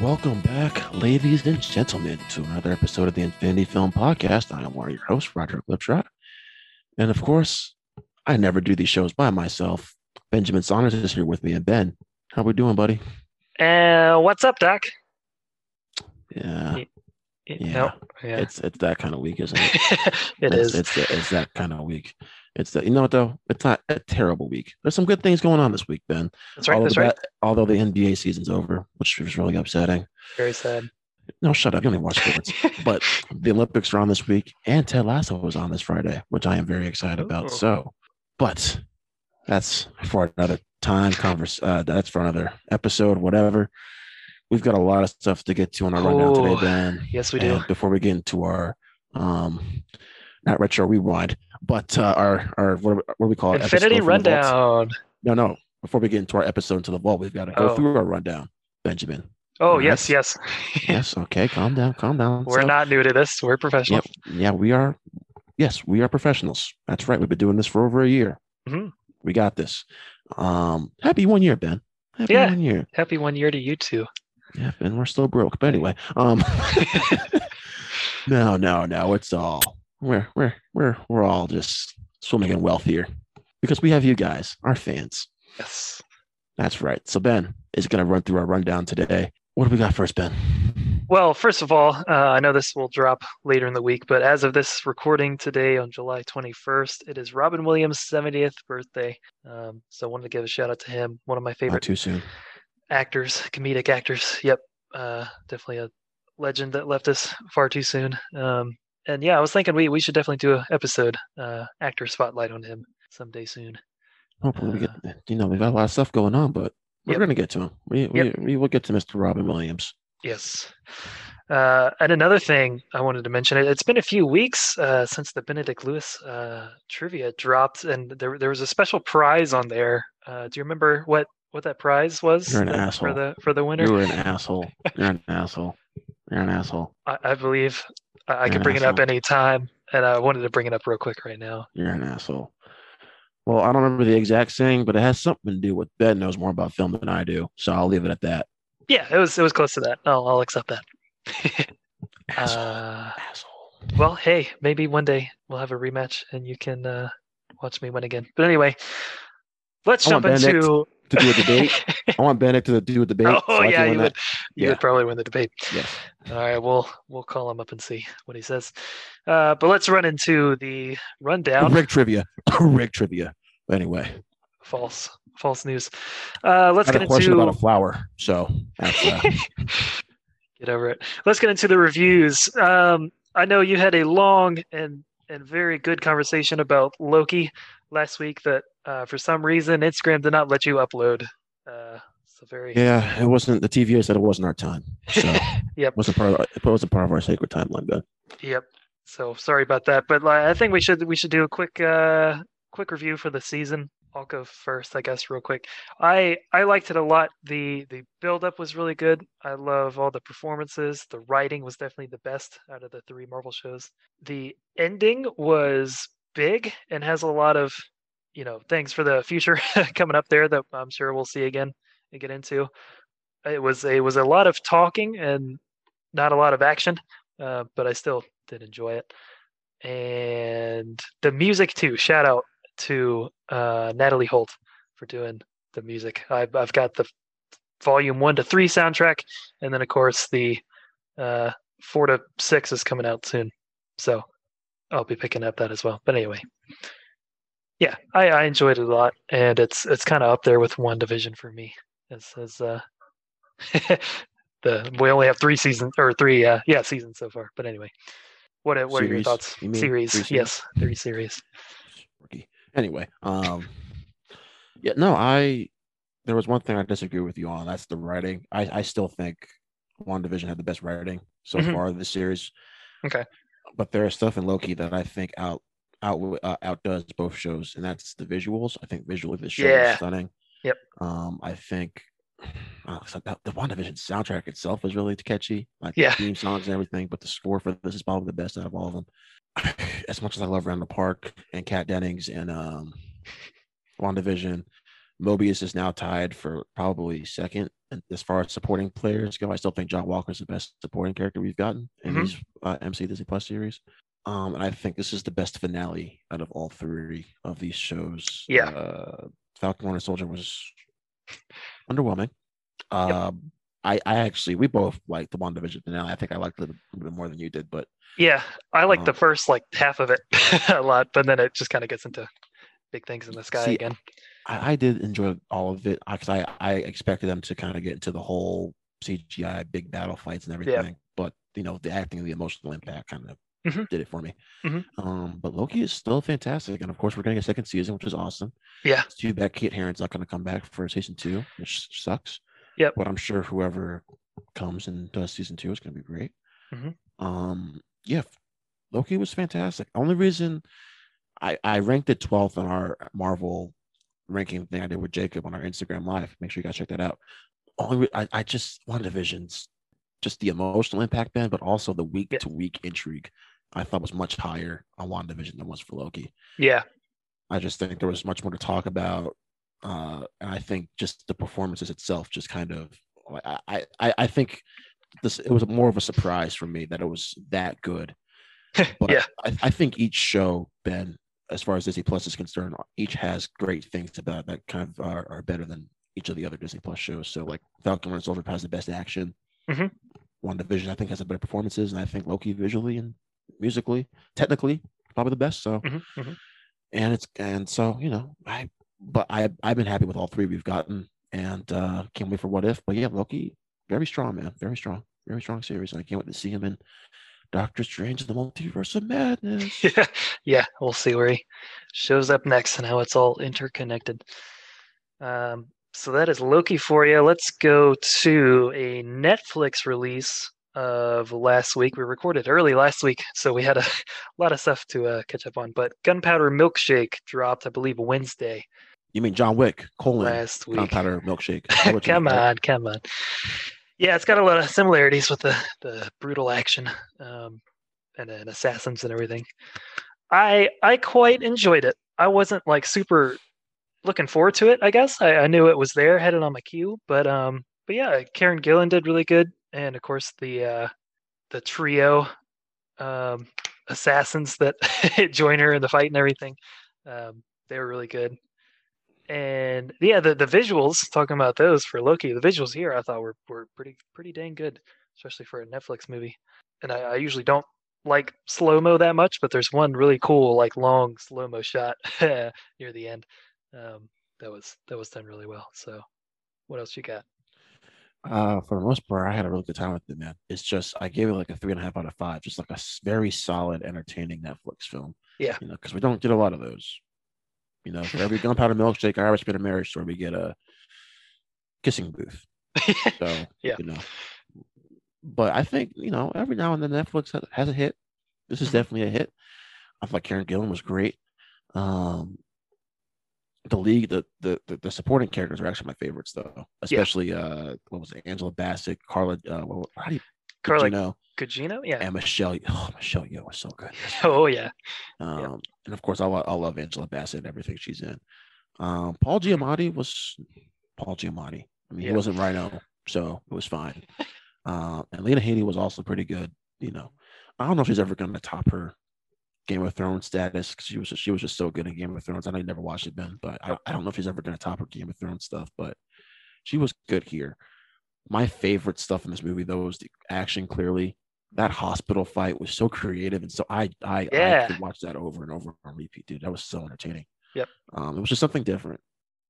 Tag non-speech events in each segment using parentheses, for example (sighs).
Welcome back, ladies and gentlemen, to another episode of the Infinity Film Podcast. I am one of your hosts, Roger Lipshot. And of course, I never do these shows by myself. Benjamin Saunders is here with me. And Ben, how are we doing, buddy? Uh, what's up, Doc? Yeah, Y- Yeah. No, yeah, it's it's that kind of week, isn't it? (laughs) it it's, is. It's, it's that kind of week. It's the, you know what though? It's not a terrible week. There's some good things going on this week, Ben. That's right. although, That's the, right. although the NBA season's over, which is really upsetting. Very sad. No, shut up. You only watch sports. (laughs) but the Olympics are on this week, and Ted Lasso was on this Friday, which I am very excited Ooh. about. So, but that's for another time. Converse. Uh, that's for another episode. Whatever. We've got a lot of stuff to get to on our rundown Oh, today, Ben. yes, we do. And before we get into our, um, not retro rewind, but uh, our our what, what do we call it? Infinity Episode from the vault? rundown. No, no. Before we get into our episode into the vault, we've got to go Oh. through our rundown, Benjamin. Oh yes, yes. (laughs) Yes. Okay. Calm down. Calm down. We're So- not new to this. We're professional. Yep. Yeah, we are. Yes, we are professionals. That's right. We've been doing this for over a year. Mhm. We got this. Um, happy one year, Ben. Happy Yeah. one year. Happy one year to you too. Yeah, Ben, we're still broke. But anyway, um, (laughs) (laughs) no, no, no. It's all we're we're we're we're all just swimming in wealth here because we have you guys, our fans. Yes. That's right. So Ben is going to run through our rundown today. What do we got first, Ben? Well, first of all, uh, I know this will drop later in the week, but as of this recording today on July 21st, it is Robin Williams' 70th birthday. Um, so I wanted to give a shout out to him, one of my Not favorite too soon. actors, comedic actors. Yep, uh, definitely a legend that left us far too soon. Um, and yeah, I was thinking we we should definitely do an episode, uh, actor spotlight on him someday soon. Hopefully, we get. You know, we've got a lot of stuff going on, but we're Yep. going to get to him. We Yep. we we will get to Mr. Robin Williams. Yes. Uh, and another thing I wanted to mention, it, it's been a few weeks uh, since the Benedict Lewis uh, trivia dropped, and there there was a special prize on there. Uh, do you remember what what that prize was You're an uh, for the for the winner? You were an asshole. You're an asshole. You're an asshole. (laughs) I, I believe I, can an bring it up asshole. any time, and I wanted to bring it up real quick right now. You're an asshole. Well, I don't remember the exact saying, but it has something to do with Ben knows more about film than I do. So I'll leave it at that. Yeah, it was it was close to that. I'll I'll accept that. (laughs) Asshole. uh, asshole. well, hey, maybe one day we'll have a rematch and you can uh, watch me win again. But anyway, let's I jump Benedict into. To do a debate. (laughs) I want Bennett to do a debate. oh so yeah, you would. You Yeah. would probably win the debate. Yes. All right, we'll we'll call him up and see what he says. Uh, but let's run into the rundown. Rig trivia. Rig trivia. Anyway, False, false news. Uh, let's I get a question into about a flower. So uh, (laughs) get over it. Let's get into the reviews. Um, I know you had a long and and very good conversation about Loki last week. That uh, for some reason Instagram did not let you upload. Uh, so very yeah. It wasn't the TVA said it wasn't our time. So it (laughs) yep wasn't part of it wasn't part of our sacred timeline. Ben. yep. So sorry about that, but like, I think we should we should do a quick uh quick review for the season. I'll go first, I guess, real quick. I I liked it a lot. the The build up was really good. I love all the performances. The writing was definitely the best out of the three Marvel shows. The ending was big and has a lot of you know things for the future (laughs) coming up there that I'm sure we'll see again and get into. It was it was a lot of talking and not a lot of action, uh, but I still did enjoy it. And the music too. Shout out to uh, Natalie Holt for doing the music. I've I've got the volume one to three soundtrack, and then of course the uh, four to six is coming out soon. So I'll be picking up that as well. But anyway, yeah, I, I enjoyed it a lot, and it's it's kind of up there with WandaVision for me. As as uh, (laughs) the we only have three seasons or three uh, yeah seasons so far. But anyway, what are, what are your thoughts? you? Series, Three yes, three series. Anyway, um, yeah, no, I there was one thing I disagree with you on. That's the writing. I I still think WandaVision had the best writing so Mhm. far this series. Okay. but there is stuff in Loki that I think out out uh, outdoes both shows, and that's the visuals. I think visually the show Yeah. is stunning. Yep. Um, I think. Uh, so the, the WandaVision soundtrack itself is really catchy, like Yeah. the theme songs and everything. But the score for this is probably the best out of all of them. (laughs) As much as I love Randall Park and Kat Dennings and um, WandaVision, Mobius is now tied for probably second as far as supporting players go. I still think John Walker is the best supporting character we've gotten in Mhm. these uh, MC Disney Plus series. Um, and I think this is the best finale out of all three of these shows. Yeah. Uh, Falcon Winter Soldier was underwhelming. Um, I, I actually, we both liked the WandaVision finale. I think I liked it a little bit more than you did, but Yeah, I like the Um, first like half of it (laughs) a lot, but then it just kind of gets into big things in the sky See, again. I, I did enjoy all of it because I, I expected them to kind of get into the whole CGI big battle fights and everything, but you know the acting, and the emotional impact kind of Mhm. did it for me. Mhm. Um, but Loki is still fantastic, and of course we're getting a second season, which is awesome. Yeah. It's too bad Kate Herron's not going to come back for season two, which sucks. Yep. But I'm sure whoever comes and does season two is going to be great. Mhm. Um, yeah, Loki was fantastic. Only reason I I ranked it 12th on our Marvel ranking thing I did with Jacob on our Instagram live. Make sure you guys check that out. Only I, I just WandaVision's just the emotional impact, Ben, but also the week to week intrigue. I thought was much higher on WandaVision than was for Loki. Yeah, I just think there was much more to talk about. Uh, and I think just the performances itself just kind of I I, I- think this it was more of a surprise for me that it was that good. (laughs) But yeah, I, I think each show, Ben, as far as Disney Plus is concerned, each has great things about that kind of are, are better than each of the other Disney Plus shows. So like Falcon Winter Soldier has the best action. Mhm. WandaVision, I think, has the better performances, and I think Loki visually and musically, technically, probably the best. So Mhm, mhm. and it's and so you know I but I I've been happy with all three we've gotten and uh can't wait for what if. But yeah, Loki, very strong, man, very strong, very strong series, and I can't wait to see him in Doctor Strange: The Multiverse of Madness. yeah, (laughs) yeah. We'll see where he shows up next and how it's all interconnected. Um, so that is Loki for you. Let's go to a Netflix release of last week. We recorded early last week, so we had a (laughs) lot of stuff to uh, catch up on. But Gunpowder Milkshake dropped, I believe, Wednesday You mean John Wick? Colon last week. Gunpowder Milkshake. Is that what you come right? on, come on. Yeah, it's got a lot of similarities with the the brutal action um, and, and assassins and everything. I I quite enjoyed it. I wasn't like super looking forward to it. I guess I, I knew it was there, had it on my queue, but um, but yeah, Karen Gillan did really good, and of course the uh, the trio um, assassins that (laughs) join her in the fight and everything. Um, they were really good. And yeah, the, the visuals, talking about those for Loki, the visuals here I thought were, were pretty pretty dang good, especially for a Netflix movie. And I, I usually don't like slow mo that much, but there's one really cool, like long slow mo shot (laughs) near the end. Um, that was that was done really well. So what else you got? Uh, for the most part, I had a really good time with it, man. It's just I gave it like a three and a half out of five, just like a very solid, entertaining Netflix film. Yeah. you know, because we don't get a lot of those. You know, for every (laughs) gunpowder milkshake, I always been a marriage store. We get a kissing booth. (laughs) So Yeah. you know, but I think you know every now and then Netflix has a hit. This is Mhm. definitely a hit. I thought Karen Gillan was great. Um, the league, the, the the the supporting characters are actually my favorites though, especially uh, what was it, Angela Bassett, Carla, uh, what, how do you, Carla you know, Gugino? Yeah. and Michelle. Oh, Michelle Yeoh was so good. (laughs) Oh yeah. Um, and of course, I, lo- I love Angela Bassett and everything she's in. Um, Paul Giamatti was Paul Giamatti. I mean, Yeah. he wasn't Rhino, so it was fine. (laughs) uh, and Lena Headey was also pretty good. You know, I don't know if she's ever going to top her Game of Thrones status because she was just, she was just so good in Game of Thrones. I know you never watched it, Ben, but I, I don't know if she's ever going to top her Game of Thrones stuff. But she was good here. My favorite stuff in this movie, though, was the action. Clearly, that hospital fight was so creative, and so I I, I Yeah. could watch that over and over on repeat, dude. That was so entertaining. Yep. Um, it was just something different,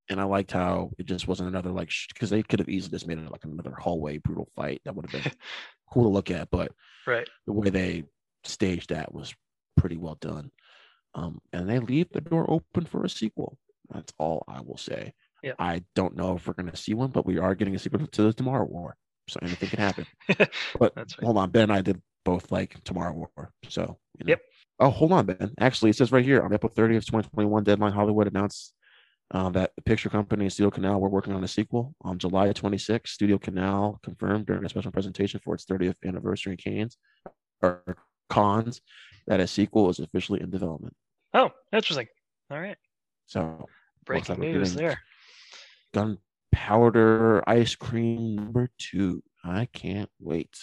and I liked how it just wasn't another like because they could have easily just made it like another hallway brutal fight that would have been (laughs) cool to look at, but Right. the way they staged that was pretty well done. Um, and they leave the door open for a sequel. That's all I will say. Yeah. I don't know if we're going to see one, but we are getting a sequel to the Tomorrow War, so anything can happen. (laughs) But hold on, Ben I did both like Tomorrow War, so you know. Yep. Oh, hold on, Ben. Actually, it says right here on April 30th, 2021, Deadline Hollywood announced uh, that the picture company and Studio Canal were working on a sequel. On July 26th, Studio Canal confirmed during a special presentation for its 30th anniversary in Cannes or Cons that a sequel is officially in development. Oh, interesting. All right. So Breaking news there. gunpowder ice cream number two. I can't wait.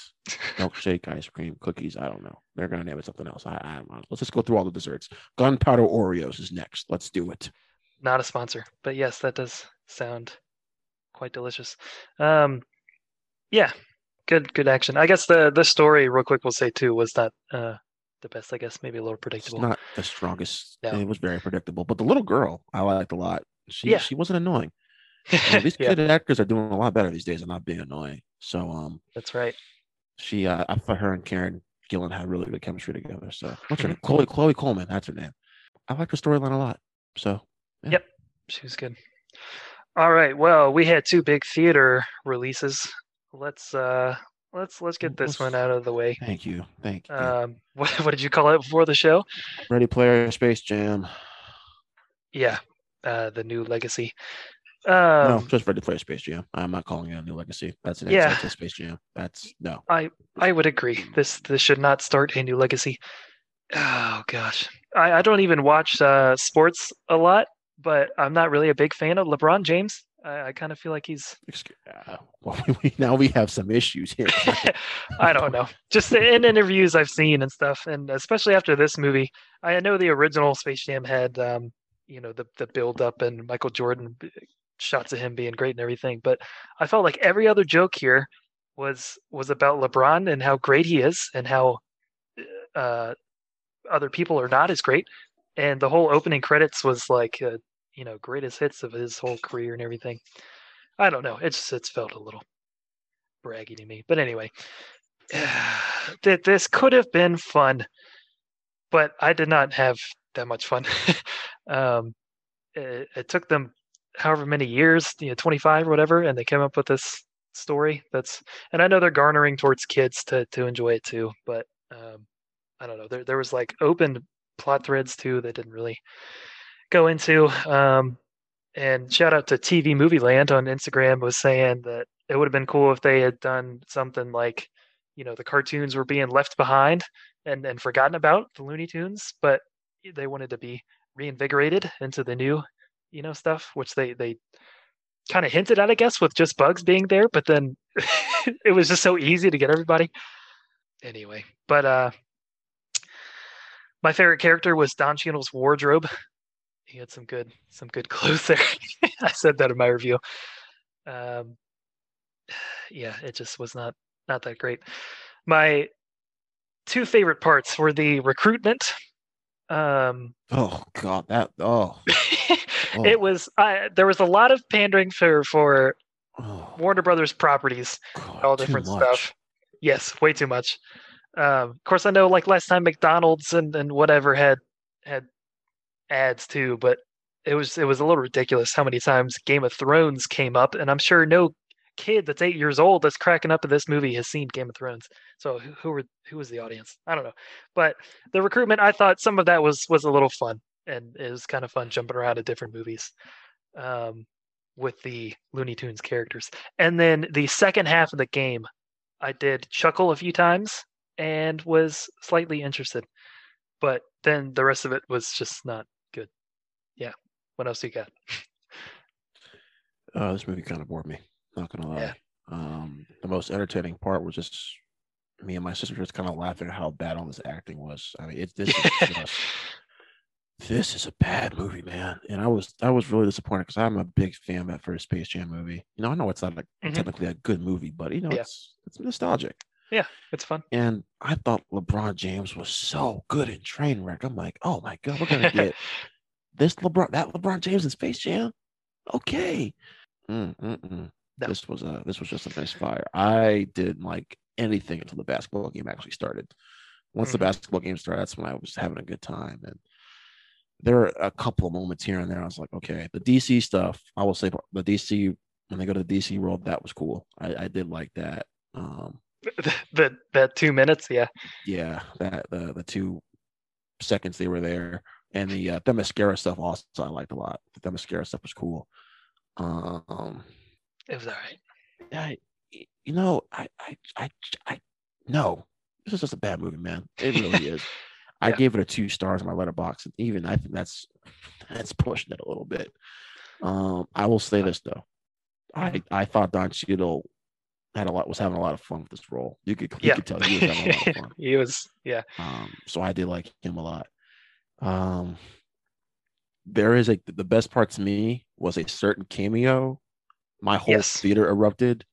Milkshake, ice cream, cookies. I don't know. They're gonna name it something else. I, I don't know. Let's just go through all the desserts. Gunpowder Oreos is next. Let's do it. Not a sponsor, but yes, that does sound quite delicious. Um, yeah, good, good action. I guess the the story, real quick, we'll say too, was that uh, the best. I guess maybe a little It's predictable. not the strongest. No. It was very predictable, but the little girl I liked a lot. She Yeah. she wasn't annoying. And (laughs) these yeah, kid actors are doing a lot better these days and not being annoying. So um, that's right. she uh, I thought her and Karen Gillan had really good chemistry together. So (laughs) what's her name? Chloe Chloe Coleman. That's her name. I like her storyline a lot. So yep. She was good. All right. Well, we had two big theater releases. Let's uh let's let's get this one out of the way. thank you, thank you. Um, (laughs) what what did you call it before the show? Ready Player Space Jam. Yeah, uh, the new legacy. no, Um, just Ready Player Space Jam. I'm not calling it a new legacy. That's an Yeah. to Space Jam. That's no. I would agree. This this should not start a new legacy. Oh gosh, I, I don't even watch uh, sports a lot, but I'm not really a big fan of LeBron James. I, I kind of feel like he's Excuse, uh, well, (laughs) we, now we have some issues here. (laughs) I don't know. Just in interviews I've seen and stuff, and especially after this movie, I know the original Space Jam had, um, you know, the the build up and Michael Jordan shots of him being great and everything. But I felt like every other joke here was was about LeBron and how great he is and how uh, other people are not as great. And the whole opening credits was like, uh, you know, greatest hits of his whole career and everything. I don't know. It's it's felt a little braggy to me. But anyway, (sighs) that this could have been fun, but I did not have that much fun. (laughs) um, it, it took them however many years, you know, 25 or whatever, and they came up with this story. That's and I know they're garnering towards kids to to enjoy it too, but um, I don't know. There there was like open plot threads too that didn't really go into. Um, and shout out to TV Movie Land on Instagram was saying that it would have been cool if they had done something like, you know, the cartoons were being left behind and and forgotten about the Looney Tunes, but they wanted to be reinvigorated into the new, you know, stuff, which they they kind of hinted at, I guess, with just Bugs being there, but then (laughs) it was just so easy to get everybody. Anyway, but uh my favorite character was Don Cheadle's wardrobe. He had some good some good (laughs) clothes there. I said that in my review. Um, yeah, it just was not not that great. My two favorite parts were the recruitment. Um, oh God, that oh, (laughs) oh, it was I, there was a lot of pandering for for oh, Warner Brothers properties, God, all different stuff. Yes, way too much. Um, of course, I know like last time McDonald's and, and whatever had had ads too, but it was it was a little ridiculous how many times Game of Thrones came up, and I'm sure no kid that's eight years old that's cracking up at this movie has seen Game of Thrones. So who, who were who was the audience? I don't know, but the recruitment, I thought some of that was was a little fun, and it was kind of fun jumping around to different movies. Um, with the Looney Tunes characters. And then the second half of the game, I did chuckle a few times and was slightly interested. But then the rest of it was just not. What else do you got? Uh, this movie kind of bored me. Not gonna lie. Yeah. Um, the most entertaining part was just me and my sister just kind of laughing at how bad all this acting was. I mean, it's this is (laughs) just this is a bad movie, man. And I was I was really disappointed because I'm a big fan of that first Space Jam movie. You know, I know it's not like Mhm. technically a good movie, but you know, Yeah. it's it's nostalgic. Yeah, it's fun. And I thought LeBron James was so good in Trainwreck. I'm like, oh my god, we're gonna (laughs) get this LeBron that LeBron James in Space Jam. Okay. Mm, mm, mm. No. This was a this was just a nice fire. I didn't like anything until the basketball game actually started. Once the Mhm. basketball game started, that's when I was having a good time. And there are a couple of moments here and there. I was like, okay, the DC stuff. I will say the DC when they go to the DC world, that was cool. I, I did like that. Um, (laughs) the, the that two minutes, yeah. yeah, that the the two seconds they were there, and the uh, the mascara stuff also I liked a lot. The mascara stuff was cool. Um, It was all right. I, you know, I, I, I, I, no, this is just a bad movie, man. It really is. (laughs) I Yeah. gave it a two stars in my letterbox, and even I think that's that's pushing it a little bit. Um, I will say this though, I I thought Don Cheadle had a lot was having a lot of fun with this role. You could you Yeah. could tell he was having a lot of (laughs) fun. he was, yeah. Um, so I did like him a lot. Um, there is a the best part to me was a certain cameo. My whole Yes. theater erupted.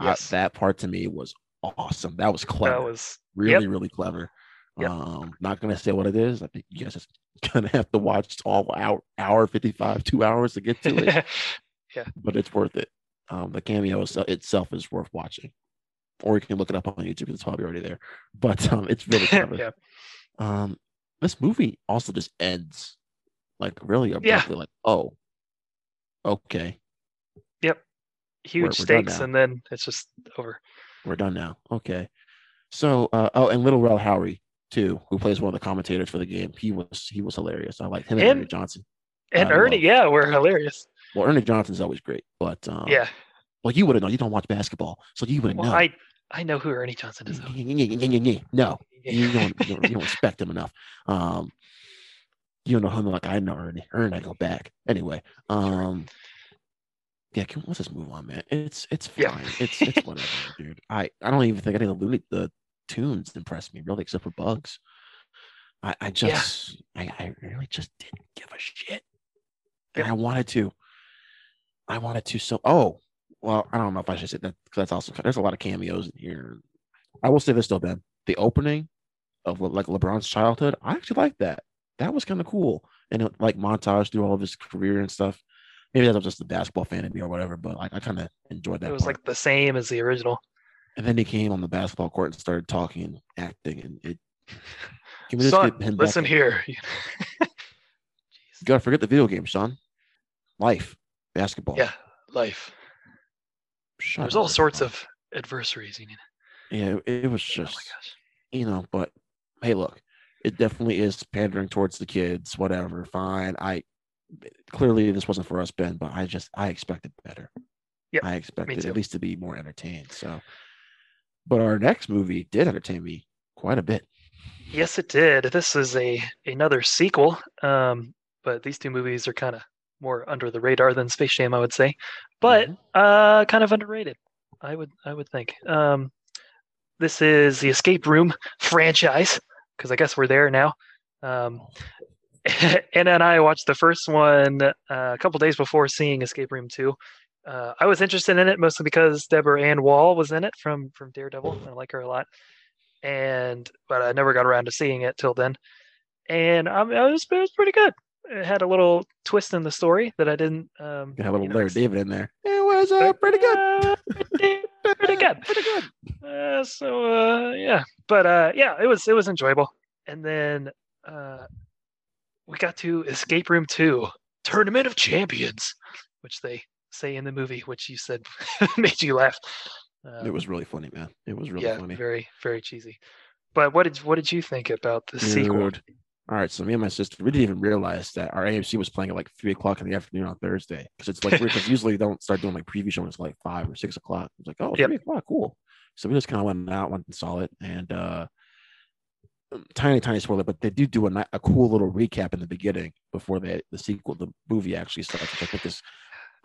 Yes. that part to me was awesome. That was clever. That was, really, really clever. Yep. Um, not gonna say what it is. I think you guys just (laughs) gonna have to watch all hour hour 55, two hours to get to it, (laughs) yeah, but it's worth it. Um, the cameo itself is worth watching. Or you can look it up on YouTube, it's probably already there. But um, it's really (laughs) clever. yeah. Um, this movie also just ends like really abruptly, like, oh, okay, Yep. Huge we're done stakes, and then it's just over. we're done now. Okay. So uh oh, and Lil Rel Howery too, who plays one of the commentators for the game. He was he was hilarious. I liked him and, And- Ernie Johnson. And I Ernie, yeah, we're hilarious. Well, Ernie Johnson's always great, but um, yeah. Well, you wouldn't know. You don't watch basketball, so you wouldn't Well, know. I I know who Ernie Johnson is. no, (laughs) you don't, you don't respect him enough. Um, you don't know him like I know Ernie. Ernie, I go back anyway. Um, yeah, can, let's just move on, man. It's it's Yeah. fine. It's it's (laughs) whatever, dude. I I don't even think any of the the tunes impressed me really, except for Bugs. I I just I I really just didn't give a shit, and Yeah. I wanted to. I wanted to so. Oh, well, I don't know if I should say that because that's also there's a lot of cameos in here. I will say this though, Ben. The opening of like LeBron's childhood, I actually like that. That was kind of cool, and it, like montage through all of his career and stuff. Maybe that was just a basketball fan of me or whatever, but like I kind of enjoyed that. It was part. like the same as the original. and then he came on the basketball court and started talking and acting, and it. (laughs) Can we Son, listen in- here. (laughs) You gotta forget the video game, son. Life, basketball. yeah, life. Shut There's all sorts of adversaries. You know. Yeah, it, was Oh just gosh. you know, but hey, look, it definitely is pandering towards the kids. Whatever, fine. I clearly this wasn't for us, Ben, but I just I expected better. Yep, I expected at least to be more entertained. So, but our next movie did entertain me quite a bit. Yes, it did. This is a another sequel. Um, but these two movies are kind of more under the radar than Space Jam, I would say. But Mhm. uh, kind of underrated. I would I would think. Um, this is the Escape Room (laughs) franchise because I guess we're there now. Um, (laughs) Anna and I watched the first one uh, a couple days before seeing Escape Room Two. Uh, I was interested in it mostly because Deborah Ann Woll was in it from from Daredevil. I like her a lot, and but I never got around to seeing it till then. And um, it was it was pretty good. It had a little twist in the story that I didn't. Um, You got a little you know, Larry David in there. It was uh, pretty good. pretty, good. (laughs) pretty good. Uh, so uh, yeah, but uh, yeah, it was it was enjoyable. And then uh, we got to Escape Room Two, Tournament of Champions, which they say in the movie, which you said (laughs) made you laugh. Um, It was really funny, man. It was really yeah, funny. very very cheesy. But what did what did you think about the sequel? All right, so me and my sister, we didn't even realize that our AMC was playing at like three o'clock in the afternoon on Thursday because it's like because (laughs) usually they don't start doing like preview shows until like five or six o'clock. It's like oh Yep. three o'clock, cool. So we just kind of went out, went and saw it, and uh tiny tiny spoiler, but they do do a, a cool little recap in the beginning before the the sequel, the movie actually starts, which I think is.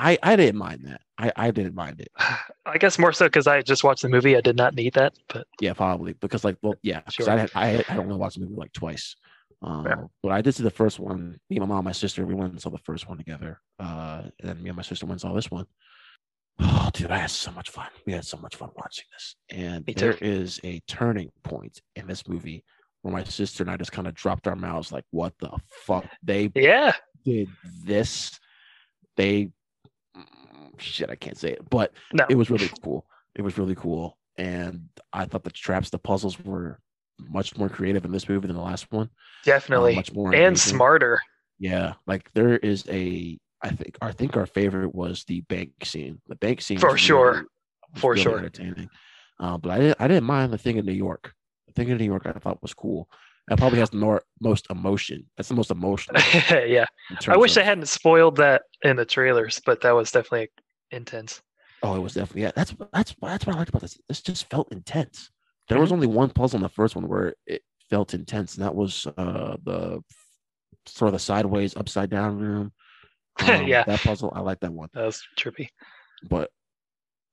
I, I didn't mind that. I, I didn't mind it. (sighs) I guess more so because I just watched the movie. I did not need that, but Yeah, probably because like well, yeah, Sure. I had, I had, I only watched the movie like twice. Uh, But I did see the first one. Me, and my mom, my sister, we went and saw the first one together. Uh, and then me and my sister went and saw this one. Oh, (sighs) dude, I had so much fun. We had so much fun watching this. And there is a turning point in this movie where my sister and I just kind of dropped our mouths like, "What the fuck?" They yeah, did this. They mm, shit, I can't say it, but no, it was really cool. It was really cool, and I thought the traps, the puzzles were much more creative in this movie than the last one. uh, definitely much more and engaging. smarter. Yeah, like there is a. I think I think our favorite was the bank scene. The bank scene For sure. really- For really sure. entertaining. Uh, but I didn't, I didn't mind the thing in New York. The thing in New York I thought was cool. That probably has the more most emotion. That's the most emotional. (laughs) yeah, I wish of- I hadn't spoiled that in the trailers, but that was definitely intense. Oh, it was definitely yeah. That's that's that's what I liked about this. This just felt intense. There was Mhm. only one puzzle in the first one where it felt intense, and that was uh the sort of the sideways upside down room. (laughs) Um, Yeah. that puzzle I like that one. That was trippy. But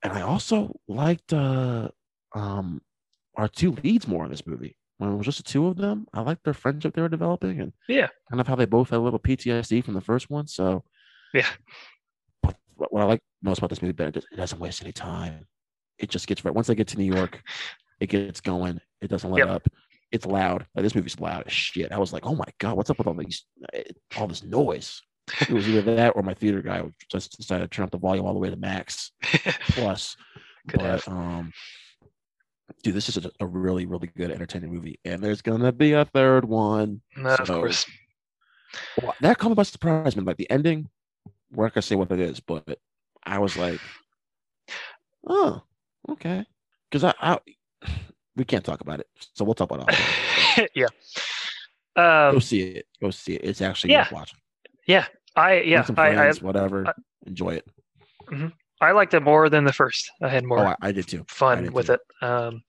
and I also liked uh um our two leads more in this movie. When it was just the two of them, I liked their friendship they were developing and Yeah. kind of how they both had a little PTSD from the first one. So Yeah. But what I like most about this movie, but it doesn't waste any time. It just gets right. Once they get to New York, (laughs) it gets going. It doesn't let Yep. up. It's loud. Like this movie's loud as shit. I was like, oh my god, what's up with all these, eh, all this noise? It was either that or my theater guy just decided to turn up the volume all the way to max (laughs) plus. Could but have. um, dude, this is a, a really, really good, entertaining movie, and there's gonna be a third one. No, of course. Well, that caught me by surprise, man. Like the ending, we're not gonna say what it is, but I was like, oh, okay, because I, I, we can't talk about it, so we'll talk about it. (laughs) yeah. Go Um, see it. Go see it. It's actually Yeah. worth watching. Yeah. I yeah, some I, I whatever. I- Enjoy it. I liked it more than the first. I had more Oh, I, I did too. Fun did with too. it. Um,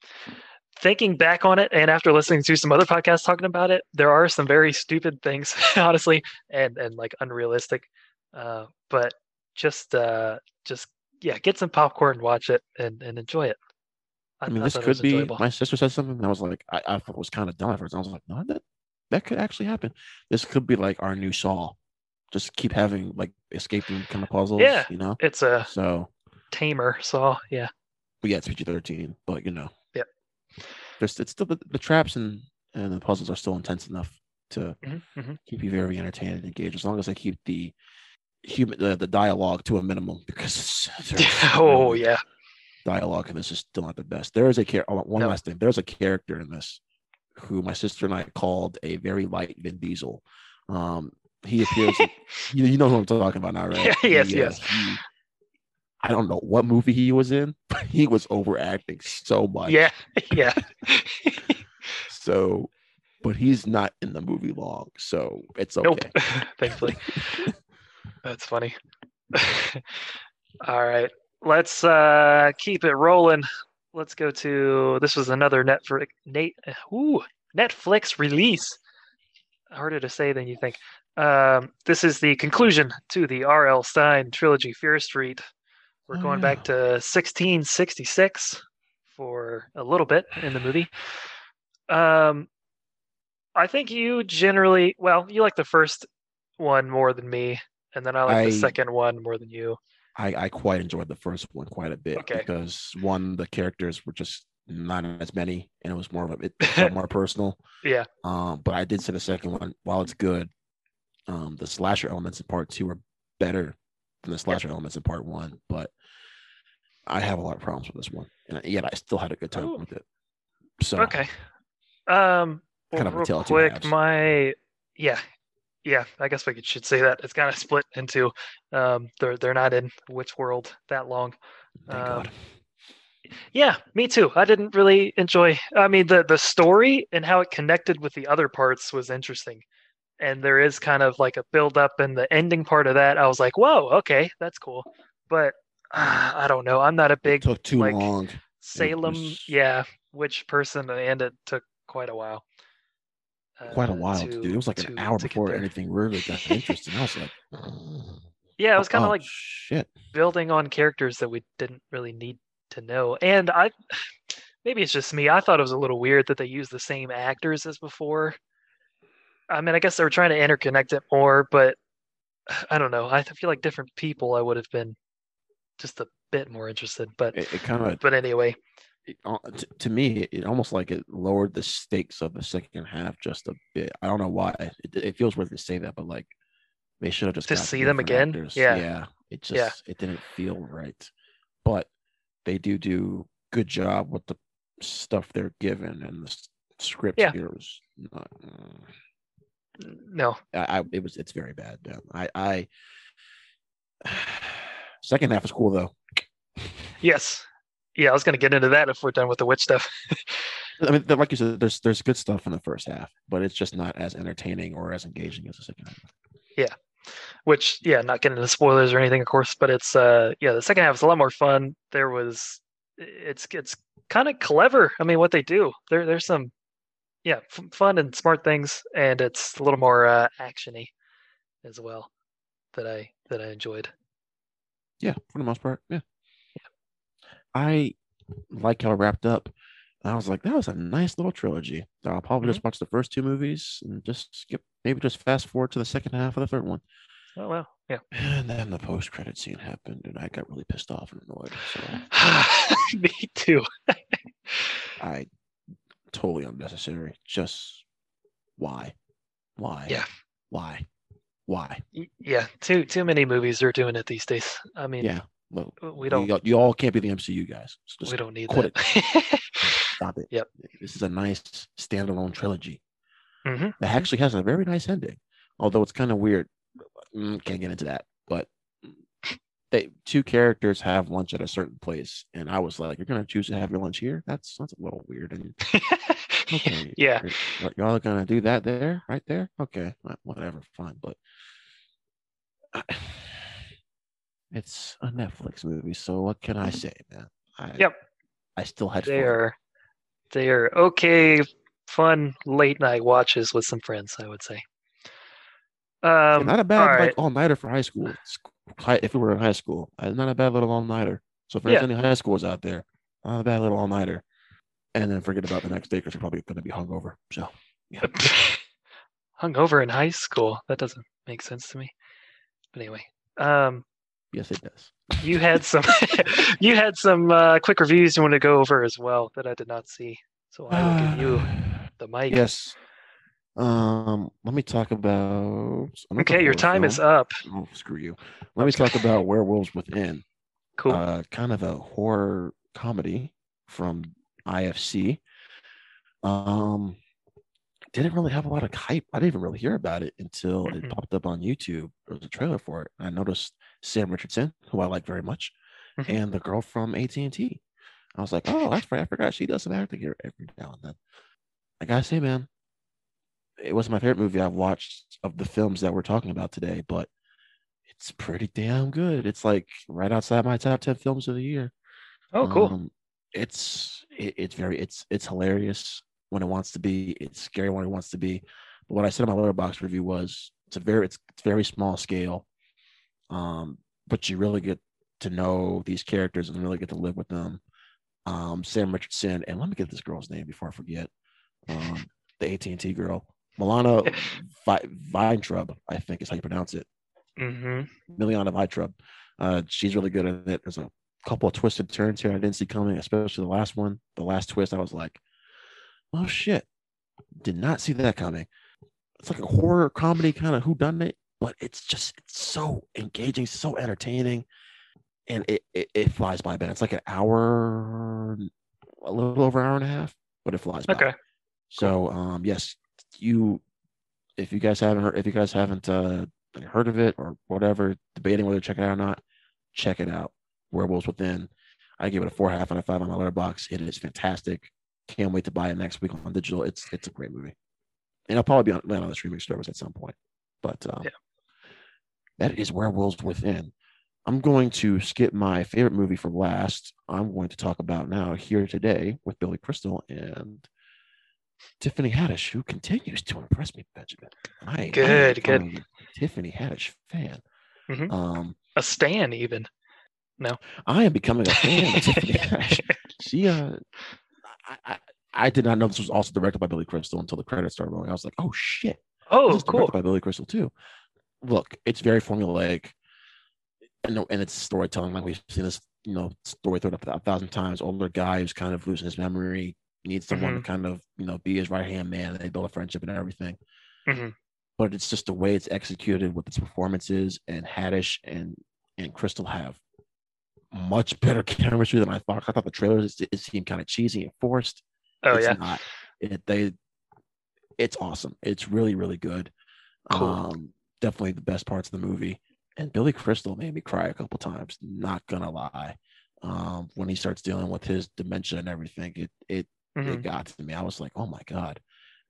thinking back on it, and after listening to some other podcasts talking about it, there are some very stupid things, (laughs) honestly, and and like unrealistic. Uh, but just uh, just yeah, get some popcorn, watch it, and and enjoy it. I mean, this could be. enjoyable. My sister said something. I was like, I, I was kind of dumb at first. I was like, no, that that could actually happen. This could be like our new Saw. Just keep having like escaping kind of puzzles. Yeah. You know. It's a So, tamer saw. Yeah, but yeah, it's PG thirteen. But you know. Yep. There's it's still the, the traps and and the puzzles are still intense enough to Mhm, mhm. keep you very entertained and engaged as long as they keep the human the, the dialogue to a minimum because (laughs) (laughs) oh yeah. Dialogue and this is still not the best. There is a character. One No. last thing. There's a character in this who my sister and I called a very light Vin Diesel. Um, he appears. (laughs) you, you know who I'm talking about now, right? Yeah, yes, He, uh, yes. he- I don't know what movie he was in, (laughs) but he was overacting so much. yeah, (laughs) yeah. So, but he's not in the movie long, so it's okay. Nope. Thankfully. That's funny. All right. Let's uh keep it rolling. Let's go to this was another Netflix Nate ooh, Netflix release. Harder to say than you think. Um, this is the conclusion to the R.L. Stine trilogy, Fear Street. We're Oh, going yeah. back to 1666 for a little bit in the movie. Um, I think you generally, well, you like the first one more than me, and then I like I- the second one more than you. I, I quite enjoyed the first one quite a bit Okay. because one, the characters were just not as many, and it was more of a it (laughs) felt more personal. Yeah. Um, but I did say the second one, while it's good, um, the slasher elements in part two are better than the slasher elements in part one. But I have a lot of problems with this one, and yet I still had a good time Ooh. with it. So Okay. Um, well, Kind of a real quick, my yeah, yeah. I guess we should say that it's kind of split into. Um, they're they're not in witch world that long. um. Yeah, me too. I didn't really enjoy. I mean, the the story and how it connected with the other parts was interesting, and there is kind of like a build up and the ending part of that. I was like, whoa, okay, that's cool. But uh, (sighs) I don't know. I'm not a It big took too like long. Salem, was- yeah, witch person, and it took quite a while. Quite a uh, while, to- dude. It was like an hour before anything really got (laughs) interesting. I was like, Yeah, it was kind of oh, like shit. building on characters that we didn't really need to know. And I (sighs) maybe it's just me. I thought it was a little weird that they used the same actors as before. I mean, I guess they were trying to interconnect it more, but (sighs) I don't know. I feel like different people I would have been just a bit more interested. But It, it kind of but anyway, it, uh, t- to me, it, almost like it lowered the stakes of the second half just a bit. I don't know why. It, it feels weird to say that, but like they should have just To see them again? actors. Yeah. yeah. It just Yeah. it didn't feel right, but they do do good job with the stuff they're given, and the script Yeah. here was not. uh, no, I, I it was it's very bad. Yeah. I I (sighs) second half is cool though. yes, yeah. I was gonna get into that if we're done with the witch stuff. (laughs) I mean, like you said, there's there's good stuff in the first half, but it's just not as entertaining or as engaging as the second half. Yeah, which yeah not getting into spoilers or anything of course but it's uh yeah the second half is a lot more fun there was it's it's kind of clever i mean what they do there there's some yeah f- fun and smart things and it's a little more uh actiony as well that i that i enjoyed Yeah, for the most part, yeah. I like how it wrapped up. I was like, that was a nice little trilogy. So I'll probably just mm-hmm. watch the first two movies and just skip, maybe just fast forward to the second half of the third one. Oh well, yeah. And then the post credit scene happened, and I got really pissed off and annoyed. So (laughs) Me too. (laughs) I totally unnecessary. Just why? Why? Yeah. Why? Why? Yeah, too too many movies are doing it these days. I mean, Yeah. Well, we don't You, you all can't be the MCU guys. So we don't need quit that. (laughs) stop it. Yep. This is a nice standalone trilogy Mhm. that actually has a very nice ending, although it's kind of weird. Mm, Can't get into that, but they two characters have lunch at a certain place, and I was like, "You're gonna choose to have your lunch here? That's that's a little weird." And (laughs) okay, Yeah. you're- y'all are gonna do that there, right there. Okay, whatever, fine, but I- it's a Netflix movie, so what can I say, man? I, Yep. I still had they fun. are they are okay, fun late night watches with some friends. I would say. Yeah, Um, not a bad all like right. all nighter for high school. It's high, if we were in high school, uh, not a bad little all nighter. So if there's Yeah. any high schools out there, not a bad little all nighter. And then forget about the next day because you're probably going to be hungover. So (laughs) hung over in high school. That doesn't make sense to me. But anyway, um, yes, it does. you had some (laughs) you had some uh, quick reviews you want to go over as well that I did not see. So I will give you the (sighs) mic. Yes. Um, let me talk about. Okay, your time is up. Oh, screw you. Let me talk about Werewolves Within. Cool. uh, kind of a horror comedy from IFC. Um, didn't really have a lot of hype. I didn't even really hear about it until Mhm. it popped up on YouTube. There was a trailer for it. I noticed Sam Richardson, who I like very much, Mhm. and the girl from AT and T. I was like, oh, that's right. I forgot she does some acting here every now and then. I gotta say, man, it wasn't my favorite movie I've watched of the films that we're talking about today, but it's pretty damn good. It's like right outside my top 10 films of the year. oh, cool. Um, it's it, it's very it's it's hilarious when it wants to be. It's scary when it wants to be. But what I said in my letterbox review was it's a very it's, it's very small scale. Um, but you really get to know these characters and really get to live with them. Um, Sam Richardson and let me get this girl's name before I forget. Um, the AT and T girl, Milana (laughs) Vi- Weintraub, I think is how you pronounce it. hmm Miliana Vitrub. Uh, she's really good at it. There's a couple of twisted turns here I didn't see coming, especially the last one. The last twist, I was like, oh shit. Did not see that coming. It's like a horror comedy kind of who done it, but it's just it's so engaging, so entertaining. And it, it, it flies by, Ben. It's like an hour, a little over an hour and a half, but it flies by. Okay. So um yes, you if you guys haven't heard if you guys haven't uh heard of it or whatever, debating whether to check it out or not, check it out. Werewolves Within. I give it a four half out of five on my letterbox. It is fantastic. Can't wait to buy it next week on digital. It's it's a great movie. And I'll probably be on, land on the streaming service at some point. But um, Yeah. That is Werewolves Within. I'm going to skip my favorite movie for last. I'm going to talk about now here today with Billy Crystal and Tiffany Haddish, who continues to impress me, Benjamin. I, I am Good, good. a Tiffany Haddish fan. Mhm. Um, A stan even. No, I am becoming a fan of Tiffany (laughs) Haddish. She, uh, I, I, I did not know this was also directed by Billy Crystal until the credits started rolling. I was like, oh shit, Oh, cool. directed by Billy Crystal too. Look, it's very formulaic, and and it's storytelling. Like we've seen this, you know, story thrown up a thousand times. Older guy who's kind of losing his memory needs someone to kind of you know be his right hand man. And they build a friendship and everything. Mhm. But it's just the way it's executed with its performances, and Haddish and and Crystal have much better (laughs) chemistry than I thought. I thought the trailers it, it seemed kind of cheesy and forced Oh it's yeah. not. It, they, it's awesome. It's really, really good. Cool. Um, definitely the best parts of the movie. And Billy Crystal made me cry a couple times. Not gonna lie. Um, when he starts dealing with his dementia and everything, it it Mhm. it got to me. I was like, oh my god.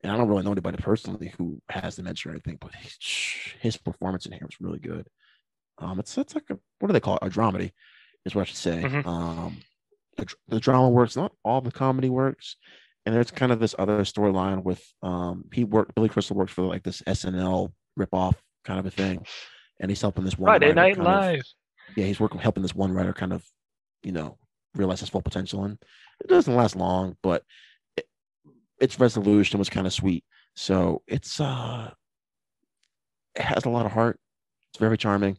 And I don't really know anybody personally who has dementia or anything, but his, his performance in here was really good. Um, it's it's like a what do they call it? A dramedy, is what I should say. Mhm. Um, the, the drama works, not all the comedy works, and there's kind of this other storyline with um he worked Billy Crystal works for like this SNL ripoff kind of a thing, and he's helping this one Friday writer Night kind of- yeah, he's working helping this one writer kind of, you know, realize his full potential And It doesn't last long, but it, its resolution was kind of sweet. So it's uh, it has a lot of heart. It's very charming.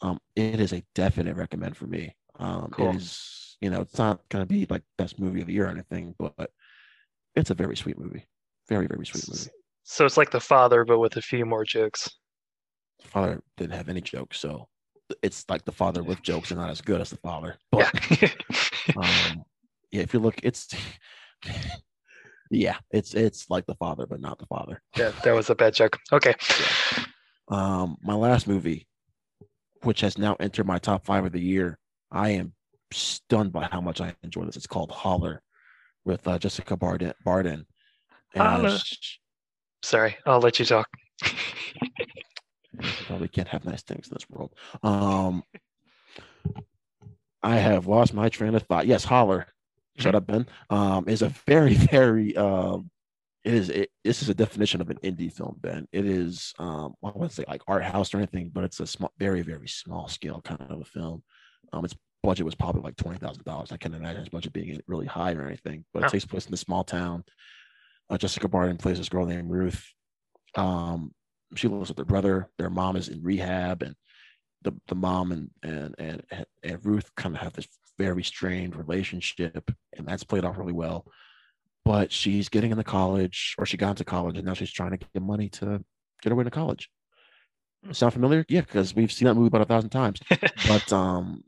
Um, it is a definite recommend for me. Um, Cool. It is, you know, it's not gonna be like best movie of the year or anything, but it's a very sweet movie. Very, very sweet movie. So it's like The Father, but with a few more jokes. Father didn't have any jokes, so it's like the father with jokes are not as good as the father. But yeah. (laughs) um, yeah, if you look, it's (laughs) yeah, it's it's like the father, but not the father. yeah, that was a bad joke. Okay. Um, my last movie, which has now entered my top five of the year, I am stunned by how much I enjoy this. It's called Holler with uh, Jessica Barden. Barden. And, Holler. Sorry, I'll let you talk. Probably can't have nice things in this world. Um, I have lost my train of thought. Yes, Holler. Shut up, Ben. Um, is a very, (laughs) very um, it is it, this is a definition of an indie film, Ben. It is um, I wouldn't say like art house or anything, but it's a small, very, very small scale kind of a film. Um, its budget was probably like twenty thousand dollars. I can't imagine its budget being really high or anything, but it Oh. takes place in a small town. Uh, Jessica Barden plays this girl named Ruth. Um, she lives with her brother. Their mom is in rehab, and the the mom and and and and Ruth kind of have this very strained relationship, and that's played off really well. But she's getting into college, or she got into college, and now she's trying to get money to get her way to college. Sound familiar? Yeah, because we've seen that movie about a thousand times. (laughs) but um,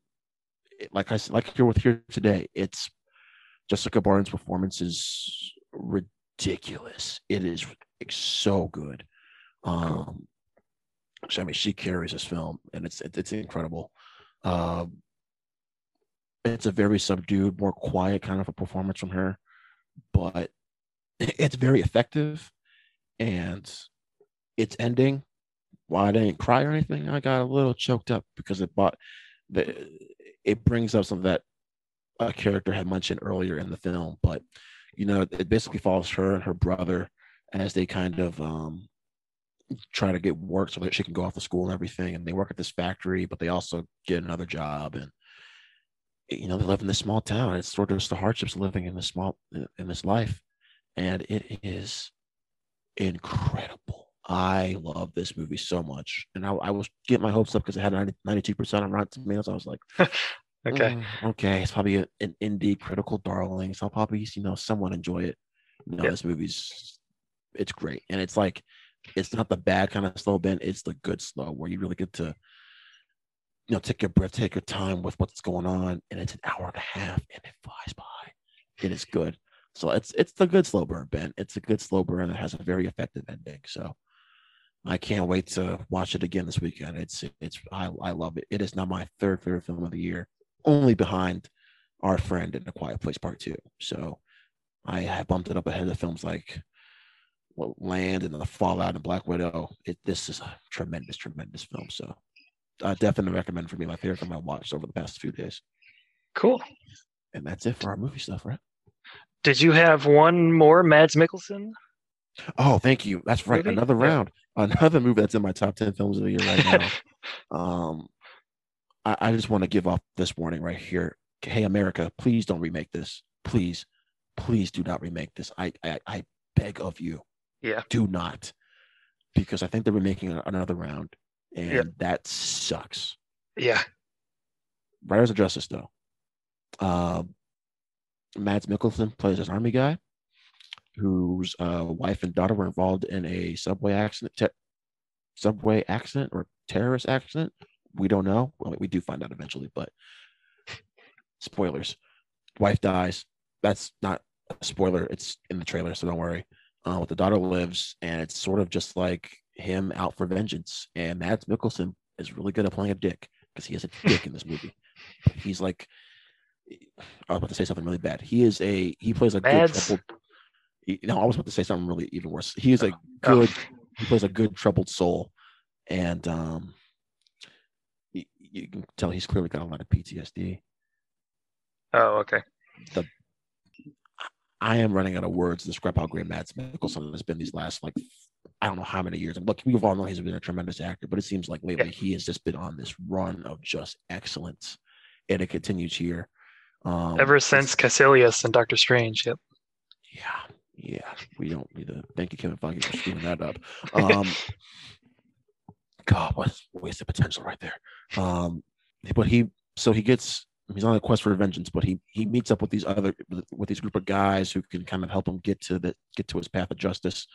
it- like I like here with here today, it's Jessica Barden's performance is ridiculous. It is so good. Um, so, I mean, she carries this film, and it's it's incredible. Um, it's a very subdued, more quiet kind of a performance from her, but (laughs) it's very effective. And its ending, while I didn't cry or anything, I got a little choked up because it bought the it brings up something that a character had mentioned earlier in the film, but you know, it basically follows her and her brother as they kind of um try to get work so that she can go off to school and everything. And they work at this factory, but they also get another job and you know, they live in this small town. It's sort of just the hardships of living in this small in this life. And it is incredible. I love this movie so much. And I, I was getting my hopes up because it had 90, 92% on Rotten Tomatoes. I was like, (laughs) Okay. "Mm, okay, it's probably a- an indie critical darling. So I'll probably, you know, someone enjoy it. No, Yeah. this movie's it's great. And it's like it's not the bad kind of slow bend, it's the good slow where you really get to you know take your breath, take your time with what's going on, and it's an hour and a half and it flies by. It is good. So it's it's the good slow burn, Ben. It's a good slow burn that has a very effective ending. So I can't wait to watch it again this weekend. It's it's I, I love it. It is now my third favorite film of the year, only behind Our Friend and The Quiet Place Part Two. So I have bumped it up ahead of films like Land and The Fallout and Black Widow. It this is a tremendous, tremendous film. So I definitely recommend for me my favorite film I watched over the past few days. Cool. And that's it for our movie stuff, right? Did you have one more Mads Mikkelsen? Oh, thank you. That's right. Movie? Another round. Another movie that's in my top 10 films of the year right now. (laughs) um, I, I just want to give off this warning right here. Hey, America, please don't remake this. Please, please do not remake this. I, I, I beg of you, Yeah. do not, because I think they're making another round, and Yeah. that sucks. Yeah. Riders of Justice, though. Um, Mads Mikkelsen plays this army guy whose uh, wife and daughter were involved in a subway accident, te- subway accident or terrorist accident. We don't know. Well, we do find out eventually, but spoilers. Wife dies. That's not a spoiler. It's in the trailer, so don't worry. Uh, but the daughter lives, and it's sort of just like him out for vengeance. And Mads Mikkelsen is really good at playing a dick because he has a dick in this movie. He's like, I was about to say something really bad. He is a he plays a Mads? good troubled. he- No, I was about to say something really even worse. He is a Oh. good. He plays a good troubled soul, and um, you, you can tell he's clearly got a lot of PTSD. Oh, okay. I am running out of words to describe how great Mads Mikkelsen has been these last like I don't know how many years. And look, we've all known he's been a tremendous actor, but it seems like lately he has just been on this run of just excellence, and it continues here. Um, Ever since Kaecilius and Doctor Strange. Yep. Yeah, yeah. We don't need to thank you, Kevin Feige, for screwing that up. (laughs) Um, God, what a waste of potential right there. Um, but he, so he gets, he's on a quest for vengeance, but he he meets up with these other with these group of guys who can kind of help him get to the get to his path of justice.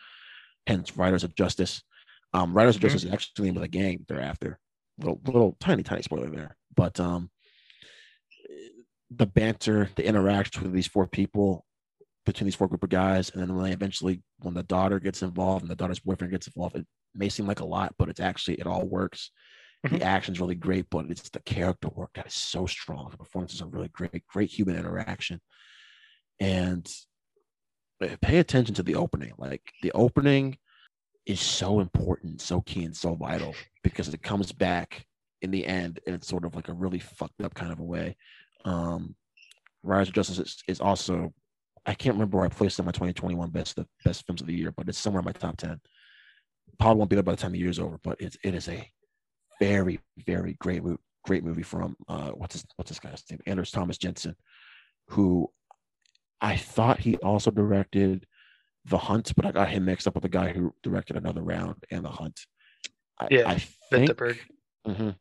Hence, Riders of Justice. Um, Riders of Mhm. Justice is actually the name of the gang thereafter. Little, little tiny, tiny spoiler there. But um, the banter, the interaction with these four people between these four group of guys, and then when they eventually, when the daughter gets involved and the daughter's boyfriend gets involved, it may seem like a lot, but it's actually it all works. Mhm. The action's really great, but it's the character work that is so strong. The performances are really great, great human interaction, and uh, pay attention to the opening. Like the opening is so important, so key, and so vital because it comes back in the end, and it's sort of like a really fucked up kind of a way. Um, Riders of Justice is, is also I can't remember where I placed it in my 2021 best the best films of the year, but it's somewhere in my top 10. Probably won't be there by the time the year's over, but it's it is a very, very great movie, great movie from uh what's his what's this guy's name? Anders Thomas Jensen, who I thought he also directed The Hunt, but I got him mixed up with the guy who directed Another Round and The Hunt. I, Yeah, I think. Mhm.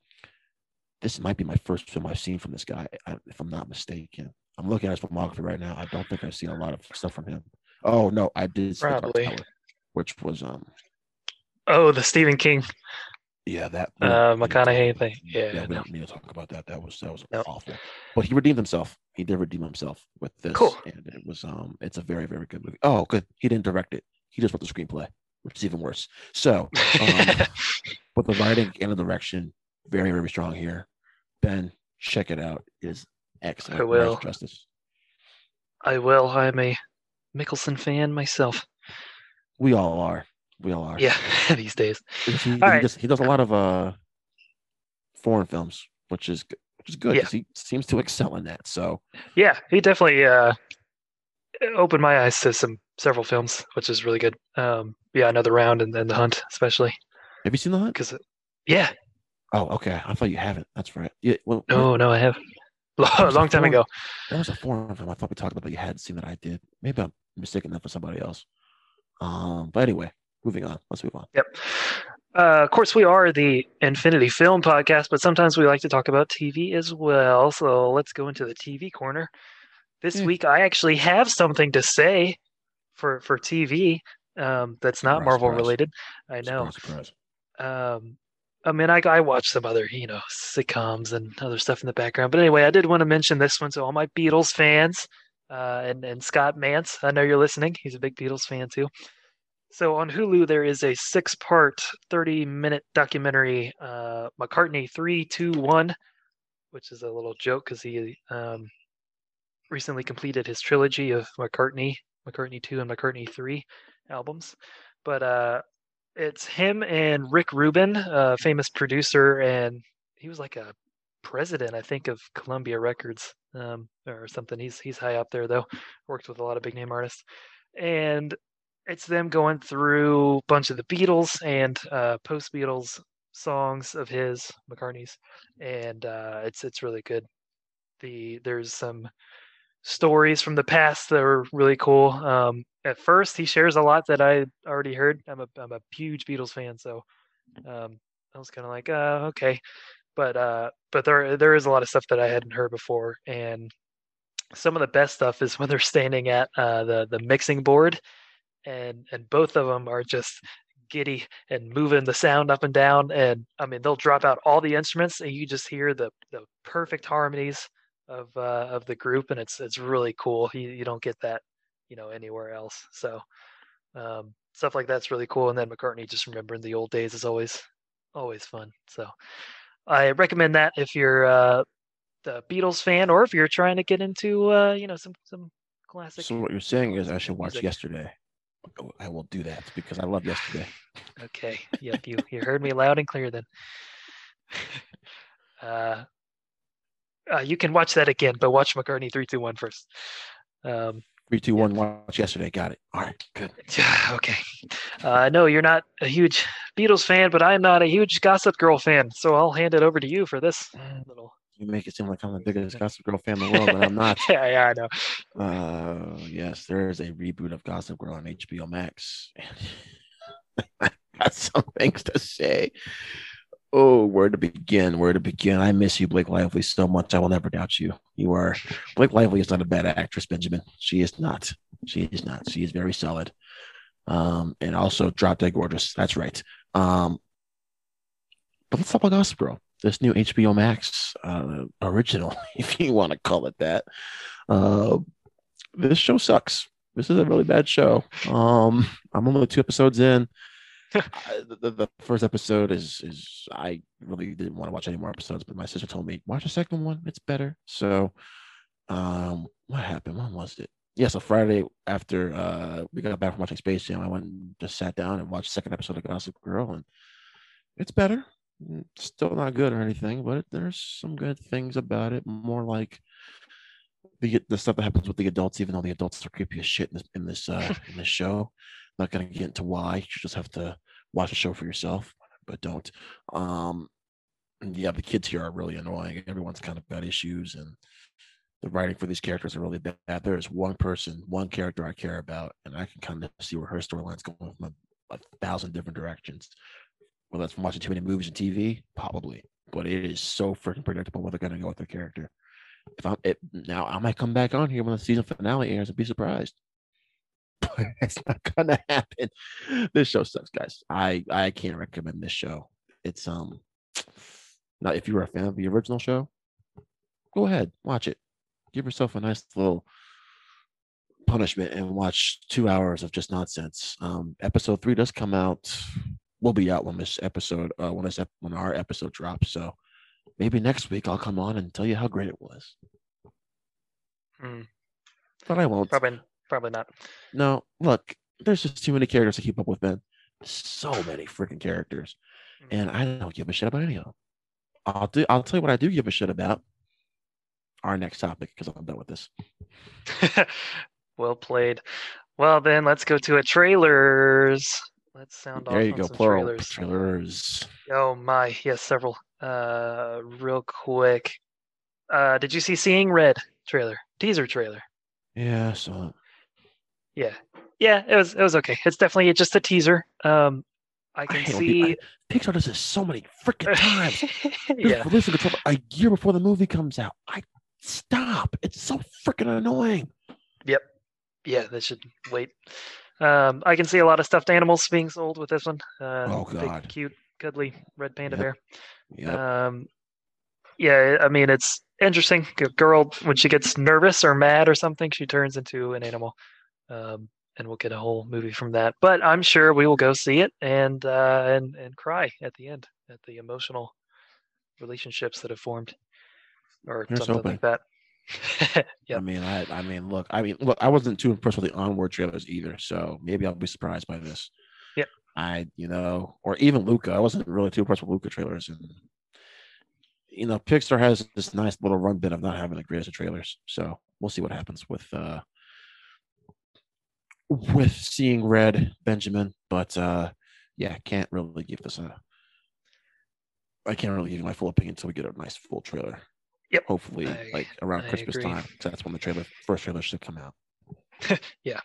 This might be my first film I've seen from this guy, if I'm not mistaken. I'm looking at his filmography right now. I don't think I've seen a lot of stuff from him. Oh no, I did see The Dark Probably. Tower, which was um Oh, the Stephen King. Yeah that Uh, McConaughey thing. Yeah, yeah we no. don't need to talk about that. That was that was No. awful. But he redeemed himself. He did redeem himself with this, Cool. and it was um it's a very very good movie. Oh good, he didn't direct it. He just wrote the screenplay, which is even worse. So um, (laughs) but the writing and the direction very very strong here. Ben, check it out. It is excellent. I will. Justice. I will. I'm a Mikkelsen fan myself. We all are. We all are. Yeah, (laughs) these days. He, he, right. does, he does a lot of uh foreign films, which is which is good Yeah. he seems to excel in that. So Yeah, he definitely uh, opened my eyes to some several films, which is really good. Um, yeah, another round and then the hunt, especially have you seen the hunt? because yeah, Oh, okay. I thought you haven't. That's right. Yeah. Well, no, no, I have (laughs) a a long time foreign- ago. That was a foreign film I thought we talked about that you hadn't seen that I did. Maybe I'm mistaken that for somebody else. Um, but anyway, moving on. Let's move on. Yep. Uh, of course, we are the Infinity Film Podcast, but sometimes we like to talk about TV as well. So let's go into the TV corner. This Yeah. week, I actually have something to say for for TV um, that's not Surprise, Marvel surprise. related. I know. Surprise. Um, I mean, I, I watch some other, you know, sitcoms and other stuff in the background. But anyway, I did want to mention this one to all my Beatles fans uh, and, and Scott Mance. I know you're listening. He's a big Beatles fan too. So on Hulu, there is a six part, 30 minute documentary, uh, McCartney 321, which is a little joke because he um, recently completed his trilogy of McCartney, McCartney 2 and McCartney 3 albums. But uh, it's him and Rick Rubin, a famous producer, and he was like a president, I think, of Columbia Records um, or something. He's he's high up there though. Worked with a lot of big name artists, and it's them going through a bunch of the Beatles and uh, post Beatles songs of his McCartney's, and uh, it's it's really good. The there's some stories from the past that are really cool. Um, at first, he shares a lot that I already heard. I'm a I'm a huge Beatles fan, so um, I was kind of like, uh, okay, but uh, but there there is a lot of stuff that I hadn't heard before, and some of the best stuff is when they're standing at uh, the the mixing board, and and both of them are just giddy and moving the sound up and down, and I mean they'll drop out all the instruments, and you just hear the the perfect harmonies of uh, of the group, and it's it's really cool. You you don't get that you know anywhere else. So um, stuff like that's really cool. And then McCartney just remembering the old days is always always fun. So I recommend that if you're uh, the Beatles fan or if you're trying to get into uh, you know some some classic. So what you're saying is I should watch music. yesterday. Oh, I will do that because I love yesterday. (sighs) Okay. Yep. You you heard me loud and clear then. (laughs) uh, uh, you can watch that again, but watch McCartney 321 first. Um, Three, two, one. Watch yesterday. Got it. All right. Good. (laughs) okay. Uh, know you're not a huge Beatles fan, but I'm not a huge Gossip Girl fan, so I'll hand it over to you for this little. You make it seem like I'm the biggest (laughs) Gossip Girl fan in the world, but I'm not. yeah, yeah, I know. Uh, yes, there is a reboot of Gossip Girl on HBO Max. (laughs) I got some things to say. Oh, where to begin? Where to begin? I miss you, Blake Lively, so much. I will never doubt you. You are Blake Lively is not a bad actress, Benjamin. She is not. She is not. She is very solid. Um, and also drop dead gorgeous. That's right. Um, but let's talk about Gossip Girl, this new HBO Max uh, original, (laughs) if you want to call it that. Uh, this show sucks. This is a really bad show. Um, I'm only two episodes in. (laughs) I- the, the first episode is is I really didn't want to watch any more episodes, but my sister told me watch the second one. It's better. So, um, what happened? When was it? Yeah, so Friday after uh we got back from watching Space Jam, I went and just sat down and watched the second episode of Gossip Girl, and it's better. Mm, Still not good or anything, but there's some good things about it. More like the the stuff that happens with the adults, even though the adults are creepy as shit in this in this uh (laughs) in this show. Not gonna get into why. You just have to watch the show for yourself, but don't. Um yeah, the kids here are really annoying. Everyone's kind of got issues and the writing for these characters are really bad. There is one person, one character I care about, and I can kind of see where her storyline's going from a, a thousand different directions. Whether that's from watching too many movies and TV, probably, but it is so freaking predictable where they're going to go with their character. If I'm it now, I might come back on here when the season finale airs and be surprised. (laughs) But it's not gonna happen. This show sucks, guys. I I can't recommend this show. It's um, now if you were a fan of the original show, go ahead watch it. Give yourself a nice little punishment and watch two hours of just nonsense. Um, episode three does come out. Will be out when this episode, uh, when this ep- when our episode drops. So maybe next week I'll come on and tell you how great it was. Hmm, But I won't. probably, probably not. No, look, there's just too many characters to keep up with, man. So many freaking characters, Mm. and I don't give a shit about any of them. I'll do. I'll tell you what I do give a shit about. Our next topic, because I'm done with this. (laughs) well played. Well, then let's go to a trailers. Let's sound off There you on go, some plural trailers. trailers. Oh my, yes, several. Uh, real quick. Uh, did you see Seeing Red trailer? Teaser trailer. Yeah, so Yeah, yeah, it was it was okay. It's definitely just a teaser. Um, I I can pe- see. I- Pixar does this so many freaking times. (laughs) Yeah, releasing a a year before the movie comes out. I stop. It's so freaking annoying. Yep. Yeah, they should wait. Um, I can see a lot of stuffed animals being sold with this one. Uh, Oh, big, God. cute, cuddly red panda Yep. bear. Yeah, Um, yeah, I mean it's interesting. A girl when she gets nervous or mad or something, she turns into an animal, um, and we'll get a whole movie from that. But I'm sure we will go see it and uh, and and cry at the end at the emotional relationships that have formed, or Here's something hoping. like that. (laughs) I mean, I, I mean, look, I mean, look, I wasn't too impressed with the onward trailers either, so maybe I'll be surprised by this. Yep. I, you know, or even Luca. I wasn't really too impressed with Luca trailers, and you know, Pixar has this nice little run bit of not having the greatest of trailers. So we'll see what happens with uh with seeing red Benjamin, but uh yeah, can't really give this a. I can't really give you my full opinion until we get a nice full trailer. Yep. Hopefully, I- like around I Christmas agree. time, that's when the trailer first trailer should come out. (laughs) Yeah.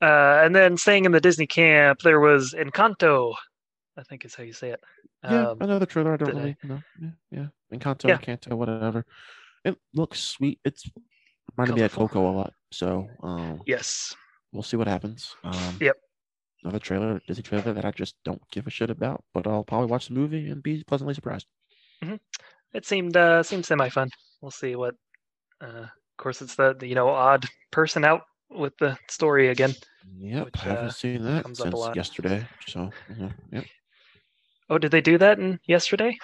Uh, and then staying in the Disney camp, there was Encanto. I think is how you say it. Yeah, Um, another trailer. I don't did I- really know. Yeah, yeah. Encanto, Yeah. Canto, whatever. It looks sweet. It's reminded me of. Coco a lot. So um, yes. we'll see what happens. Um, Yep. Another trailer, Disney trailer that I just don't give a shit about, but I'll probably watch the movie and be pleasantly surprised. It seemed uh, seemed semi fun. We'll see what. Uh, of course, it's the, the you know odd person out with the story again. Yep, Which, haven't uh, seen that comes up a since lot. yesterday. So mhm, yep. Oh, did they do that in yesterday?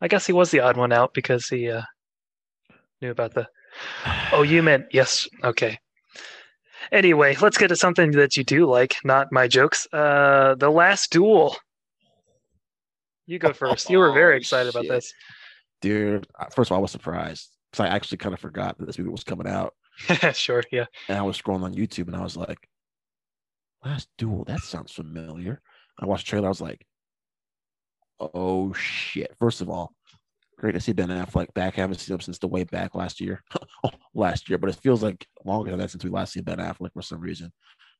I guess he was the odd one out because he uh, knew about the. (sighs) Oh, you meant yes. Okay. Anyway, let's get to something that you do like, not my jokes. Uh, the last duel. You go first. You were very Oh, excited about this. Dude. First of all, I was surprised because I actually kind of forgot that this movie was coming out, (laughs) sure. Yeah. and I was scrolling on YouTube and I was like, "Last Duel." That sounds familiar. I watched the trailer. I was like, "Oh shit!" First of all, Great to see Ben Affleck back. I haven't seen him since the way back last year. (laughs) oh, last year, but it feels like longer than that since we last seen Ben Affleck for some reason.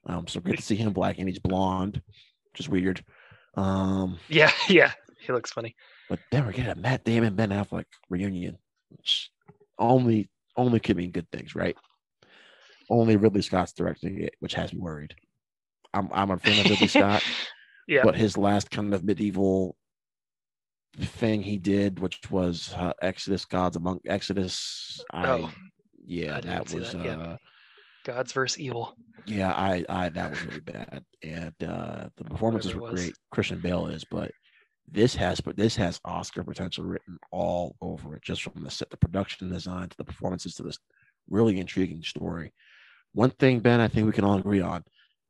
Um, so great to see him black and he's blonde, which is weird. Um, (laughs) yeah, yeah, he looks funny. But then we're getting a Matt Damon Ben Affleck reunion, which only only could mean good things, right? Only Ridley Scott's directing it, which has me worried. I'm I'm a fan of Ridley (laughs) Scott, Yeah, but his last kind of medieval thing he did, which was uh, Exodus, Gods Among Exodus. I, Oh, yeah, I that was that yet. uh, Gods versus evil. yeah, I I that was really bad, and uh, the performances were great. Christian Bale is, but this has but this has Oscar potential written all over it, just from the set, the production design to the performances to this really intriguing story. One thing, Ben, I think we can all agree on: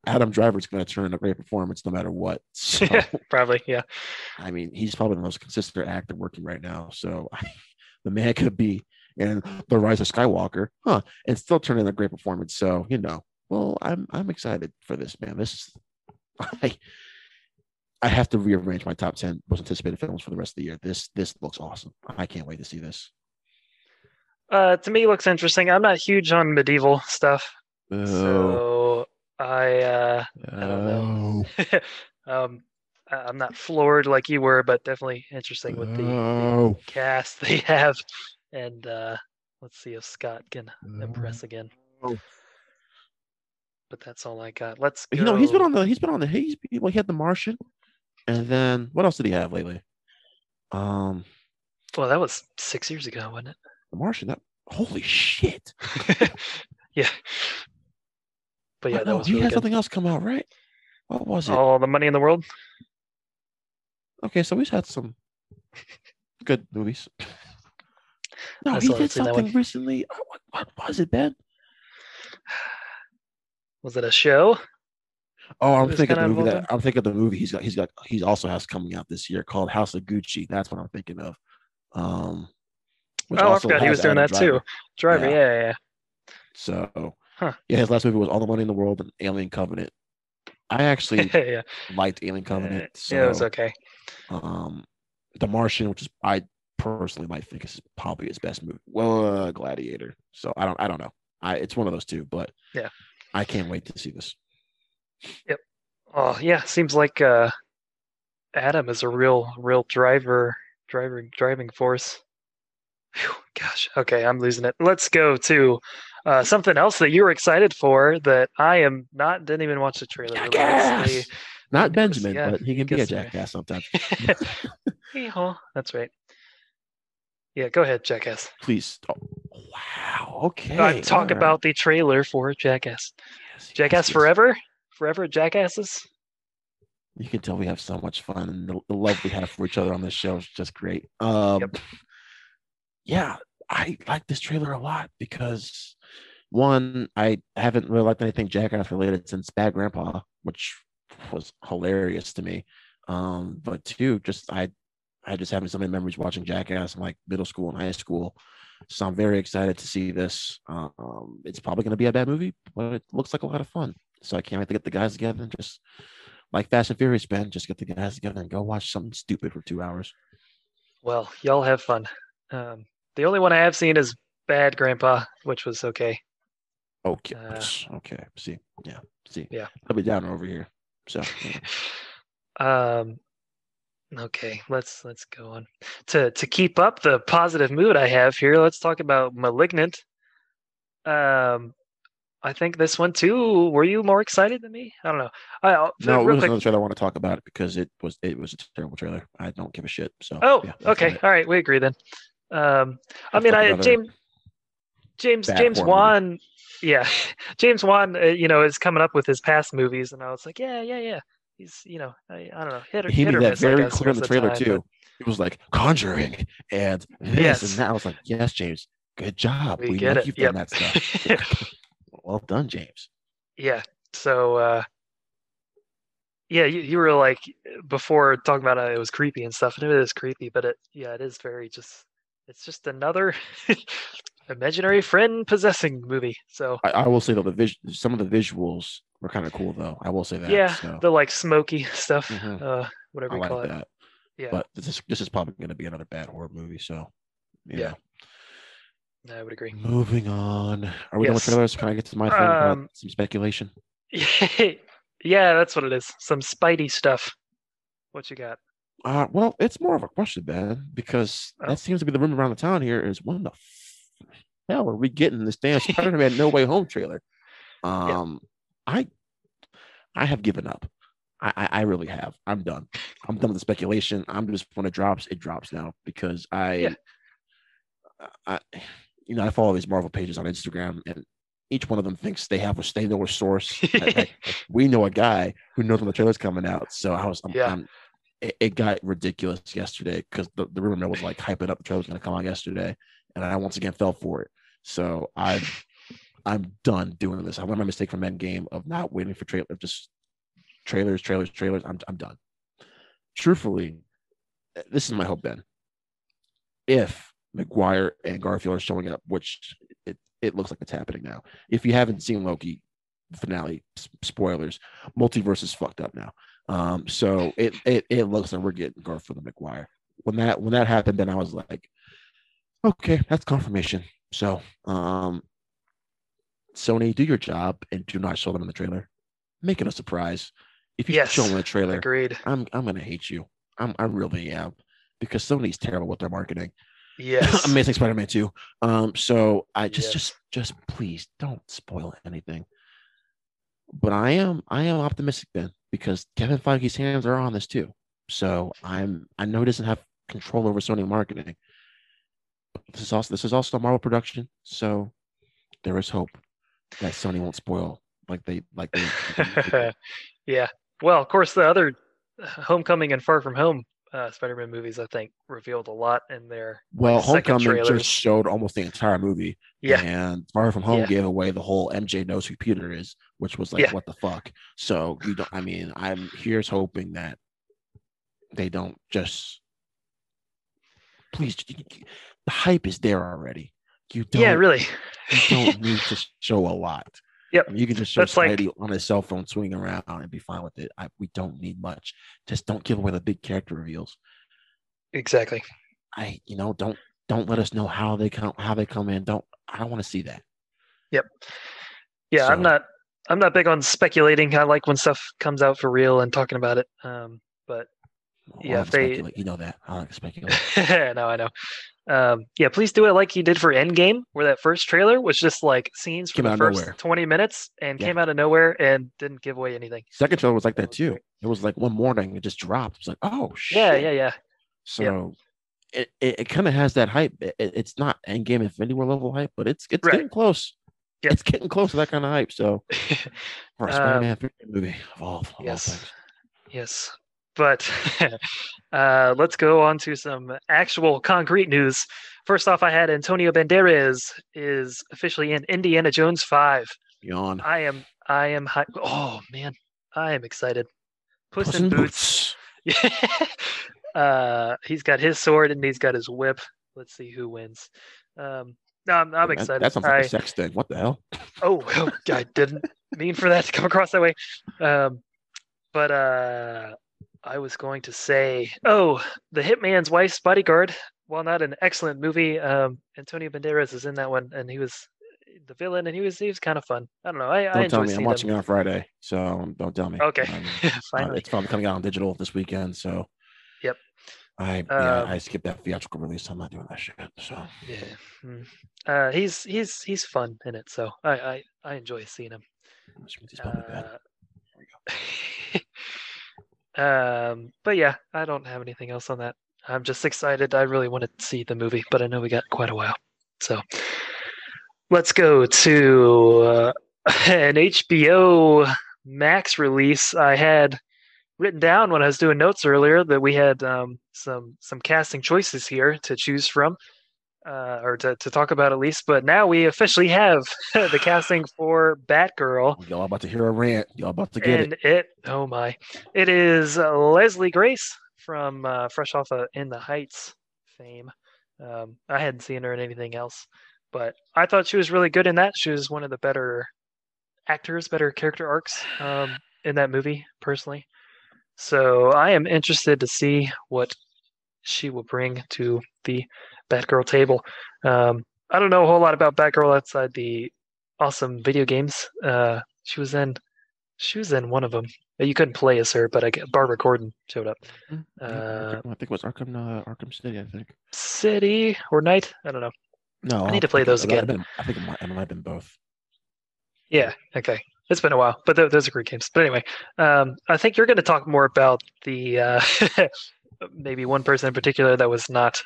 Adam Driver's going to turn in a great performance no matter what. (laughs) So, (laughs) Probably, yeah. I mean, he's probably the most consistent actor working right now. So, (laughs) the man could be in The Rise of Skywalker, huh, and still turn in a great performance. So, you know, well, I'm I'm excited for this, man. This is I I have to rearrange my top 10 most anticipated films for the rest of the year. This this looks awesome. I can't wait to see this. Uh, to me, looks interesting. I'm not huge on medieval stuff, Oh, so I uh, I don't know. oh, (laughs) um, I'm not floored like you were, but definitely interesting with the, the oh, cast (laughs) they have. And uh, let's see if Scott can impress again. oh. But that's all I got. Let's go. You know, he's been on the he's been on the he's well, he had the Martian, and then what else did he have lately? Um, Well, that was six years ago, wasn't it? the Martian. That holy shit! (laughs) yeah. But yeah, that no, was he really had good. something else come out, right? What was it? All the money in the world. Okay, so we've had some good movies. (laughs) No, he did something recently. Uh, What, what was it, Ben? Was it a show? Oh, I'm thinking the movie that I'm thinking of the movie he's got. He's got. He's also has coming out this year called House of Gucci. That's what I'm thinking of. Um, which Oh, I forgot he was doing Adam that too. Driver. Driver, Yeah. yeah, yeah. So, Huh. yeah, his last movie was All the Money in the World and Alien Covenant. I (laughs) actually yeah, liked Alien Covenant. So, yeah, it was okay. um, The Martian, which is I personally might think is probably his best movie. Well, uh, Gladiator. So I don't. I don't know. I it's one of those two, but Yeah. I can't wait to see this. Oh yeah, seems like uh, Adam is a real, real driver, driver, driving force. Phew, gosh, okay, I'm losing it. Let's go to uh, something else that you were excited for that I am not. Didn't even watch the trailer. Jackass! Not Benjamin, yeah, but he can be a jackass sometimes. (laughs) (laughs) That's right. Yeah, go ahead, Jackass. Please. Oh, wow. Okay. Uh, talk right. about the trailer for Jackass. Yes, yes, Jackass yes. forever, forever Jackasses. You can tell we have so much fun, and the, the love we have for each other on this show is just great. Um, Yep. Yeah, I like this trailer a lot because one, I haven't really liked anything Jackass related since Bad Grandpa, which was hilarious to me. Um, but two, just I, I just having so many memories watching Jackass in like middle school and high school. So I'm very excited to see this. Um, it's probably going to be a bad movie, but it looks like a lot of fun. So I can't wait to get the guys together and just like Fast and Furious, Ben, just get the guys together and go watch something stupid for two hours. Well, y'all have fun. Um, the only one I have seen is Bad Grandpa, which was okay. Okay. Uh, okay. See. Yeah. See. Yeah. I'll be down over here. So (laughs) yeah. Um, okay, let's let's go on to to keep up the positive mood I have here. Let's talk about *Malignant*. Um, I think this one too. Were you more excited than me? I don't know. I, no, it was quick. another trailer I want to talk about it because it was it was a terrible trailer. I don't give a shit. So Oh, yeah, okay, all right, we agree then. Um, I mean, I James James James Wan, yeah, (laughs) James Wan, uh, you know, is coming up with his past movies, and I was like, yeah, yeah, yeah. He's, you know, I, I don't know, hit, or- He hit made that miss, very guess, clear in the trailer time, too. It was like Conjuring and this Yes. and that. I was like, yes, James, good job. We We, get it. Yep. done that stuff. (laughs) well done, James. Yeah. So uh yeah, you, you were like before talking about uh, it was creepy and stuff, and it is creepy, but it yeah, it is very just it's just another (laughs) imaginary friend possessing movie. So I, I will say though the vis- some of the visuals were kind of cool though. I will say that. yeah, so the like smoky (laughs) stuff, Mhm. uh whatever I you like call it. Yeah. But this is this is probably going to be another bad horror movie. So you Yeah. I would agree. Moving on. Are we done with Yes. trailers? Can I get to my thing about Um, some speculation? (laughs) yeah, that's what it is. Some Spidey stuff. What you got? Uh, well, it's more of a question, Ben, because Oh. that seems to be the rumor around the town here is when the f- hell are we getting this damn Spider-Man No Way Home trailer? (laughs) Um, I I have given up. I, I I really have. I'm done. I'm done with the speculation. I'm just when it drops, it drops now because I, Yeah. I, you know, I follow these Marvel pages on Instagram, and each one of them thinks they have a they know a source. (laughs) Like, like, we know a guy who knows when the trailer's coming out. So I was, I'm, Yeah. I'm- it, it got ridiculous yesterday because the, the rumor mill was like hyping up the trailer was going to come out yesterday, and I once again fell for it. So I, I'm done doing this. I learned my mistake from Endgame of not waiting for trailer, just trailers, trailers, trailers. I'm, I'm done. Truthfully, this is my hope, Ben. If Maguire and Garfield are showing up, which it, it looks like it's happening now. If you haven't seen Loki finale, spoilers, multiverse is fucked up now. Um, so it, it it looks like we're getting Garfield and Maguire. When that when that happened, then I was like, okay, that's confirmation. So um Sony, do your job and do not show them in the trailer. Make it a surprise. If you Yes, show them in the trailer, Agreed. I'm I'm gonna hate you. I'm I really am because Sony's terrible with their marketing. Yes. (laughs) Amazing Spider-Man 2. Um, so I just Yes. just just please don't spoil anything. But I am I am optimistic then because Kevin Feige's hands are on this too. So I'm I know he doesn't have control over Sony marketing. But this is also this is also a Marvel production, so there is hope that Sony won't spoil like they like they, (laughs) yeah. Well, of course, the other Homecoming and Far From Home uh, Spider-Man movies, I think, revealed a lot in their Well, second Homecoming just showed almost the entire movie. yeah, And Far From Home Yeah. gave away the whole MJ knows who Peter is, which was like, Yeah. what the fuck? So you don't, I mean, I'm here's hoping that they don't just, please, the hype is there already. You don't, yeah, really. you don't (laughs) need to show a lot. Yep. You can just show That's like- on his cell phone swinging around and be fine with it. I, we don't need much. Just don't give away the big character reveals. exactly. I, you know, don't don't let us know how they come how they come in. Don't I don't want to see that. Yep. Yeah, I'm not. I'm not big on speculating. I like when stuff comes out for real and talking about it. Um, but I Yeah, if they- you know that. I like (laughs) speculate. no, I know. Um, yeah, please do it like you did for Endgame, where that first trailer was just like scenes from the first nowhere. 20 minutes and Yeah. came out of nowhere and didn't give away anything. Second trailer was like That too. It was like one morning, it just dropped. It's like, oh shit. Yeah, yeah, yeah. So it, it, it kind of has that hype. It, it- it's not Endgame Infinity War level hype, but it's it's Right. getting close. Yeah. It's getting close to that kind of hype. So (laughs) for a Um, Spider-Man movie of all, of yes. Yes. But (laughs) uh, let's go on to some actual concrete news. First off, I had Antonio Banderas is officially in Indiana Jones 5. Yawn. I am I am oh man, I am excited. Puss, Puss in in Boots. (laughs) uh he's got his sword and he's got his whip. Let's see who wins. Um no, I'm, I'm excited. That sounds like I- a sex thing. What the hell? oh, (laughs) oh, I didn't mean for that to come across that way. Um, but uh, I was going to say, oh, the Hitman's Wife's Bodyguard. While not an excellent movie, um, Antonio Banderas is in that one, and he was the villain, and he was he was kind of fun. I don't know. I, I Don't enjoy tell me. I'm watching him. it on Friday, so don't tell me. Okay, Um, (laughs) uh, it's probably coming out on digital this weekend. So. Yep. I yeah, Um, I skipped that theatrical release. I'm not doing that shit. So Yeah. mm. Uh, he's he's he's fun in it, so I I, I enjoy seeing him. which means he's probably bad. Uh, (laughs) um, but yeah, I don't have anything else on that. I'm just excited. I really want to see the movie, but I know we got quite a while. So let's go to uh, (laughs) an HBO Max release. I had written down when I was doing notes earlier that we had um, some some casting choices here to choose from. Uh, or to, to talk about at least, but now we officially have (laughs) the casting for Batgirl. Y'all about to hear a rant. Y'all about to get and it. it. oh my, it is uh, Leslie Grace from uh, fresh off of In the Heights fame. Um, I hadn't seen her in anything else, but I thought she was really good in that. She was one of the better actors, better character arcs um, in that movie, personally. So I am interested to see what she will bring to the Batgirl table. Um, I don't know a whole lot about Batgirl outside the awesome video games. Uh, she was in, she was in one of them. You couldn't play as her, but I get Barbara Gordon showed up. Mhm. Uh, I think it was Arkham uh, Arkham City. I think. City or Knight? I don't know. No, I need to play those it might have again. been- I think it might, it might have been both. Yeah. Okay. It's been a while, but th- those are great games. But anyway, um, I think you're going to talk more about the uh, (laughs) maybe one person in particular that was not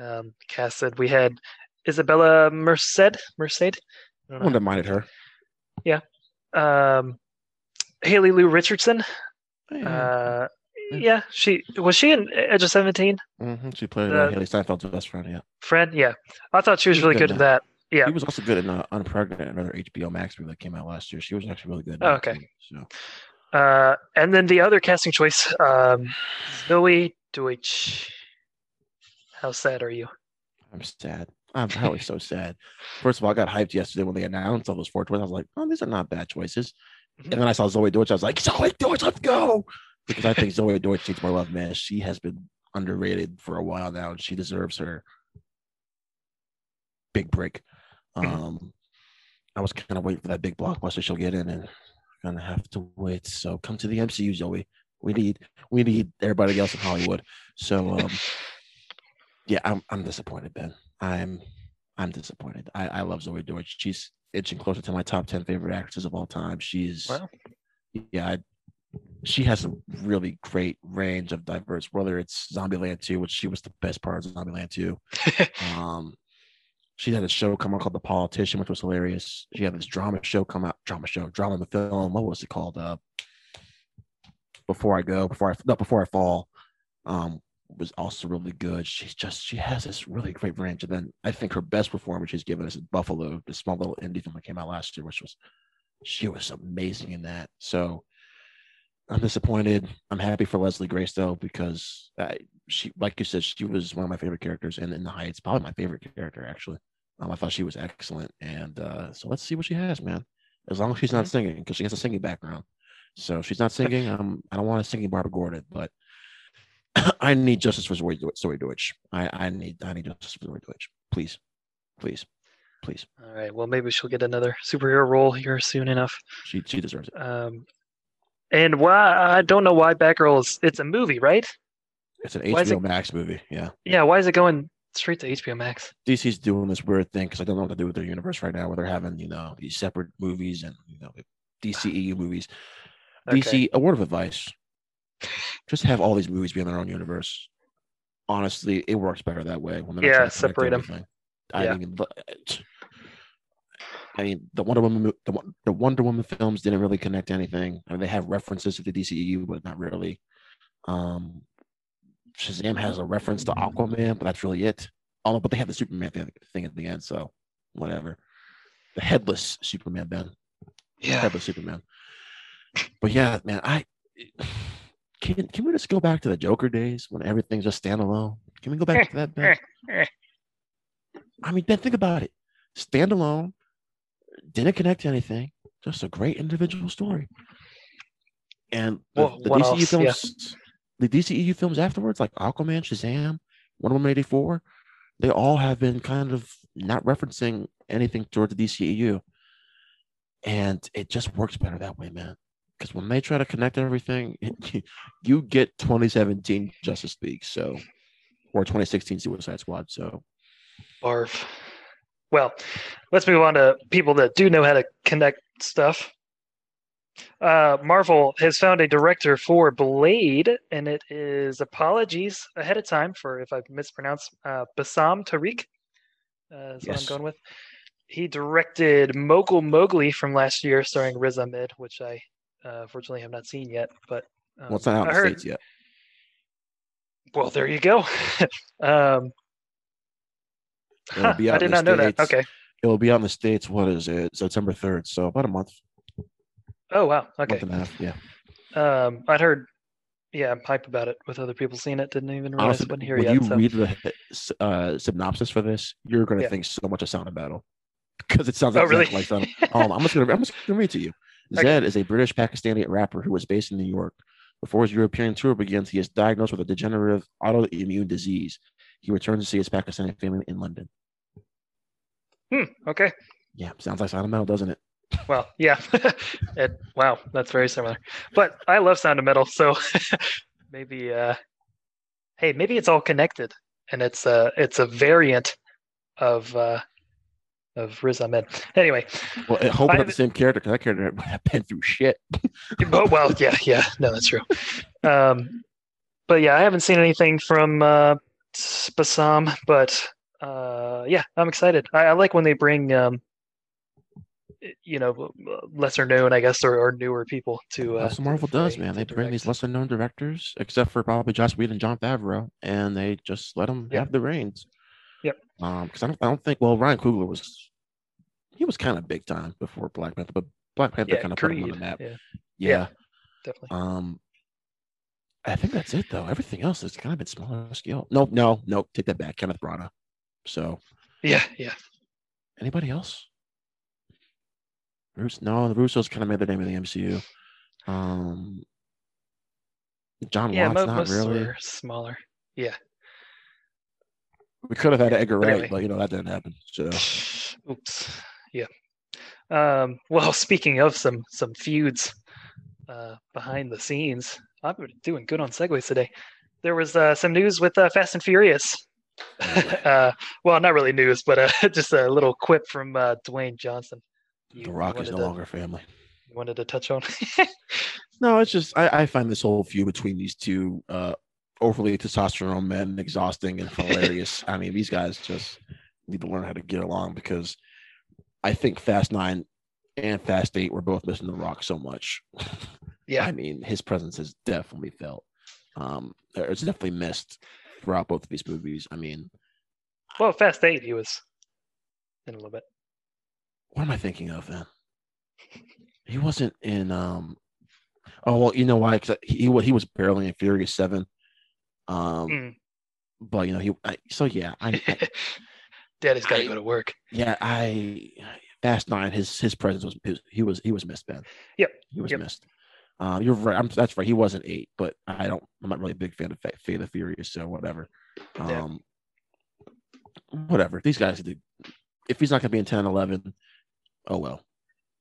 um, casted. We had Isabella Merced. Merced. I I don't know. wouldn't minded her. Yeah. Um, Haley Lu Richardson. Yeah. Uh, Yeah. yeah, she was she in Edge of Seventeen. Mhm, She played uh, Hailee Steinfeld's best friend. Yeah. Friend. Yeah, I thought she was She was really good good in at that. Yeah. She was also good in uh, Unpregnant, another HBO Max movie that came out last year. She was actually really good. in Oh, okay. too, So Uh, and then the other casting choice, um, Zoey Deutch. How sad are you? I'm sad. I'm probably so sad. First of all, I got hyped yesterday when they announced all those four choices. I was like, oh, these are not bad choices. Mhm. And then I saw Zoey Deutch. I was like, Zoey Deutch, let's go. Because I think Zoey Deutch needs more love, man. She has been underrated for a while now, and she deserves her big break. Mhm. Um, I was kind of waiting for that big blockbuster she'll get in, and gonna have to wait. So come to the MCU, Zoey. We need we need everybody else in Hollywood. So um, (laughs) yeah, I'm I'm disappointed, Ben. I'm I'm disappointed. I, I love Zoey Deutch. She's itching closer to my top ten favorite actresses of all time. She's Wow. yeah, I, she has a really great range of diverse. Whether it's Zombieland 2, which she was the best part of Zombieland 2. (laughs) Um, she had a show come out called The Politician, which was hilarious. She had this drama show come out, drama show, drama in the film. What was it called? Uh, Before I Go, Before I no, Before I Fall. Um, was also really good. She's just she has this really great range. And then I think her best performance she's given us is Buffalo, the small little indie film that came out last year, which was she was amazing in that. So I'm disappointed. I'm happy for Leslie Grace though because uh, she, like you said, she was one of my favorite characters, and in the Heights, probably my favorite character actually. Um, I thought she was excellent, and uh, so let's see what she has, man. As long as she's not singing, because she has a singing background. So if she's not singing. Um, I don't want a singing Barbara Gordon, but (coughs) I need justice for Zoey. Zoey Deutch. I, I need I need justice for Zoey Deutch. Please, please, please. All right. Well, maybe she'll get another superhero role here soon enough. She she deserves it. Um, and why I don't know why Batgirl is. It's a movie, right? It's an why HBO it- Max movie. Yeah. Yeah. Why is it going straight to HBO Max? DC's doing this weird thing because I don't know what to do with their universe right now, where they're having you know these separate movies and you know DCEU movies. (sighs) Okay. DC, a word of advice: just have all these movies be in their own universe. Honestly, it works better that way. When they're not Yeah, trying to connect separate 'em. everything. I Yeah. mean, I mean, the Wonder Woman, the, the Wonder Woman films didn't really connect to anything. I mean, they have references to the DCEU, but not really. Um, Shazam has a reference to Aquaman, but that's really it. Oh, but they have the Superman thing, thing at the end, so whatever. The headless Superman, Ben. Yeah. Headless Superman. But yeah, man, I can can we just go back to the Joker days when everything's just standalone? Can we go back to that, Ben? (laughs) I mean, Ben, think about it. Standalone, didn't connect to anything, just a great individual story. And the, Well, the one-offs, DCU films, yeah. the DCEU films afterwards, like Aquaman, Shazam, Wonder Woman 84, they all have been kind of not referencing anything toward the DCEU. And it just works better that way, man. Because when they try to connect everything, (laughs) you get 2017 Justice League, so or 2016 Suicide Squad. So Barf. Well, let's move on to people that do know how to connect stuff. Uh, Marvel has found a director for Blade, and it is apologies ahead of time for if I've mispronounced uh, Bassam Tariq. Uh, is what I'm going with. He directed Mogul Mowgli from last year, starring Riz Ahmed, which I uh, fortunately have not seen yet. But um, well, it's not out I in the heard. states yet. Well, there you go. (laughs) um, be I did not know that. Okay. It'll be out in the states. What is it? September 3rd. So about a month, Oh wow. Okay. month and a half. Yeah. Um, I'd heard, yeah, I'm hype about it with other people seeing it. Didn't even realize Honestly, it wasn't here when yet. you so. read the uh, synopsis for this, you're going to Yeah. think so much of Sound of Metal because it sounds Oh, really? like Sound. Um, I'm just going to I'm just going to read to you. Okay. Zed is a British Pakistani rapper who was based in New York. Before his European tour begins, he is diagnosed with a degenerative autoimmune disease. he returns to see his Pakistani family in London. Hmm. Okay. Yeah, sounds like Sound of Metal, doesn't it? Well, yeah. (laughs) it, wow, that's very similar. But I love Sound of Metal, so (laughs) maybe. uh Hey, maybe it's all connected, and it's a it's a variant of uh of Riz Ahmed. Anyway, Well, I hope not the same character because that character (laughs) had been through shit. oh, well, yeah, yeah, no, that's true. Um, but yeah, I haven't seen anything from uh, Bassam, but uh, yeah, I'm excited. I, I like when they bring, um, you know, lesser known, I guess, or, or newer people to. Uh, That's what Marvel does, man. They to bring these lesser known directors, except for probably Joss Whedon and Jon Favreau, and they just let them Yep. have the reins. Yep. Um, because I don't, I don't think. Well, Ryan Coogler was, he was kind of big time before Black Panther, but Black Panther Yeah, kind of put him on the map. Yeah, Yeah. definitely. Um, I think that's it though. Everything else has kind of been smaller scale. Nope, no, no. Take that back. Kenneth Branagh. So, Yeah, yeah. anybody else? No, the Russos kind of made their name in the MCU. Um, Jon Yeah, Watts, not really. smaller. Yeah. We could have had Edgar Wright, but you know that didn't happen. So (sighs) Oops. Yeah. Um, (laughs) well, speaking of some some feuds uh, behind the scenes, I'm doing good on segues today. There was uh, some news with uh, Fast and Furious. (laughs) uh, well, not really news, but uh, (laughs) just a little quip from uh, Dwayne Johnson. You- The Rock is no to- longer family. you wanted to touch on. No, it's just I, I find this whole feud between these two uh overly testosterone men exhausting and hilarious. I mean, these guys just need to learn how to get along because I think Fast Nine and Fast Eight were both missing the rock so much. (laughs) Yeah. I mean, his presence is definitely felt. Um, it's definitely missed throughout both of these movies. I mean, well, Fast Eight, he was in a little bit. what am I thinking of then? He wasn't in um oh well you know why because he he was barely in Furious Seven. Um Mm. but you know he I, so yeah I, I (laughs) Daddy's got to go to work. yeah I Fast Nine his his presence was his, he was he was missed Ben. Yep, He was yep. missed. Um you're right I'm that's right he wasn't eight but I don't I'm not really a big fan of Fa- Fate of the Furious so whatever. Yeah. Um whatever these guys do if he's not gonna be in 10 11 oh well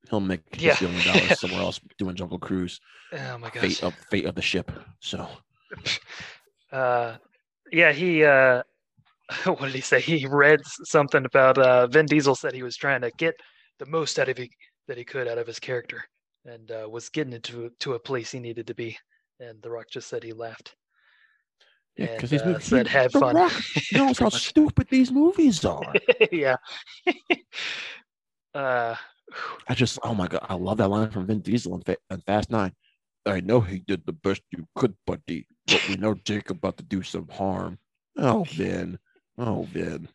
he'll make his Yeah. billion dollars (laughs) somewhere else doing Jungle Cruise. Oh my gosh. fate of fate of the ship. So (laughs) uh yeah he uh (laughs) what did he say he read something about uh vin diesel said he was trying to get the most out of he that he could out of his character and uh was getting into to a place he needed to be and the rock just said he laughed yeah, because these uh, movies said, "Have The fun." Rock (laughs) knows how stupid these movies are. (laughs) yeah uh I just oh my god, I love that line from Vin Diesel in, Fa- in Fast Nine. I know he did the best you could, buddy, but we know Jake about to do some harm. Oh Vin, oh Vin,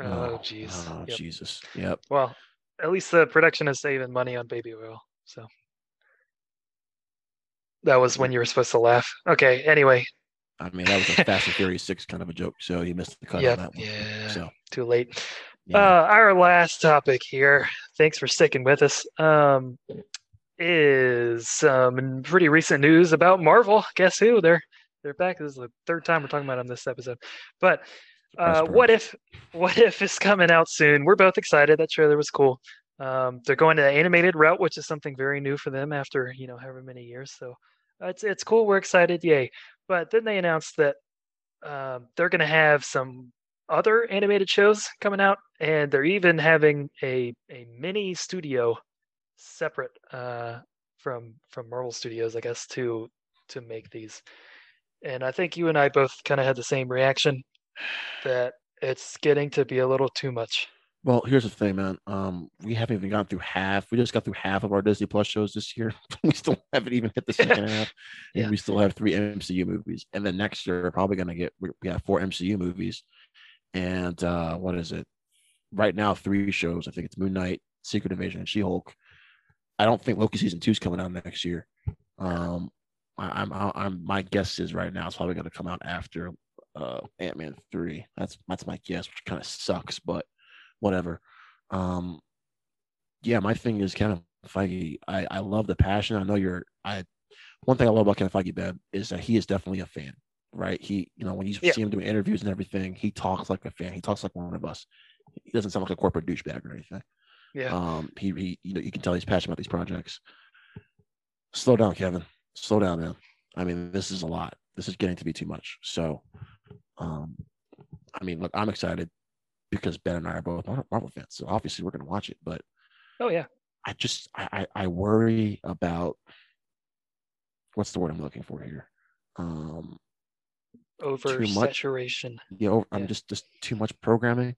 oh jeez oh Yep. Jesus, yep. well at least the production is saving money on baby oil so that was when you were supposed to laugh okay anyway I mean that was a Fast and Furious Six kind of a joke, so you missed the cut Yep, on that one. yeah. So too late yeah. Uh, our last topic here, thanks for sticking with us, um, is some pretty recent news about Marvel. Guess who? They're they're back. This is the third time we're talking about on this episode. But uh, (laughs) what if what if is coming out soon? We're both excited. That trailer was cool. Um, they're going to the animated route, which is something very new for them after you know however many years. So uh, it's it's cool. We're excited. Yay! But then they announced that um, they're going to have some other animated shows coming out, and they're even having a a mini studio separate uh, from from Marvel Studios, I guess, to to make these. And I think you and I both kind of had the same reaction that it's getting to be a little too much. Well, here's the thing, man. Um, we haven't even gone through half. We just got through half of our Disney Plus shows this year. (laughs) we still haven't even hit the second (laughs) half, and Yeah. we still have three MCU movies. And then next year, we're probably gonna get we we have four MCU movies, and uh, what is it? Right now, three shows. I think it's Moon Knight, Secret Invasion, and She Hulk. I don't think Loki season two is coming out next year. Um, I, I'm, I'm, my guess is right now it's probably going to come out after uh, Ant Man three. That's that's my guess, which kind of sucks, but whatever. Um, yeah, my thing is Kevin Feige. I, I love the passion. I know you're. I one thing I love about Kevin Feige, Ben, is that he is definitely a fan. right? He, you know, when you Yeah. see him doing interviews and everything, he talks like a fan. He talks like one of us. He doesn't sound like a corporate douchebag or anything. Yeah. Um, he, he, you know, you can tell he's passionate about these projects. Slow down, Kevin. Slow down, man. I mean, this is a lot. This is getting to be too much. So, um, I mean, look, I'm excited because Ben and I are both Marvel fans, so obviously we're going to watch it. But oh yeah. I just, I, I, I worry about what's the word I'm looking for here. Um, Oversaturation. you know, I'm just just too much programming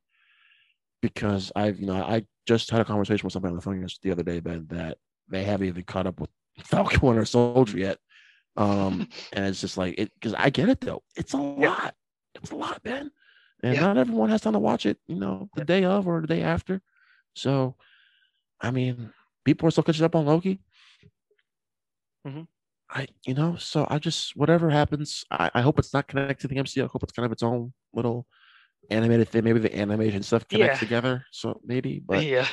because I've you know I just had a conversation with somebody on the phone just the other day, Ben, that they haven't even caught up with (laughs) Falcon Winter Soldier yet. Um, (laughs) and it's just like it because I get it though. It's a Yeah. lot. It's a lot, Ben. And Yeah. not everyone has time to watch it, you know, the day of or the day after. So, I mean, people are still catching up on Loki. Mhm. I, you know, so I just whatever happens, I, I hope it's not connected to the MCU. I hope it's kind of its own little animated thing. Maybe the animation stuff connects Yeah. together. So maybe, but yeah.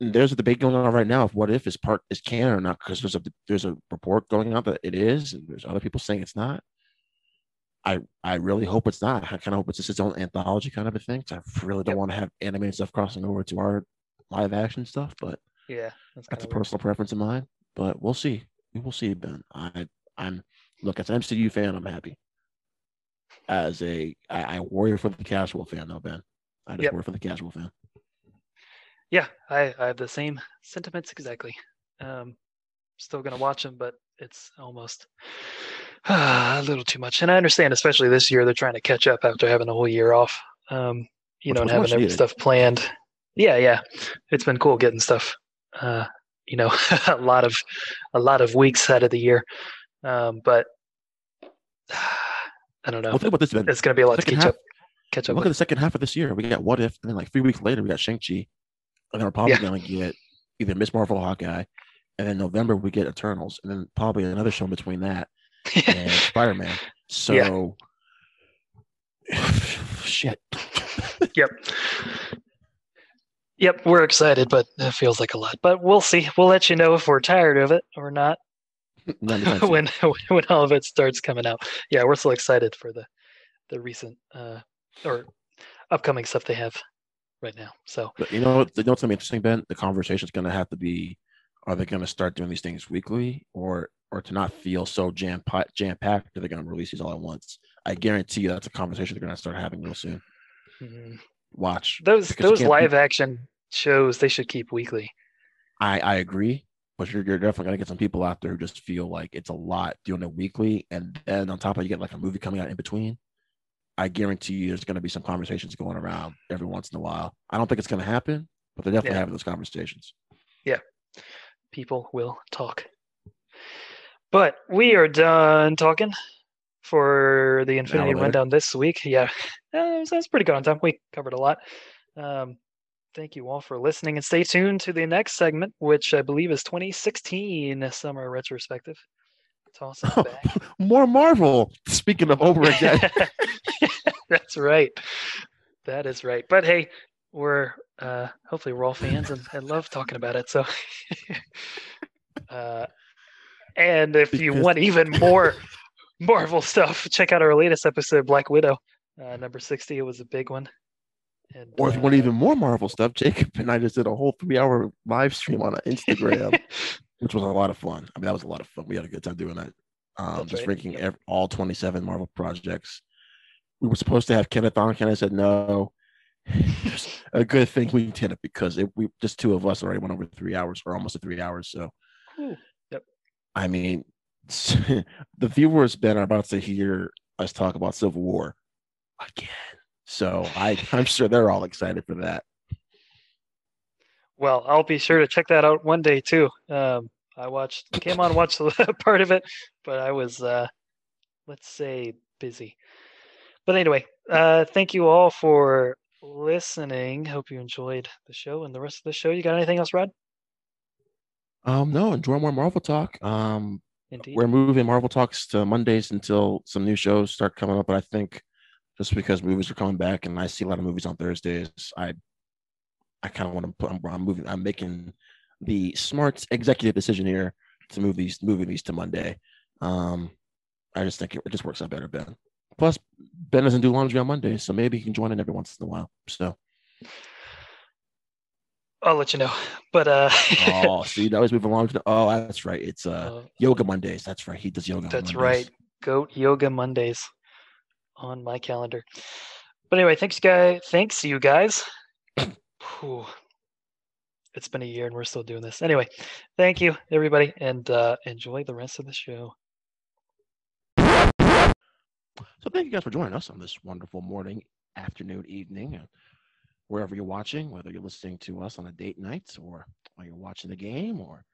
there's a debate going on right now of what if is part is canon or not because there's a there's a report going out that it is, and there's other people saying it's not. I I really hope it's not. I kind of hope it's just its own anthology kind of a thing. I really don't Yep. want to have animated stuff crossing over to our live action stuff, but Yeah. That's, that's a weird. personal preference of mine. But we'll see. We will see, Ben. I I'm look as an MCU fan, I'm happy. As a I, I worry for the casual fan though, Ben. I just Yep. worry for the casual fan. Yeah, I, I have the same sentiments exactly. Um, still gonna watch them, but it's almost (sighs) a little too much. And I understand, especially this year, they're trying to catch up after having a whole year off. Um, you Which know, and having needed. stuff planned. Yeah, yeah, it's been cool getting stuff. Uh, you know, (laughs) a lot of a lot of weeks out of the year, um, but (sighs) I don't know. Well, think about this. It's gonna be a lot to catch half- up. Catch up Look at the second half of this year. We got What If, and then like three weeks later, we got Shang-Chi. And then we're probably Yeah. going to get either Miss Marvel or Hawkeye. And then November, we get Eternals. And then probably another show between that and (laughs) Spider-Man. So, (sighs) shit. (laughs) Yep. Yep, we're excited, but it feels like a lot. But we'll see. We'll let you know if we're tired of it or not (laughs) Not anytime soon. when when all of it starts coming out. Yeah, we're still excited for the the recent uh or upcoming stuff they have right now. So But you know, what- you know what's going to be interesting, Ben? The conversation is going to have to be: Are they going to start doing these things weekly, or or to not feel so jam jam packed? Are they going to release these all at once? I guarantee you that's a conversation they're going to start having real soon. mm, Watch. those those live action shows they should keep weekly. I I agree, but you're, you're definitely going to get some people out there who just feel like it's a lot doing it weekly, and then on top of it, you get like a movie coming out in between. I guarantee you, there's going to be some conversations going around every once in a while. I don't think it's going to happen, but they're definitely Yeah. having those conversations. People will talk. But we are done talking for the Infinity. Rundown this week. Yeah, (laughs) uh, that's pretty good on time. We covered a lot. Um, thank you all for listening and stay tuned to the next segment, which I believe is 2016 Summer Retrospective. Toss it (laughs) back. More Marvel. Speaking of over again. (laughs) That's right. That is right. But hey, we're uh hopefully we're all fans and, and love talking about it. So (laughs) uh and if you want even more (laughs) Marvel stuff, check out our latest episode, Black Widow. Uh number 60. It was a big one. And Or if you want uh, even more Marvel stuff, Jacob and I just did a whole three hour live stream on Instagram, (laughs) which was a lot of fun. I mean, that was a lot of fun. We had a good time doing that. Um, just right. ranking Yep. ev- all 27 Marvel projects. We were supposed to have Kenneth on. Kenneth said no. A good thing we did it because it, we just two of us already went over three hours or almost three hours. So, yep. I mean, (laughs) the viewers, Ben, are about to hear us talk about Civil War again. So I, (laughs) I'm sure they're all excited for that. Well, I'll be sure to check that out one day too. Um, I watched, came on, watched (laughs) part of it, but I was, uh, let's say, busy. But anyway, uh, thank you all for listening. Hope you enjoyed the show and the rest of the show. You got anything else, Rod? Um, no, enjoy more Marvel talk. Um, Indeed. we're moving Marvel talks to Mondays until some new shows start coming up. But I think just because movies are coming back and I see a lot of movies on Thursdays, I I kind of want to put I'm, I'm moving I'm making the smart executive decision here to move these moving these to Monday. Um, I just think it, it just works out better, Ben. Plus, Ben doesn't do laundry on Mondays, so maybe he can join in every once in a while. So, I'll let you know. But uh, (laughs) oh, see, now he's moving along. To, oh, that's right. It's uh, uh, yoga Mondays. That's right. He does yoga. that's right. Goat Yoga Mondays on my calendar. But anyway, thanks, guys. Thanks, you guys. (coughs) Whew. It's been a year and we're still doing this. Anyway, thank you, everybody, and uh, enjoy the rest of the show. So thank you guys for joining us on this wonderful morning, afternoon, evening, uh, wherever you're watching, whether you're listening to us on a date night or while you're watching the game or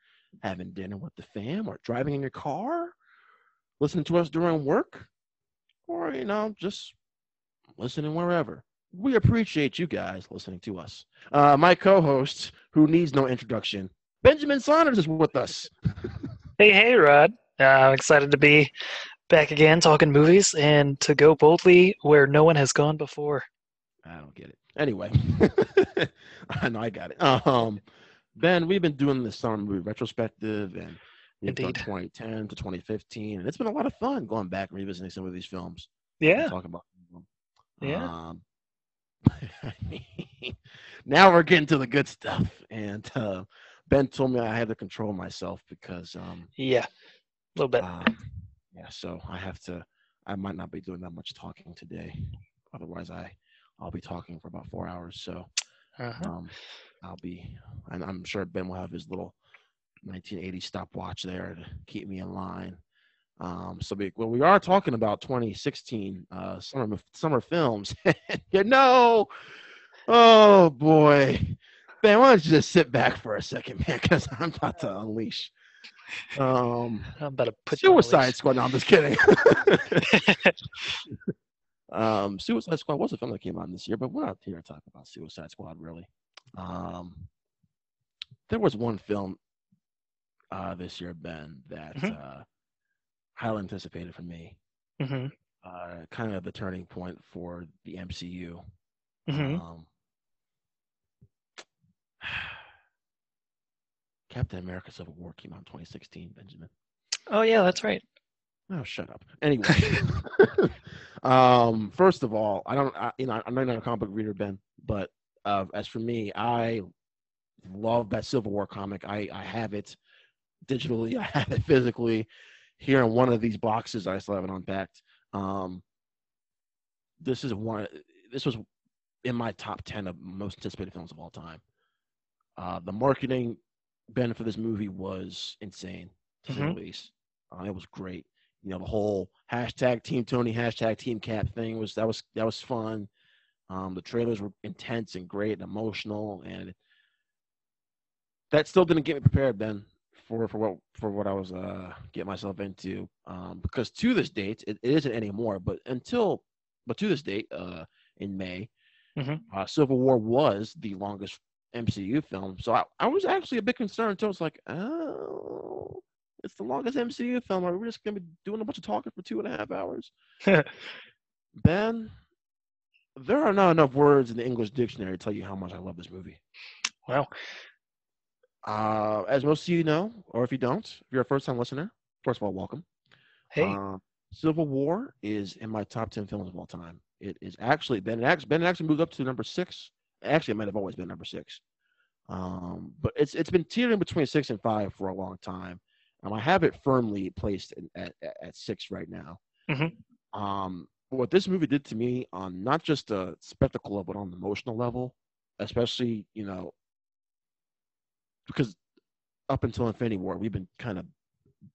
having dinner with the fam or driving in your car, listening to us during work, or, you know, just listening wherever. We appreciate you guys listening to us. Uh, my co-host, who needs no introduction, Benjamin Saunders is with us. Hey, hey, Rod. Uh, I'm excited to be back again talking movies and to go boldly where no one has gone before. I don't get it. Anyway, (laughs) I know I got it. Um, Ben, we've been doing this summer movie retrospective, and we've done Indeed. 2010 to 2015, and it's been a lot of fun going back and revisiting some of these films. Yeah, talking about them. Yeah. Um, I (laughs) mean, now we're getting to the good stuff, and uh, Ben told me I had to control myself because um, yeah, a little bit. um, yeah, so I have to. I might not be doing that much talking today. Otherwise, I I'll be talking for about four hours. So Uh-huh. um, I'll be, and I'm sure Ben will have his little 1980 stopwatch there to keep me in line. Um, so we, well, we are talking about 2016 uh, summer summer films. (laughs) you know, oh boy, Ben, why don't you just sit back for a second, man? Because I'm about to unleash. Um, I'm about to put you on a Suicide. Squad. No, I'm just kidding. (laughs) um, Suicide Squad was a film that came out this year, but we're not here to talk about Suicide Squad really. Um, there was one film uh, this year, Ben, that Mhm. uh, highly anticipated for me. hmm Uh, kind of the turning point for the MCU. hmm Um, Captain America: Civil War came out in 2016. Benjamin. Oh yeah, that's right. Oh, shut up. Anyway, (laughs) um, first of all, I don't, I, you know, I'm not a comic book reader, Ben, but uh, as for me, I love that Civil War comic. I, I have it digitally, (laughs) I have it physically here in one of these boxes. I still haven't unpacked. Um, this is one. This was in my top ten of most anticipated films of all time. Uh, the marketing, Ben, for this movie was insane, to say Mhm. the least. Uh, it was great you know the whole hashtag team tony hashtag team cap thing was that was that was fun um the trailers were intense and great and emotional and that still didn't get me prepared ben for for what for what i was uh getting myself into um because to this date it, it isn't anymore but until but to this date uh in may Mhm. uh, civil war was the longest mcu film so I, I was actually a bit concerned until it's like oh it's the longest MCU film. Are we just gonna be doing a bunch of talking for two and a half hours? (laughs) Ben, there are not enough words in the English dictionary to tell you how much I love this movie. Well, Uh, as most of you know, or if you don't, if you're a first-time listener, first of all, welcome. Hey. Uh, Civil War is in my top ten films of all time. It is actually Ben. It actually, ben actually moved up to number six. Actually, it might have always been number six. Um, but it's it's been teetering between six and five for a long time. Um, I have it firmly placed in, at, at six right now. Mhm. Um, what this movie did to me on not just a spectacle level, but on an emotional level, especially you know, because up until Infinity War, we've been kind of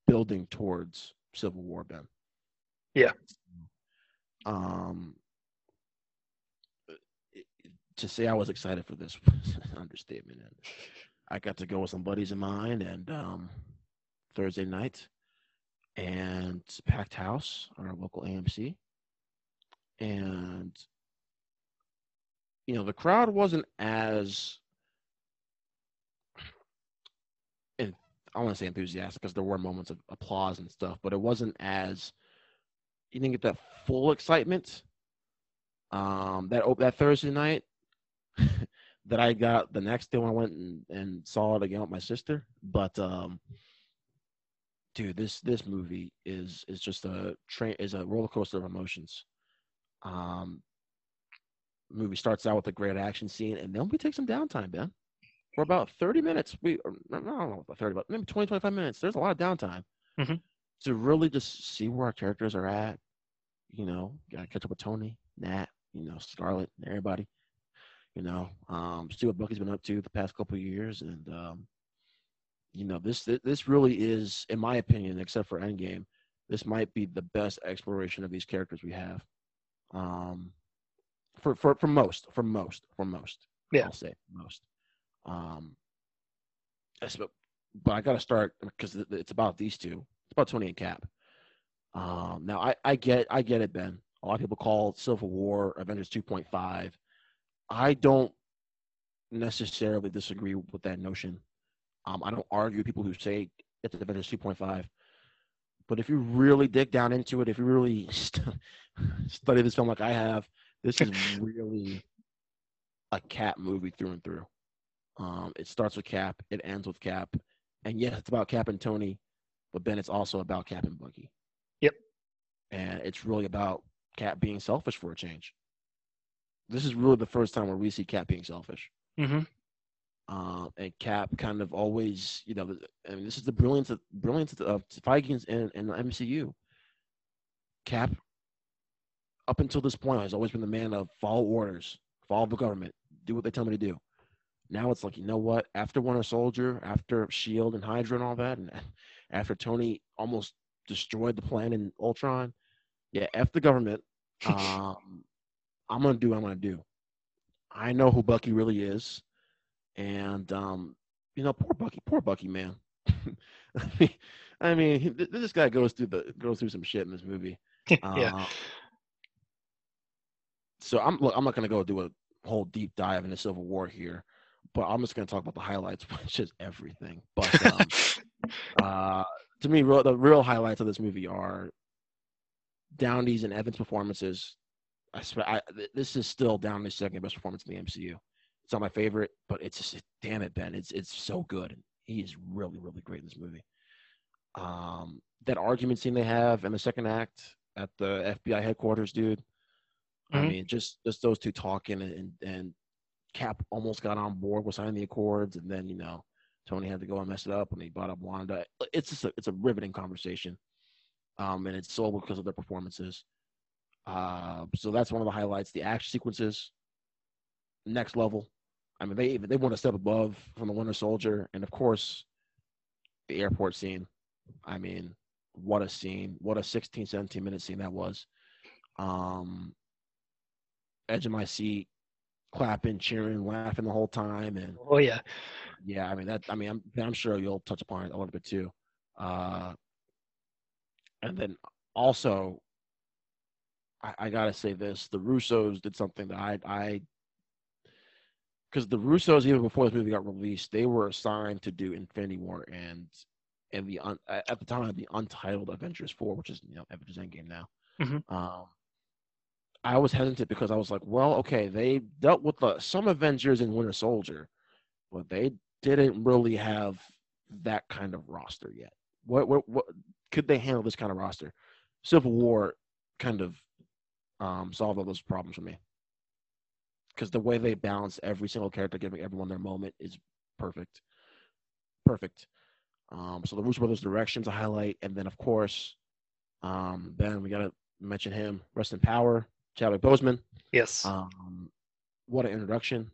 building towards Civil War, Ben. Yeah. Um, to say I was excited for this was (laughs) an understatement. And I got to go with some buddies of mine, and um, Thursday night, and packed house on our local AMC, and you know the crowd wasn't as and I want to say enthusiastic because there were moments of applause and stuff, but it wasn't as you didn't get that full excitement um, that that Thursday night that I got the next day when I went and, and saw it again with my sister. But um, dude, this this movie is is just a train is a roller coaster of emotions. Um, movie starts out with a great action scene, and then we take some downtime, Ben. For about 30 minutes, we or, I don't know about 30, but maybe 20, 25 minutes. There's a lot of downtime Mhm. to really just see where our characters are at. You know, gotta catch up with Tony, Nat, you know, Scarlett, everybody. You know, um, see what Bucky's been up to the past couple of years, and um, you know, this this really is, in my opinion, except for Endgame, this might be the best exploration of these characters we have. Um, for for for most, for most, for most. Yeah. I'll say most. Um, about- but I got to start because it's about these two. It's about Tony and Cap. Um, now I I get I get it, Ben. A lot of people call Civil War Avengers 2.5. I don't necessarily disagree with that notion. Um, I don't argue with people who say it's the Avengers 2.5. But if you really dig down into it, if you really (laughs) st- study this film like I have, this is (laughs) really a Cap movie through and through. Um, it starts with Cap, it ends with Cap, and yes, it's about Cap and Tony, but then it's also about Cap and Bucky. Yep. And it's really about Cap being selfish for a change. This is really the first time where we see Cap being selfish. hmm Um, and Cap kind of always, you know, I mean, this is the brilliance of brilliance of Feige in, and the MCU. Cap, up until this point, has always been the man of follow orders, follow the government, do what they tell me to do. Now it's like, you know what? After Winter Soldier, after Shield and Hydra and all that, and (laughs) after Tony almost destroyed the planet in Ultron, yeah, f the government. (laughs) Um, I'm gonna do what I'm gonna do. I know who Bucky really is, and um, you know, poor Bucky, poor Bucky, man. (laughs) I mean, I mean, th- this guy goes through the goes through some shit in this movie. (laughs) yeah. Uh, so I'm look, I'm not gonna go do a whole deep dive into Civil War here, but I'm just gonna talk about the highlights, (laughs) which is everything. But um, uh, to me, real, the real highlights of this movie are Downey's and Evans' performances. I, swear, I this is still down Downey's second best performance in the MCU. It's not my favorite, but it's just damn it, Ben. It's it's so good. He is really really great in this movie. Um, that argument scene they have in the second act at the FBI headquarters, dude. I Mhm. mean, just just those two talking and and Cap almost got on board with signing the accords, and then you know Tony had to go and mess it up, and he brought up Wanda. It's just a, it's a riveting conversation, um, and it's all because of their performances. Uh, so that's one of the highlights. The action sequences, next level. I mean, they they want to step above from the Winter Soldier, and of course, the airport scene. I mean, what a scene! What a 16, 17 minute scene that was. Um, edge of my seat, clapping, cheering, laughing the whole time, and Oh yeah. yeah, I mean that. I mean, I'm I'm sure you'll touch upon it a little bit too. Uh, and then also, I, I gotta say this: the Russos did something that I I because the Russos even before this movie got released, they were assigned to do Infinity War and and the un, at the time the untitled Avengers Four, which is you know Avengers Endgame now. Mhm. Um, I was hesitant because I was like, well, okay, they dealt with the, some Avengers in Winter Soldier, but they didn't really have that kind of roster yet. What what what could they handle this kind of roster? Civil War kind of um, solved all those problems for me because the way they balance every single character, giving everyone their moment, is perfect. Perfect. Um, so the Russo brothers' directions a highlight, and then of course, um, Ben, we gotta mention him. Rest in power, Chadwick Boseman. Yes. Um, what an introduction!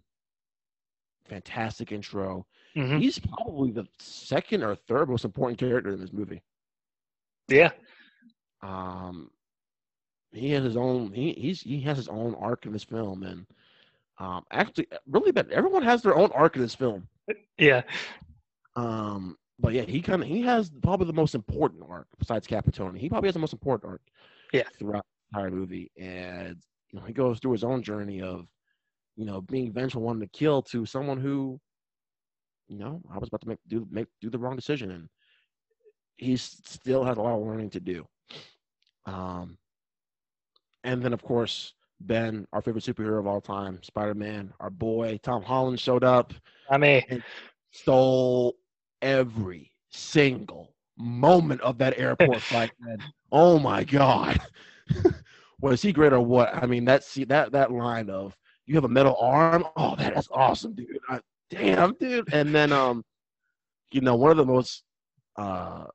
Fantastic intro. Mhm. He's probably the second or third most important character in this movie. Yeah. Um, he has his own. He he's he has his own arc in this film, and um, actually, really, but everyone has their own arc in this film. Yeah. Um, but yeah, he kind of he has probably the most important arc besides Cap and Tony. He probably has the most important arc. Yeah. Throughout the entire movie, and you know he goes through his own journey of, you know, being vengeful, wanting to kill, to someone who, you know, I was about to make do make do the wrong decision, and he still has a lot of learning to do. Um, and then of course Ben, our favorite superhero of all time, Spider Man, our boy Tom Holland showed up I mean, stole every single moment of that airport (laughs) fight, man. Oh my god. (laughs) Was he great or what? I mean, that see that that line of you have a metal arm. Oh, that is awesome, dude. I, damn, dude. And then um, you know, one of the most uh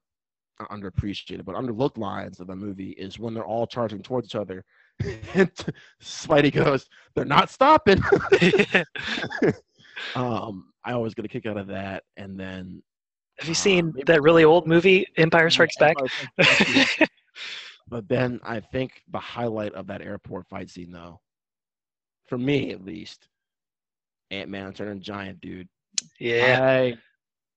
underappreciated but underlooked lines of the movie is when they're all charging towards each other. (laughs) and Spidey goes, "They're not stopping." (laughs) (laughs) um, I always get a kick out of that. And then, have you seen uh, that really old movie, Empire Strikes Back? but then I think the highlight of that airport fight scene, though, for me at least, Ant Man turning giant, dude. Yeah. I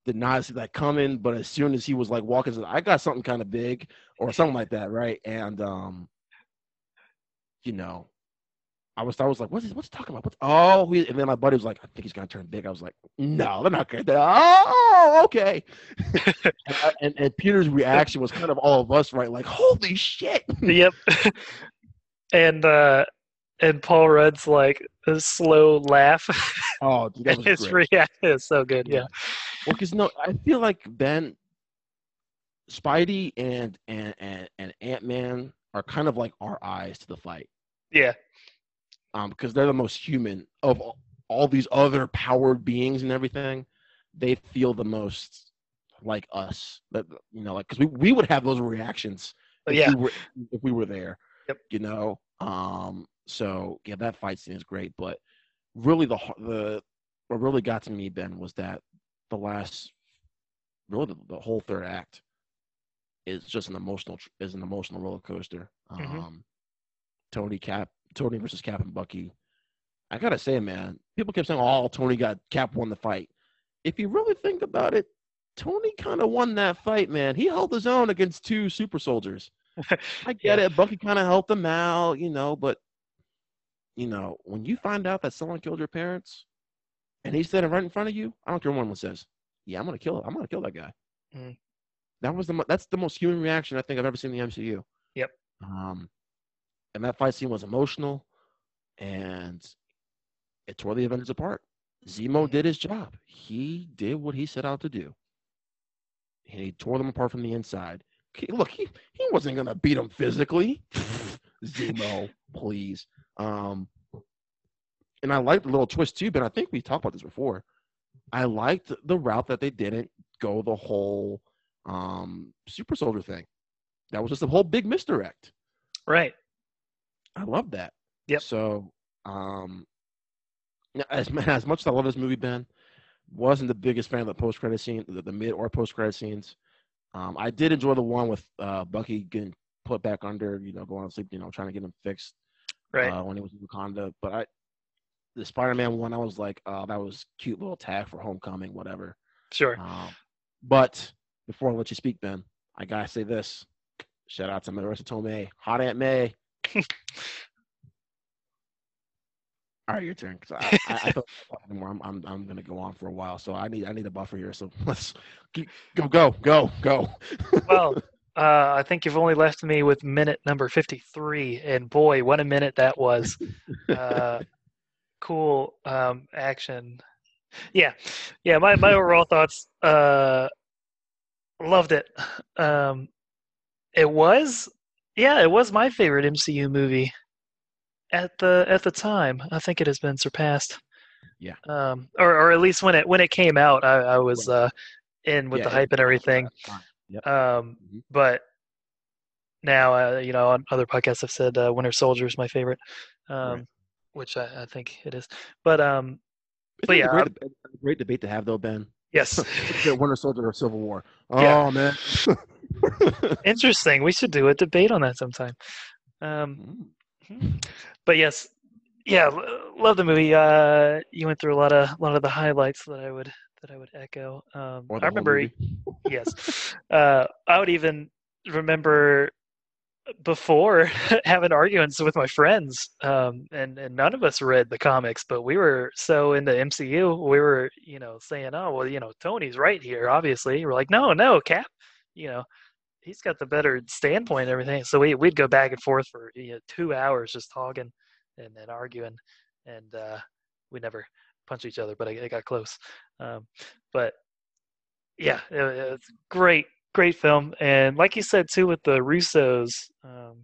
did not see that coming, but as soon as he was like walking, I got something kind of big or something like that, right? And um, you know, I was I was like, what's he, what's he talking about? What's, oh, he, and then my buddy was like, I think he's gonna turn big. I was like, no, they're not good. Oh, okay. (laughs) and, and, and Peter's reaction was kind of all of us, right? Like, holy shit. yep. (laughs) and uh, and Paul Rudd's like a slow laugh. (laughs) Oh, dude, that was his reaction is so good. Yeah. yeah. Well, because no, I feel like Ben, Spidey, and and and, and Ant Man are kind of like our eyes to the fight. Yeah. Um, because they're the most human of all, all these other powered beings and everything. They feel the most like us. That you know, like because we, we would have those reactions if yeah. we were if we were there. Yep. You know. Um. So yeah, that fight scene is great, but really the the what really got to me Ben was that the last really the, the whole third act is just an emotional is an emotional roller coaster. Mm-hmm. Um, Tony Cap, Tony versus Cap and Bucky. I gotta say, man, people kept saying, "Oh, Tony got Cap won the fight." If you really think about it, Tony kind of won that fight, man. He held his own against two super soldiers. (laughs) I get yeah. it. Bucky kind of helped him out, you know, but you know, when you find out that someone killed your parents, and he's standing right in front of you, I don't care what anyone says. Yeah, I'm gonna kill. him. I'm gonna kill that guy. Mm. That was the that's the most human reaction I think I've ever seen in the MCU. Yep. Um, and that fight scene was emotional, and it tore the Avengers apart. Zemo mm-hmm. did his job. He did what he set out to do. And he tore them apart from the inside. Look, he, he wasn't gonna beat them physically. (laughs) Zemo, please. Um, and I liked the little twist too, but I think we talked about this before. I liked the route that they didn't go the whole um, super soldier thing. That was just a whole big misdirect. Right. I love that. Yep. So, um, as (laughs) as much as I love this movie, Ben, wasn't the biggest fan of the post credit scene, the, the mid or post credit scenes. Um, I did enjoy the one with uh, Bucky getting put back under, you know, going to sleep, you know, trying to get him fixed. Right. Uh, when he was Wakanda, but I, the Spider-Man one, I was like, oh, that was cute little tag for Homecoming, whatever. Sure. Um, but before I let you speak, Ben, I gotta say this. Shout out to Marisa Tomei, Hot Aunt May. (laughs) All right, your turn. Cause I, I, I thought anymore. I'm, I'm, I'm gonna go on for a while, so I need, I need a buffer here. So (laughs) let's keep, go, go, go, go. well, uh, I think you've only left me with minute number 53, and boy, what a minute that was! Uh, (laughs) cool um, action. Yeah, yeah. My my overall thoughts. Uh, loved it. Um, it was, yeah, it was my favorite MCU movie at the at the time. I think it has been surpassed. Yeah. Um, or or at least when it when it came out, I, I was uh, in with yeah, the hype and everything. Yep. Um, mm-hmm. but now, uh, you know, on other podcasts, I've said uh, Winter Soldier is my favorite, um, right. which I, I, think it is. But um, it's but yeah, great, great, debate to have though, Ben. Yes, (laughs) Winter Soldier or Civil War. Oh yeah. man, (laughs) interesting. We should do a debate on that sometime. Um, mm. hmm. but yes, yeah, love the movie. Uh, you went through a lot of a lot of the highlights that I would that I would echo. Um, I remember, (laughs) yes, uh, I would even remember before (laughs) having arguments with my friends um, and and none of us read the comics but we were so into mcu we were you know saying oh well you know tony's right here obviously. We're like no no cap you know he's got the better standpoint and everything. So we, we'd go back and forth for you know, two hours just talking and then arguing and uh, we never punched each other but I got close. Um, but yeah it, it's great great film, and like you said too, with the Russos um,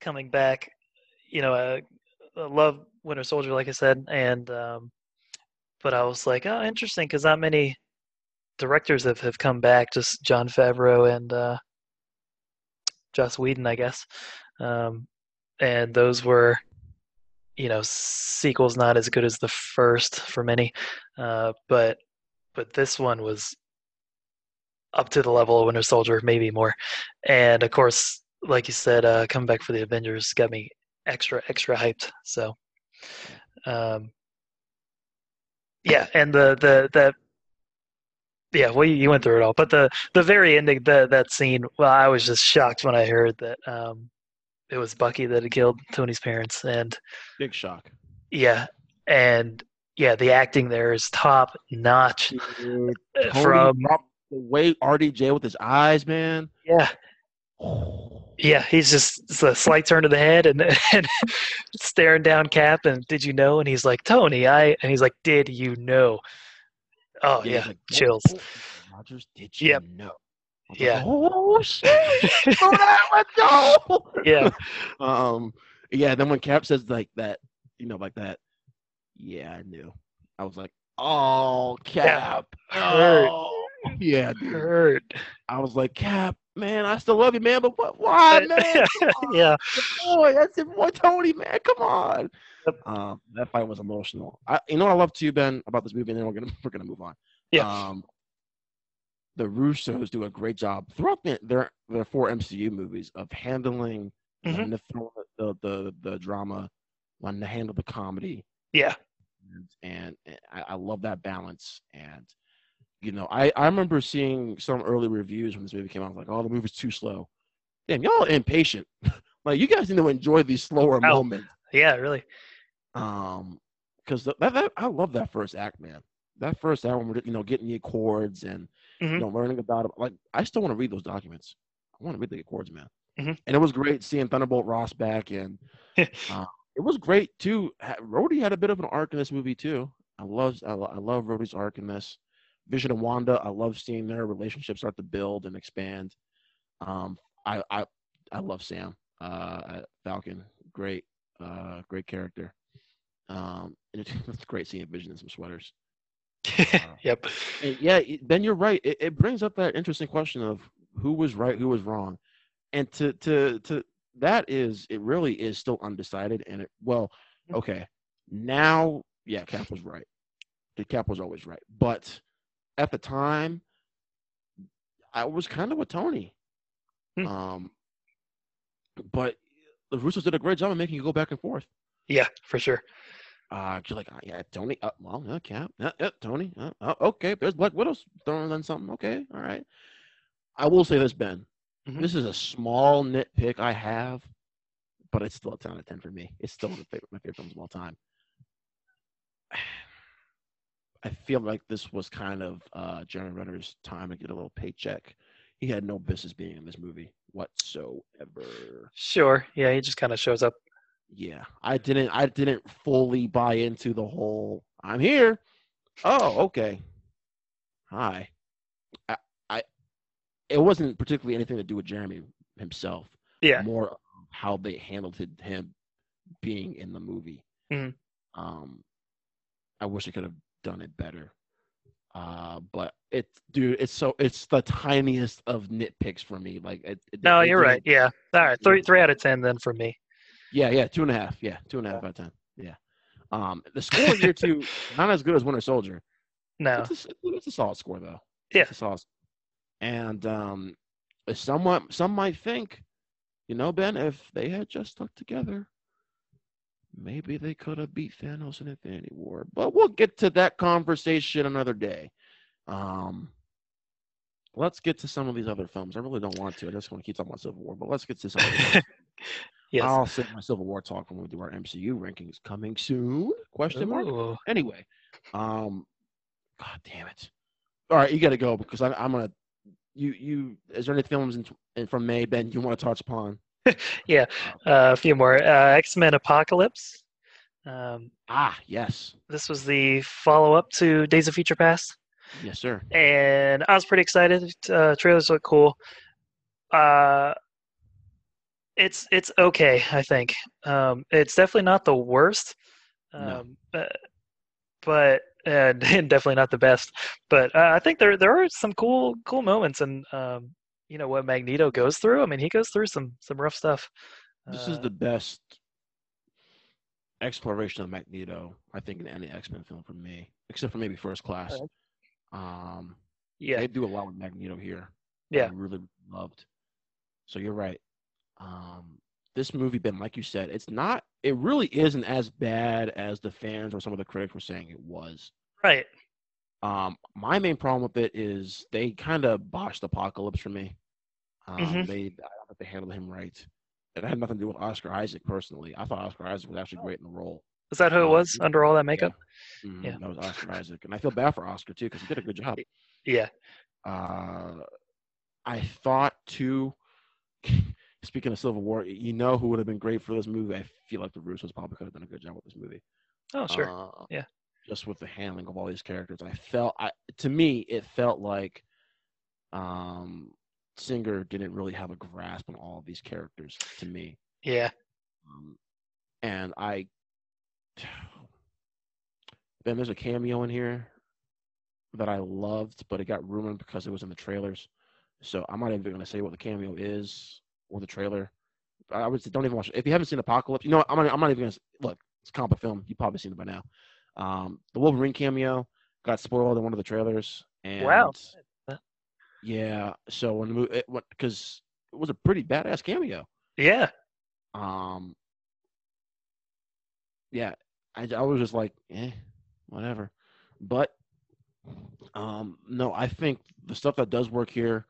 coming back, you know, I, I love Winter Soldier, like I said, and um, but I was like, oh, interesting, because not many directors have, have come back, just Jon Favreau and uh, Joss Whedon, I guess, um, and those were, you know, sequels not as good as the first for many, uh, but but this one was up to the level of Winter Soldier, maybe more. And of course, like you said, uh, coming back for the Avengers got me extra extra hyped. So, um, yeah, and the the the yeah, well, you went through it all, but the the very ending that that scene, well, I was just shocked when I heard that um, it was Bucky that had killed Tony's parents, and big shock. Yeah, and yeah, the acting there is top notch. Dude, uh, from the way RDJ with his eyes, man. Yeah. Yeah, he's just a slight turn to the head and, (laughs) and staring down Cap and did you know? And he's like, Tony, I and he's like, Did you know? Oh yeah, yeah like, chills. Rogers, did you yep. know? Yeah. Like, oh shit! (laughs) let's go. Yeah. (laughs) um. Yeah. Then when Cap says like that, you know, like that. Yeah, I knew. I was like, oh, Cap. Yeah. Oh yeah, dude. hurt. I was like, Cap, man, I still love you, man, but what? Why, man? (laughs) yeah, boy, that's it, boy, Tony, man, come on. Um, that fight was emotional. I, you know what I love too, Ben, about this movie, and then we're gonna we're gonna move on. Yeah. Um, the Russos do a great job throughout the, their their four MCU movies of handling mm-hmm. the, the, the the drama, when to handle the comedy. Yeah. And, and, and I, I love that balance and you know, I, I remember seeing some early reviews when this movie came out. Like, oh, the movie's too slow. Damn, y'all impatient. (laughs) like, you guys need to enjoy these slower oh, moments. Yeah, really. Um, because that, that I love that first act, man. That first act when we're you know getting the Accords and mm-hmm. you know learning about it. Like, I still want to read those documents. I want to read the Accords, man. Mm-hmm. And it was great seeing Thunderbolt Ross back, and (laughs) uh, it was great too. Rhodey had a bit of an arc in this movie too. I love I, I love Rhodey's arc in this. Vision and Wanda, I love seeing their relationship start to build and expand. Um, I, I I love Sam uh, Falcon, great uh, great character. Um, and (laughs) it's great seeing Vision in some sweaters. Yep. yeah, Ben, you're right. It, it brings up that interesting question of who was right, who was wrong, and to to to that is it really is still undecided. And it well, mm. okay, now yeah, Cap was right. The Cap was always right, but at the time, I was kind of with Tony. Hmm. Um, but the Russos did a great job of making you go back and forth. Yeah, for sure. Uh, you're like, oh, yeah, Tony. Uh, well, yeah, Cap. Yeah, yeah Tony. Uh, uh, okay, there's Black Widow's throwing on something. Okay, all right. I will say this, Ben. Mm-hmm. This is a small nitpick I have, but it's still a 10 out of 10 for me. It's still my favorite, my favorite films of all time. (sighs) I feel like this was kind of uh, Jeremy Renner's time to get a little paycheck. He had no business being in this movie whatsoever. Sure. Yeah, he just kind of shows up. Yeah, I didn't. I didn't fully buy into the whole. I'm here. Oh, okay. Hi. I. I it wasn't particularly anything to do with Jeremy himself. Yeah. More how they handled him being in the movie. Mm-hmm. Um, I wish I could have done it better. Uh, but it's dude, it's so it's the tiniest of nitpicks for me. Like, it, it, no, it, you're right. Yeah, all right, three three out of ten then for me. Yeah, yeah, two and a half. Yeah, two and a half out of ten. Yeah. Um, the score here too, (laughs) not as good as Winter Soldier. No, it's a, it's a solid score though. Yeah, it's a solid. And um, somewhat some might think, you know, Ben, if they had just stuck together, maybe they could have beat Thanos in Infinity War. But we'll get to that conversation another day. Um, let's get to some of these other films. I really don't want to. I just want to keep talking about Civil War, but let's get to some. (laughs) yes. I'll save my Civil War talk when we do our MCU rankings coming soon. Question mark. Ooh. Anyway, um, God damn it! All right, you got to go because I, I'm gonna. You you is there any films in, in from May Ben you want to touch upon? (laughs) yeah, uh, a few more. Uh, X Men Apocalypse. Um, ah, yes. This was the follow up to Days of Future Past. Yes, sir. and I was pretty excited. Uh, trailers look cool. Uh, it's it's okay. I think um, it's definitely not the worst, No. um, but, but and, (laughs) and definitely not the best. But uh, I think there there are some cool cool moments, and um, you know what Magneto goes through. I mean, he goes through some some rough stuff. This is Uh, the best exploration of Magneto, I think, in any X Men film for me, except for maybe First Class. Um, yeah they do a lot with Magneto here. Yeah. I really loved. So you're right. Um, this movie, Ben, like you said, it's not. It really isn't as bad as the fans or some of the critics were saying it was. right. Um, my main problem with it is they kind of botched Apocalypse for me. Um, Mhm. They, I don't think they handled him right. It had nothing to do with Oscar Isaac personally. I thought Oscar Isaac was actually great in the role. Is that who it Um, was under all that makeup? Mhm, Yeah. that was Oscar Isaac, and I feel bad for Oscar too because he did a good job. Yeah. Uh, I thought too. (laughs) Speaking of Civil War, you know who would have been great for this movie? I feel like the Russos probably could have done a good job with this movie. Oh sure. Uh, Yeah. Just with the handling of all these characters, I felt I to me it felt like um Singer didn't really have a grasp on all of these characters to me. yeah. Um, and I then there's a cameo in here that I loved, but it got ruined because it was in the trailers. So I'm not even going to say what the cameo is or the trailer. I would say don't even watch it. If you haven't seen Apocalypse, you know what? I'm not, I'm not even going to look. It's a comic film. You've probably seen it by now. Um, the Wolverine cameo got spoiled in one of the trailers. And Wow. Yeah. So when the movie, because it was a pretty badass cameo. Yeah. Um, yeah, I, I was just like, eh, whatever. But um, no, I think the stuff that does work here,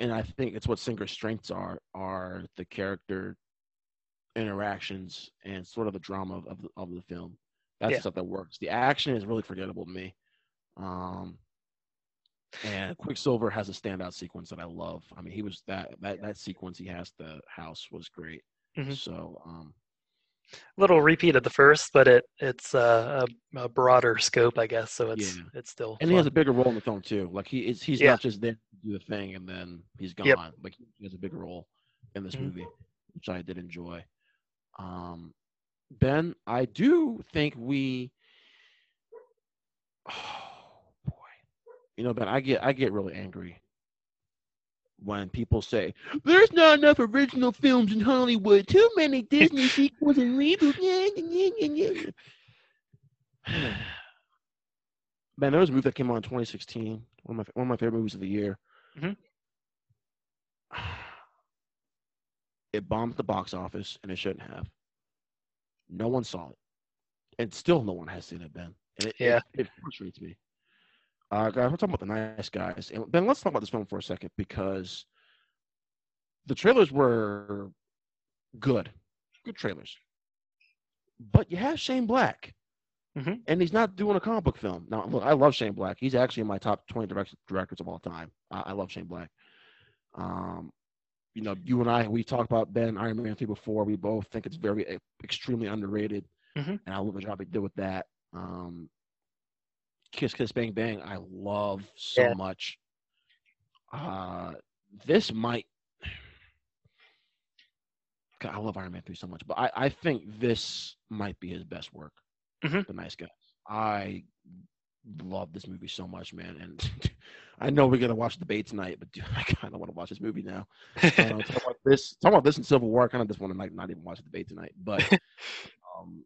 and I think it's what Singer's strengths are, are the character interactions and sort of the drama of, of, the, of the film. That's Yeah. stuff that works. The action is really forgettable to me. Um, and Quicksilver has a standout sequence that I love. I mean, he was that that that sequence he has the house was great. Mhm. So um, Little repeat of the first, but it it's uh, a, a broader scope, I guess. So it's Yeah. it's still. and he has a bigger role in the film too. Like he is he's Yeah. not just there to do the thing and then he's gone. Yep. Like he has a bigger role in this Mhm. movie, which I did enjoy. Um, Ben, I do think we. (sighs) Oh boy, you know, Ben, I get I get really angry when people say there's not enough original films in Hollywood. Too many (laughs) Disney sequels and reboots. (sighs) Man, there was a movie that came out in 2016. One of my one of my favorite movies of the year. Mhm. (sighs) It bombed the box office, and it shouldn't have. No one saw it, and still no one has seen it, Ben. And it, Yeah. it, it frustrates me. Uh, guys, we're talking about the nice guys, and Ben, let's talk about this film for a second because the trailers were good, good trailers. But you have Shane Black, Mhm. and he's not doing a comic book film. Now, look, I love Shane Black. He's actually in my top twenty direct- directors of all time. I, I love Shane Black. Um, you know, you and I, we talked about Ben Iron Man three before. We both think it's very e- extremely underrated, Mhm. and I love the job they did with that. Um, Kiss Kiss Bang Bang, I love so Yeah. much. Uh, this might. God, I love Iron Man 3 so much, but I, I think this might be his best work. Mhm. The Nice Guys. I love this movie so much, man. And (laughs) I know we're gonna watch the debate tonight, but (laughs) dude, I kind of want to watch this movie now. Uh, (laughs) talk about this, talk about this in Civil War. I kind of just want to like not even watch the debate tonight, but um,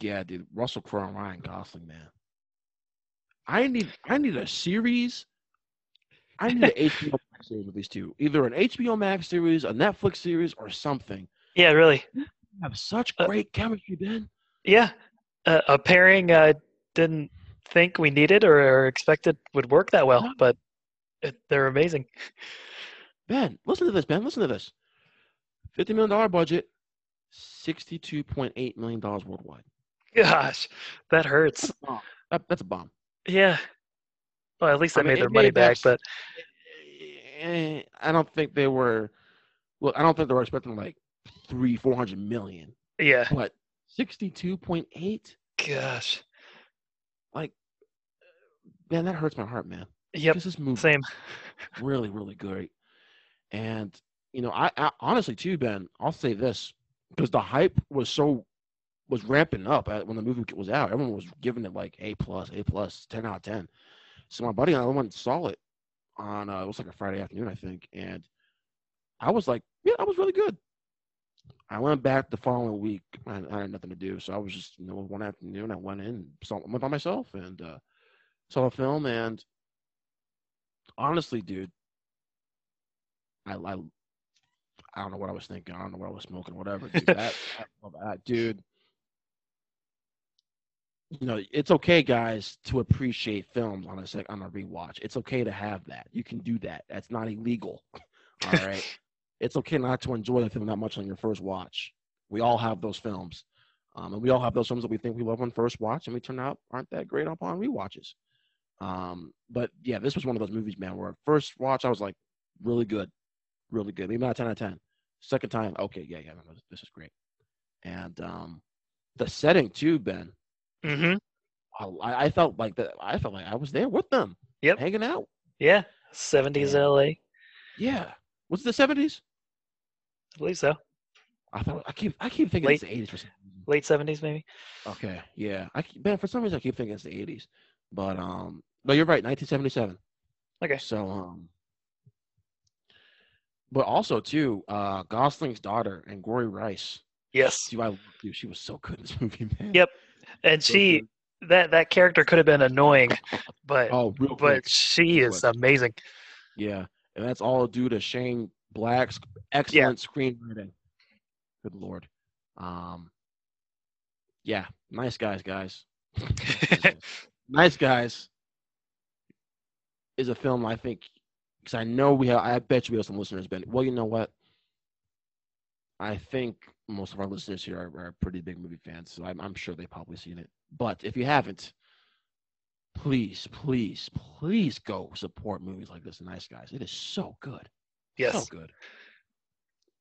yeah, dude, Russell Crowe and Ryan Gosling, man. I need I need a series. I need an (laughs) HBO Max series with these two. Either an HBO Max series, a Netflix series, or something. yeah, really. They have such Uh, great chemistry, Ben. Yeah, uh, a pairing I didn't think we needed or, or expected would work that well, but it, they're amazing. Ben, listen to this, Ben. Listen to this. $50 million budget, $62.8 million worldwide. Gosh, that hurts. That, that's a bomb. Yeah. Well, at least I they mean, made their money back, but Eh, I don't think they were. Well, I don't think they were expecting like three, four hundred million. yeah. What? Sixty-two point eight. Gosh. Like, man, that hurts my heart, man. Yep. Because this movie Same. (laughs) really, really great. And you know, I, I honestly too, Ben, I'll say this because the hype was so was ramping up when the movie was out. Everyone was giving it like A plus, A plus, ten out of ten. So my buddy and I went and saw it on uh, it was like a Friday afternoon, I think, and I was like, yeah, that was really good. I went back the following week. I, I had nothing to do, so I was just you know one afternoon I went in, saw went by myself, and uh, saw the film. And honestly, dude, I, I I don't know what I was thinking. I don't know what I was smoking, whatever. Dude, (laughs) that, that, dude. You know, it's okay, guys, to appreciate films on a sec on a rewatch. It's okay to have that. You can do that. That's not illegal. (laughs) All right. it's okay not to enjoy the film that much on your first watch. We all have those films. Um, and we all have those films that we think we love on first watch and we turn out aren't that great upon rewatches. Um, but yeah, this was one of those movies, man, where first watch I was like, really good, really good. Maybe not 10 out of 10. Second time, okay, yeah, yeah, no, this is great. And um, the setting too, Ben. Mm-hmm. I, I felt like that. I felt like I was there with them. Yep. hanging out. Yeah. 70s Yeah. LA. Yeah, was it the seventies? I believe so. I thought I keep I keep thinking Late- it's the eighties for some reason. Late 70s, maybe. Okay, yeah, I keep, man for some reason I keep thinking it's the eighties, but um, no, you're right, nineteen seventy seven. Okay. So um, but also too, uh, Gosling's daughter Angourie Rice. Yes. Dude, I you. She was so good in this (laughs) movie, man. Yep. And So she, good. that that character could have been annoying, but Oh, but quick. she is quick. amazing. Yeah, and that's all due to Shane Black's excellent screenwriting. Good lord. Um, yeah, nice guys, guys. nice guys (laughs) is a film I think because I know we have. I bet you we have some listeners. Ben, well, you know what? I think most of our listeners here are, are pretty big movie fans, so I'm, I'm sure they've probably seen it. But if you haven't, please, please, please go support movies like this. Nice guys, it is so good. yes. so good.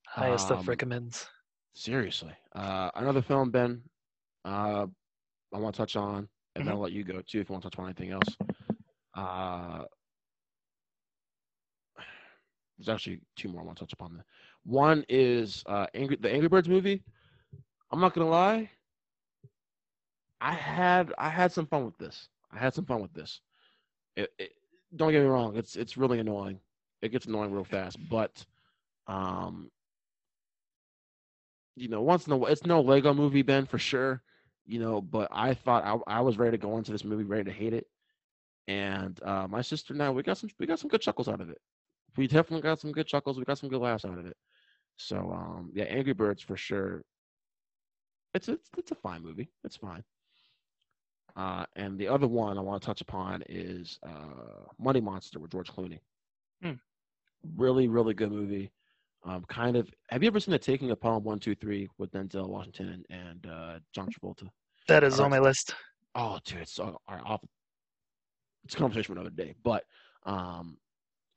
Highest Um, of recommends. Seriously. Uh, another film, Ben, uh, I want to touch on, and then I'll let you go too if you want to touch on anything else. Uh, there's actually two more I want to touch upon. There. One is uh, Angry, the Angry Birds movie. I'm not gonna lie. I had I had some fun with this. I had some fun with this. It, it, don't get me wrong. It's it's really annoying. It gets annoying real fast, but um, you know, once in a while, it's no Lego movie, Ben, for sure. You know, but I thought I, I was ready to go into this movie, ready to hate it. And uh, my sister and I, we got some we got some good chuckles out of it. We definitely got some good chuckles. We got some good laughs out of it. So um, yeah, Angry Birds for sure. It's it's it's a fine movie. It's fine. Uh, and the other one I want to touch upon is uh, Money Monster with George Clooney. Hmm. Really, really good movie. Um, kind of. Have you ever seen The Taking of Pelham One Two Three with Denzel Washington and, and uh, John Travolta? That is on my list. Oh, dude, it's all, all right, off. It's a conversation for another day, but um,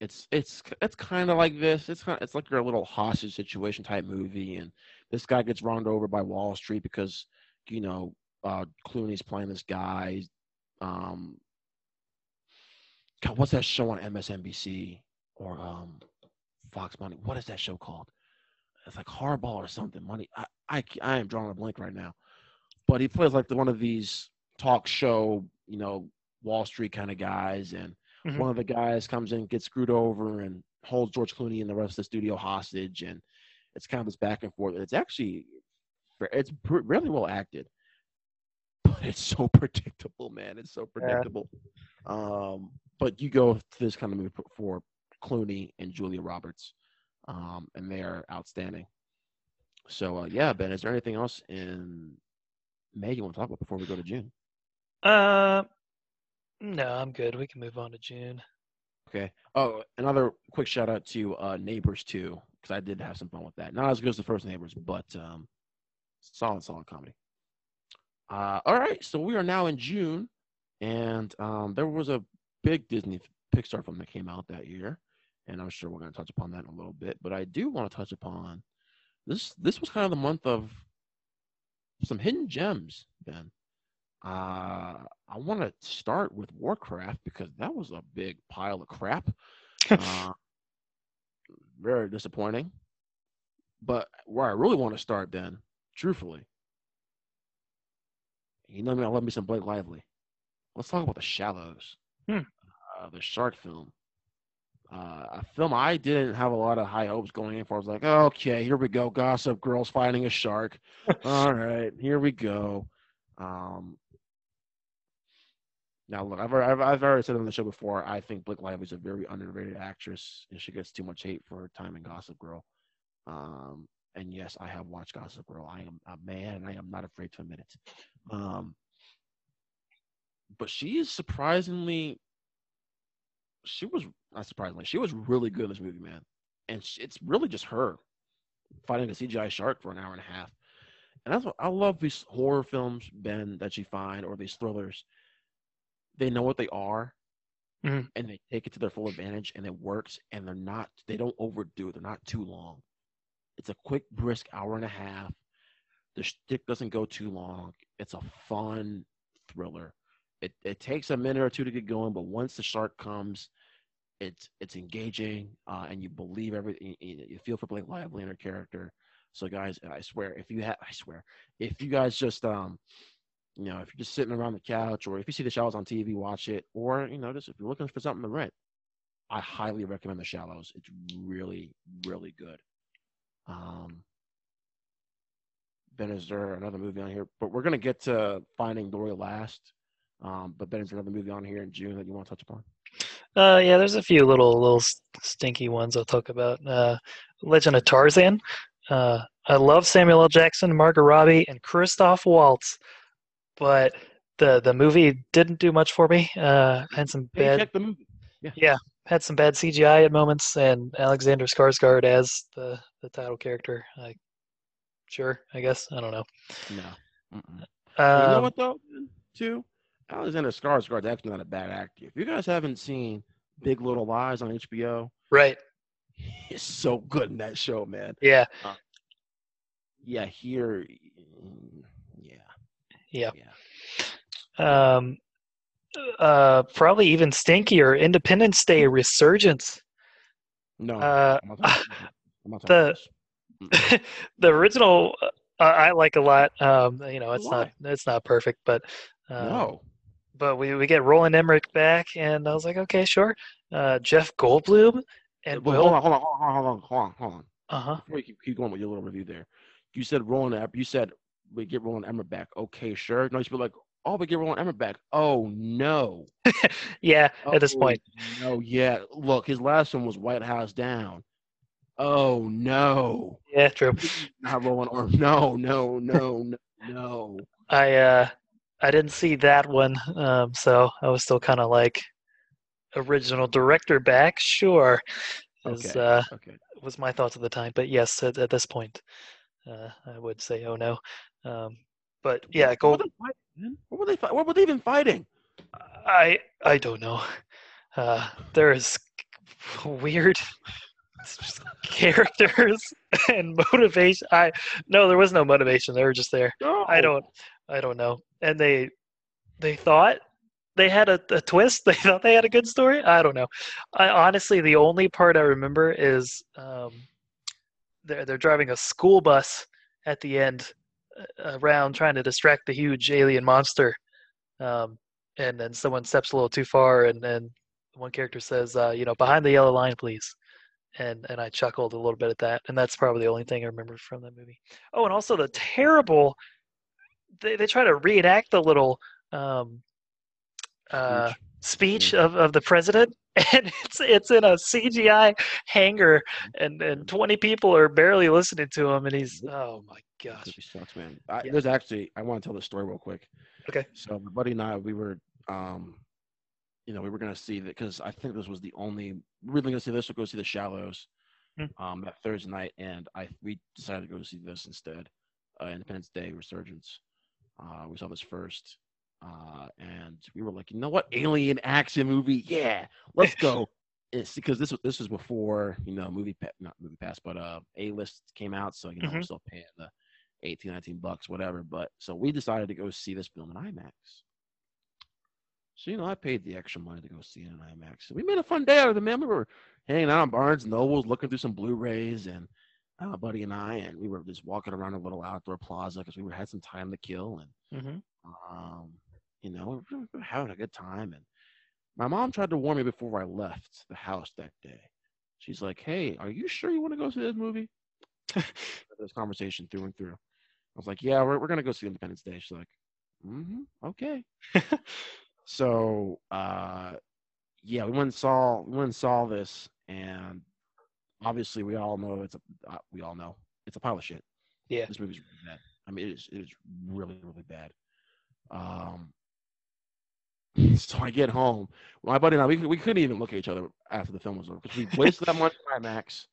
it's it's it's kind of like this. It's kind it's like your little hostage situation type movie, and this guy gets run over by Wall Street because you know uh, Clooney's playing this guy. Um, God, what's that show on MSNBC or um, Fox Money? What is that show called? It's like Hardball or something. Money. I I, I am drawing a blank right now, but he plays like the, one of these talk show, you know, Wall Street kind of guys, and Mhm. one of the guys comes in, gets screwed over, and holds George Clooney and the rest of the studio hostage, and it's kind of this back and forth. It's actually, it's really well acted, (laughs) but it's so predictable, man. It's so predictable. Um, but you go to this kind of movie for Clooney and Julia Roberts, um, and they are outstanding. So uh, yeah, Ben, is there anything else in May you want to talk about before we go to June? Uh, no, I'm good. We can move on to June. Okay. Oh, another quick shout out to uh, Neighbors too, because I did have some fun with that. Not as good as the first Neighbors, but um, solid, solid comedy. Uh, all right, so we are now in June, and um, there was a big Disney Pixar film that came out that year, and I'm sure we're going to touch upon that in a little bit. But I do want to touch upon this. This was kind of the month of some hidden gems, Ben. Uh, I want to start with Warcraft because that was a big pile of crap. (laughs) Uh, very disappointing. But where I really want to start, then, truthfully, you know me, I love me some Blake Lively. Let's talk about the Shallows, Hmm. uh, the shark film. Uh, a film I didn't have a lot of high hopes going in for. I was like, okay, here we go, Gossip Girls fighting a shark. (laughs) All right, here we go. Um, now, look, I've, I've, I've already said on the show before. I think Blake Lively's a very underrated actress, and she gets too much hate for her time in Gossip Girl. Um, and yes, I have watched Gossip Girl. I am a man, and I am not afraid to admit it. Um, but she is surprisingly, she was not surprisingly, she was really good in this movie, man. And she, it's really just her fighting a CGI shark for an hour and a half. And that's what I love these horror films, Ben, that you find, or these thrillers. They know what they are, Mhm. and they take it to their full advantage, and it works. And they're not, they don't overdo it. They're not too long. It's a quick, brisk hour and a half. The stick doesn't go too long. It's a fun thriller. It it takes a minute or two to get going, but once the shark comes, it's it's engaging, uh, and you believe everything. You, you feel for Blake Lively and her character. So, guys, I swear, if you have, I swear, if you guys just um, you know, if you're just sitting around the couch, or if you see the Shallows on TV, watch it, or you know, just if you're looking for something to rent, I highly recommend the Shallows. It's really, really good. Um, Ben, is there another movie on here? But we're gonna get to Finding Dory last. Um, but Ben, is another movie on here in June that you want to touch upon? Uh, yeah, there's a few little little stinky ones I'll talk about. Uh, Legend of Tarzan. Uh, I love Samuel L. Jackson, Margot Robbie, and Christoph Waltz, but the the movie didn't do much for me. Uh, had some Hey, bad check the movie. Yeah. Had some bad CGI at moments, and Alexander Skarsgård as the the title character. I sure, I guess I don't know. No. But you know Um, what though, too? Alexander Skarsgård's actually not a bad actor. If you guys haven't seen Big Little Lies on HBO, right? he's so good in that show, man. Yeah, Yeah, here, yeah, yeah. Um, uh, probably even stinkier. Independence Day Resurgence. No, Uh, I'm not talking about this. (laughs) I'm not the- (laughs) the original uh, I like a lot. Um, you know, it's Why? not it's not perfect, but um, no, but we, we get Roland Emmerich back, and I was like, okay, sure. Uh, Jeff Goldblum and Well, hold Will. on, hold on, hold on, hold on, hold on, hold on. Uh huh. Before you keep, keep going with your little review there, you said Roland. You said we get Roland Emmerich back. Okay, sure. No, you should be like, oh, we get Roland Emmerich back. Oh no. (laughs) Yeah. At this Oh, point, No, yeah. Look, his last one was White House Down. Oh no. yeah, true. Not rolling arm. No, no, no, no, no. I uh I didn't see that one, um, so I was still kind of like original director back, sure. Is, Okay. uh, Okay. was my thoughts at the time, but yes, at, at this point, uh, I would say, oh no. Um, but yeah, What Gold. were they fighting. What were they? What were they even fighting? I I don't know. Uh, there is (laughs) weird characters (laughs) and motivation. I no, there was no motivation. They were just there. I don't I don't know. And they they thought they had a, a twist. (laughs) They thought they had a good story. I don't know. I honestly the only part I remember is um, they're they're driving a school bus at the end around trying to distract the huge alien monster. Um, and then someone steps a little too far and then one character says, uh, you know, behind the yellow line, please. And and I chuckled a little bit at that. And that's probably the only thing I remember from that movie. Oh, and also the terrible they, they try to reenact the little um, uh, speech of, of the president (laughs) and it's it's in a CGI hangar and and 20 people are barely listening to him and he's oh my gosh movie sucks, man. I, Yeah. There's actually, I want to tell this story real quick. Okay. So my buddy and I, we were, um, you know, we were gonna see that because I think this was the only we were gonna see this or go see the Shallows, Hmm. um, that Thursday night, and I we decided to go see this instead. Uh, Independence Day Resurgence. Uh, we saw this first, uh, and we were like, you know what, alien action movie, yeah, let's go. (laughs) It's because this was this was before you know movie pa- not movie pass but uh A list came out so you know we're Mhm. still paying the 18, 19 bucks, whatever. But so we decided to go see this film in IMAX. So you know, I paid the extra money to go see it in IMAX. So We made a fun day out of it, man. We were hanging out on Barnes and Nobles, looking through some Blu-rays, and uh, buddy and I, and we were just walking around a little outdoor plaza because we were, had some time to kill, and hmm um, you know, we were having a good time. And my mom tried to warn me before I left the house that day. She's like, "Hey, are you sure you want to go see this movie?" this conversation through and through. I was like, "Yeah, we're we're gonna go see Independence Day." She's like, "Mm-hmm, okay." (laughs) so, uh, yeah, we went and saw we went and saw this, and obviously we all know it's a uh, we all know it's a pile of shit. Yeah. this movie's really bad. I mean, it is it is really really bad. Um, (laughs) so I get home. My buddy and I, we, we couldn't even look at each other after the film was over because we wasted that much time. IMAX.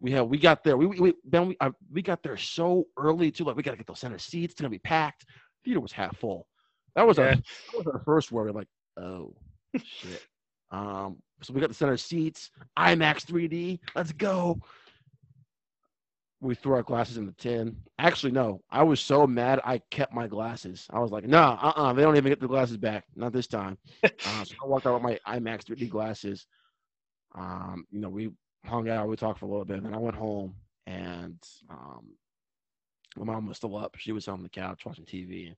We have we got there. We we, we then we uh, we got there so early too. Like we got to get those center seats. It's gonna be packed. Theater was half full. That was our that was our first worry. Like, oh shit. (laughs) Um, so we got the center seats, IMAX 3D. Let's go. We threw our glasses in the tin. Actually, no. I was so mad. I kept my glasses. I was like, no, uh, uh they don't even get the glasses back. Not this time. (laughs) uh, so I walked out with my IMAX 3D glasses. Um, you know, we hung out. We talked for a little bit, and then I went home, and um, my mom was still up. She was on the couch watching TV, and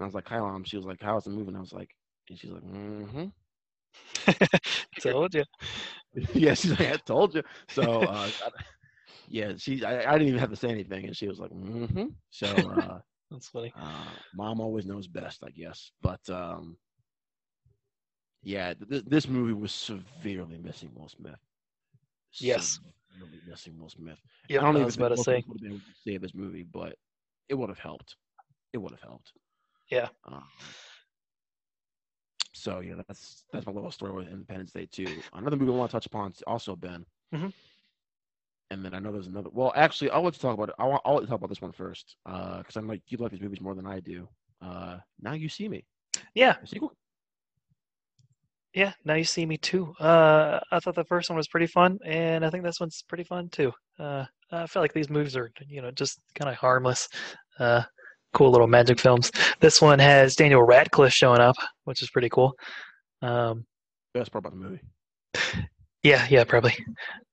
I was like, "Hi, mom." She was like, "How's the movie?" And I was like, and she's like, "Mm-hmm." (laughs) Told you. (laughs) yeah, she's like, I told you. So, uh, yeah, she, I, I didn't even have to say anything, and she was like, mm-hmm. So, uh, (laughs) That's funny. uh, mom always knows best, I guess. But, um, yeah, th- th- this movie was severely missing Will Smith. Yes. severely missing Will Smith. Yeah, I don't I even was about to say. Would have been able to save this movie, but it would have helped. It would have helped. Yeah. Um, so yeah, that's that's my little story with Independence Day too. Another movie I want to touch upon is also Ben. Mhm. And then I know there's another. Well, actually, I'll let you talk about it. I'll, I'll let you talk about this one first, because I'm like you like these movies more than I do. Uh, now you see me. Yeah, sequel. yeah. Now you see me too. Uh, I thought the first one was pretty fun, and I think this one's pretty fun too. Uh, I feel like these movies are, you know, just kind of harmless, uh, cool little magic films. This one has Daniel Radcliffe showing up, which is pretty cool. Um, Best part about the movie. Yeah, yeah, probably.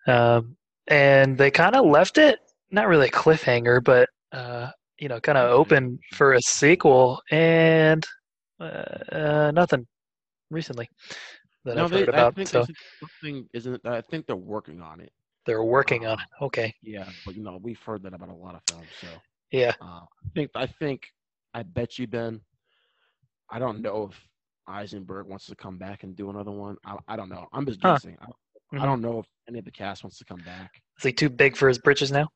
Um, and they kind of left it not really a cliffhanger, but uh, you know, kind of open for a sequel, and uh, uh, nothing recently that no, I've they, heard I about. think So something isn't. I think they're working on it. they're working on it. Okay, Yeah, but you know we've heard that about a lot of films. So yeah, Uh, I think I think I bet you Ben. I don't know if Eisenberg wants to come back and do another one. I, I don't know. I'm just guessing. I, Mhm. I don't know if any of the cast wants to come back. is he too big for his britches now?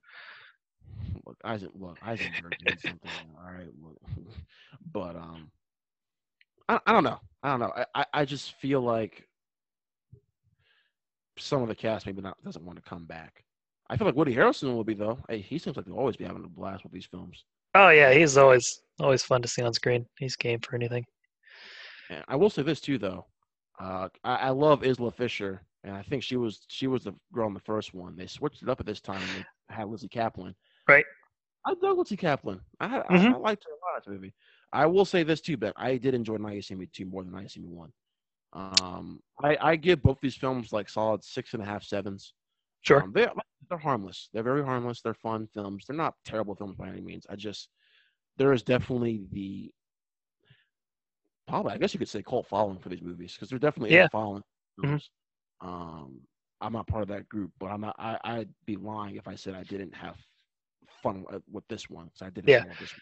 Look, Eisen, look, Eisenberg did something. (laughs) All right, look. (laughs) but um, I, I don't know. I don't know. I, I, I just feel like some of the cast maybe not doesn't want to come back. I feel like Woody Harrelson will be though. Hey, he seems like he'll always be having a blast with these films. Oh yeah, he's always always fun to see on screen. He's game for anything. And I will say this too, though. Uh, I, I love Isla Fisher, and I think she was she was the girl in the first one. They switched it up at this time and they had Lizzy Caplan. Right. I love Lizzy Caplan. I, Mhm. I, I liked her a lot in this movie. I will say this too, but I did enjoy Now You See Me two more than Now You See Me one. Um, I, I give both these films like solid six and a half sevens. Sure. Um, they're they're harmless. They're very harmless. They're fun films. They're not terrible films by any means. I just there is definitely the probably I guess you could say cult following for these movies because they're definitely Yeah. a following. Mhm. Um, I'm not part of that group, but I'm not. I, I'd be lying if I said I didn't have fun with, this one. So I did Yeah. this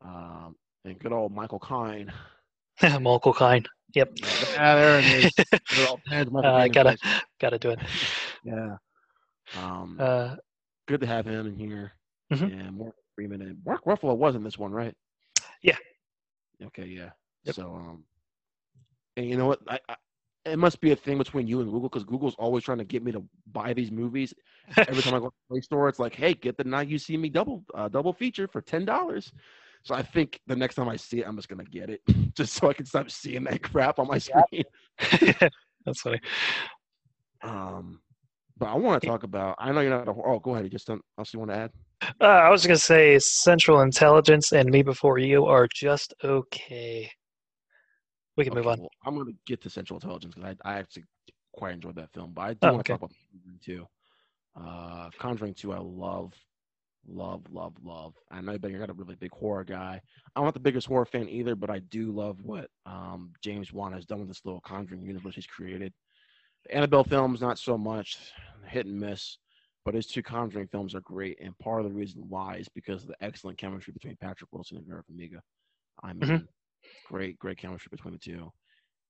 one. Um, and good old Michael Caine. (laughs) Michael Caine. Yep. Yeah, there it is. Good old Pans, Michael I gotta gotta do it. (laughs) Yeah. Um, Uh, good to have him in here. Mhm. And Morgan Freeman and Mark Ruffalo was in this one, right? Yeah. Okay, yeah. Yep. So um and you know what? I, I it must be a thing between you and Google because Google's always trying to get me to buy these movies. Every time I go to the Play Store, it's like, hey, get the Now You See Me double uh, double feature for ten dollars. So I think the next time I see it, I'm just gonna get it (laughs) just so I can stop seeing that crap on my screen. (laughs) That's funny. Um, But I want to talk about. I know you're not. A, oh, go ahead. You just don't. Else you want to add? Uh, I was gonna say Central Intelligence and Me Before You are just okay. We can move on. well, I'm going to get to Central Intelligence because I, I actually quite enjoyed that film. But I do Oh, want to okay. talk about Conjuring 2. Uh, Conjuring 2, I love, love, love, love. I know you're not a really big horror guy. I'm not the biggest horror fan either, but I do love what um, James Wan has done with this little Conjuring universe he's created. The Annabelle films, not so much, hit and miss. But his two Conjuring films are great, and part of the reason why is because of the excellent chemistry between Patrick Wilson and Vera Farmiga. I mean, Mhm. Great, great chemistry between the two,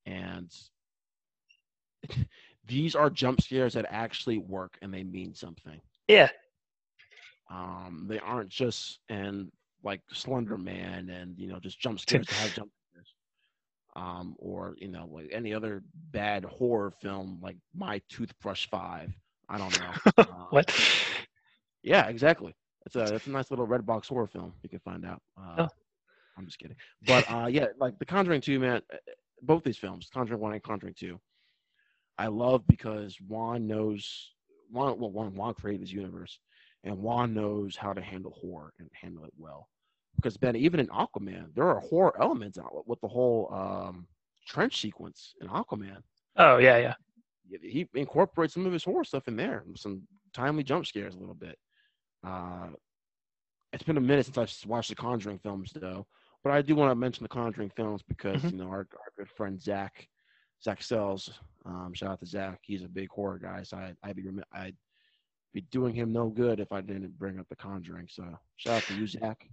and (laughs) these are jump scares that actually work and they mean something. Yeah. Um, they aren't just and like Slender Man and you know just jump (laughs) scares to have jump scares. Um, or you know like any other bad horror film like My Toothbrush Five. I don't know. Uh, (laughs) What? Yeah, exactly. It's a it's a nice little red box horror film. You can find out. Uh, Oh. I'm just kidding. But uh, yeah, like The Conjuring Two, man. uh, Both these films, Conjuring One and Conjuring Two, I love because Wan knows Wan. Well, Wan, Wan created this universe, and Wan knows how to handle horror and handle it well. Because Ben, even in Aquaman, there are horror elements out with the whole um, trench sequence in Aquaman Oh yeah, yeah. he incorporates some of his horror stuff in there, some timely jump scares a little bit. Uh, it's been a minute since I've watched the Conjuring films, though, but I do want to mention the Conjuring films because Mhm. you know our, our good friend Zach, Zach Sells, um, shout out to Zach. He's a big horror guy, so I, I'd be I'd be doing him no good if I didn't bring up the Conjuring. So shout out to you, Zach.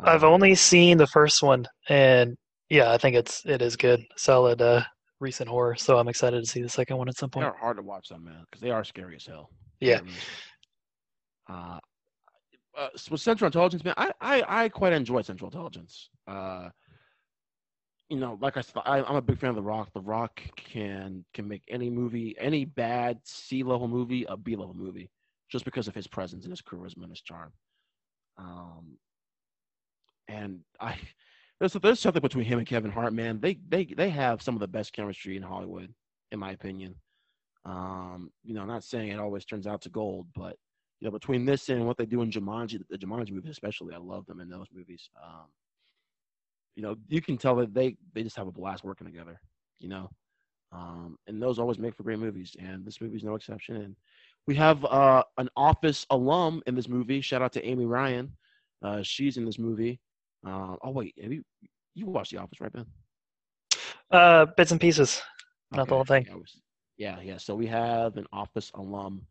I've Um, only seen the first one, and yeah, I think it's it is good, solid uh, recent horror. So I'm excited to see the second one at some point. They're hard to watch, them, man, because they are scary as hell. Yeah. They're really scary. Uh, uh, with Central Intelligence, man, I, I, I quite enjoy Central Intelligence. Uh, you know, like I said, I, I'm a big fan of The Rock. The Rock can can make any movie, any bad C level movie, a B level movie, just because of his presence and his charisma and his charm. Um, and I, there's there's something between him and Kevin Hart, man. They they they have some of the best chemistry in Hollywood, in my opinion. Um, you know, not saying it always turns out to gold, but you know, between this and what they do in Jumanji, the Jumanji movies especially, I love them in those movies. Um, you know, you can tell that they they just have a blast working together. You know, um, and those always make for great movies, and this movie is no exception. And we have uh, an Office alum in this movie. Shout out to Amy Ryan. Uh, she's in this movie. Uh, oh wait, have you you watched The Office, right, Ben? Uh, bits and pieces. Not the whole thing. Yeah, was- yeah, yeah. So we have an Office alum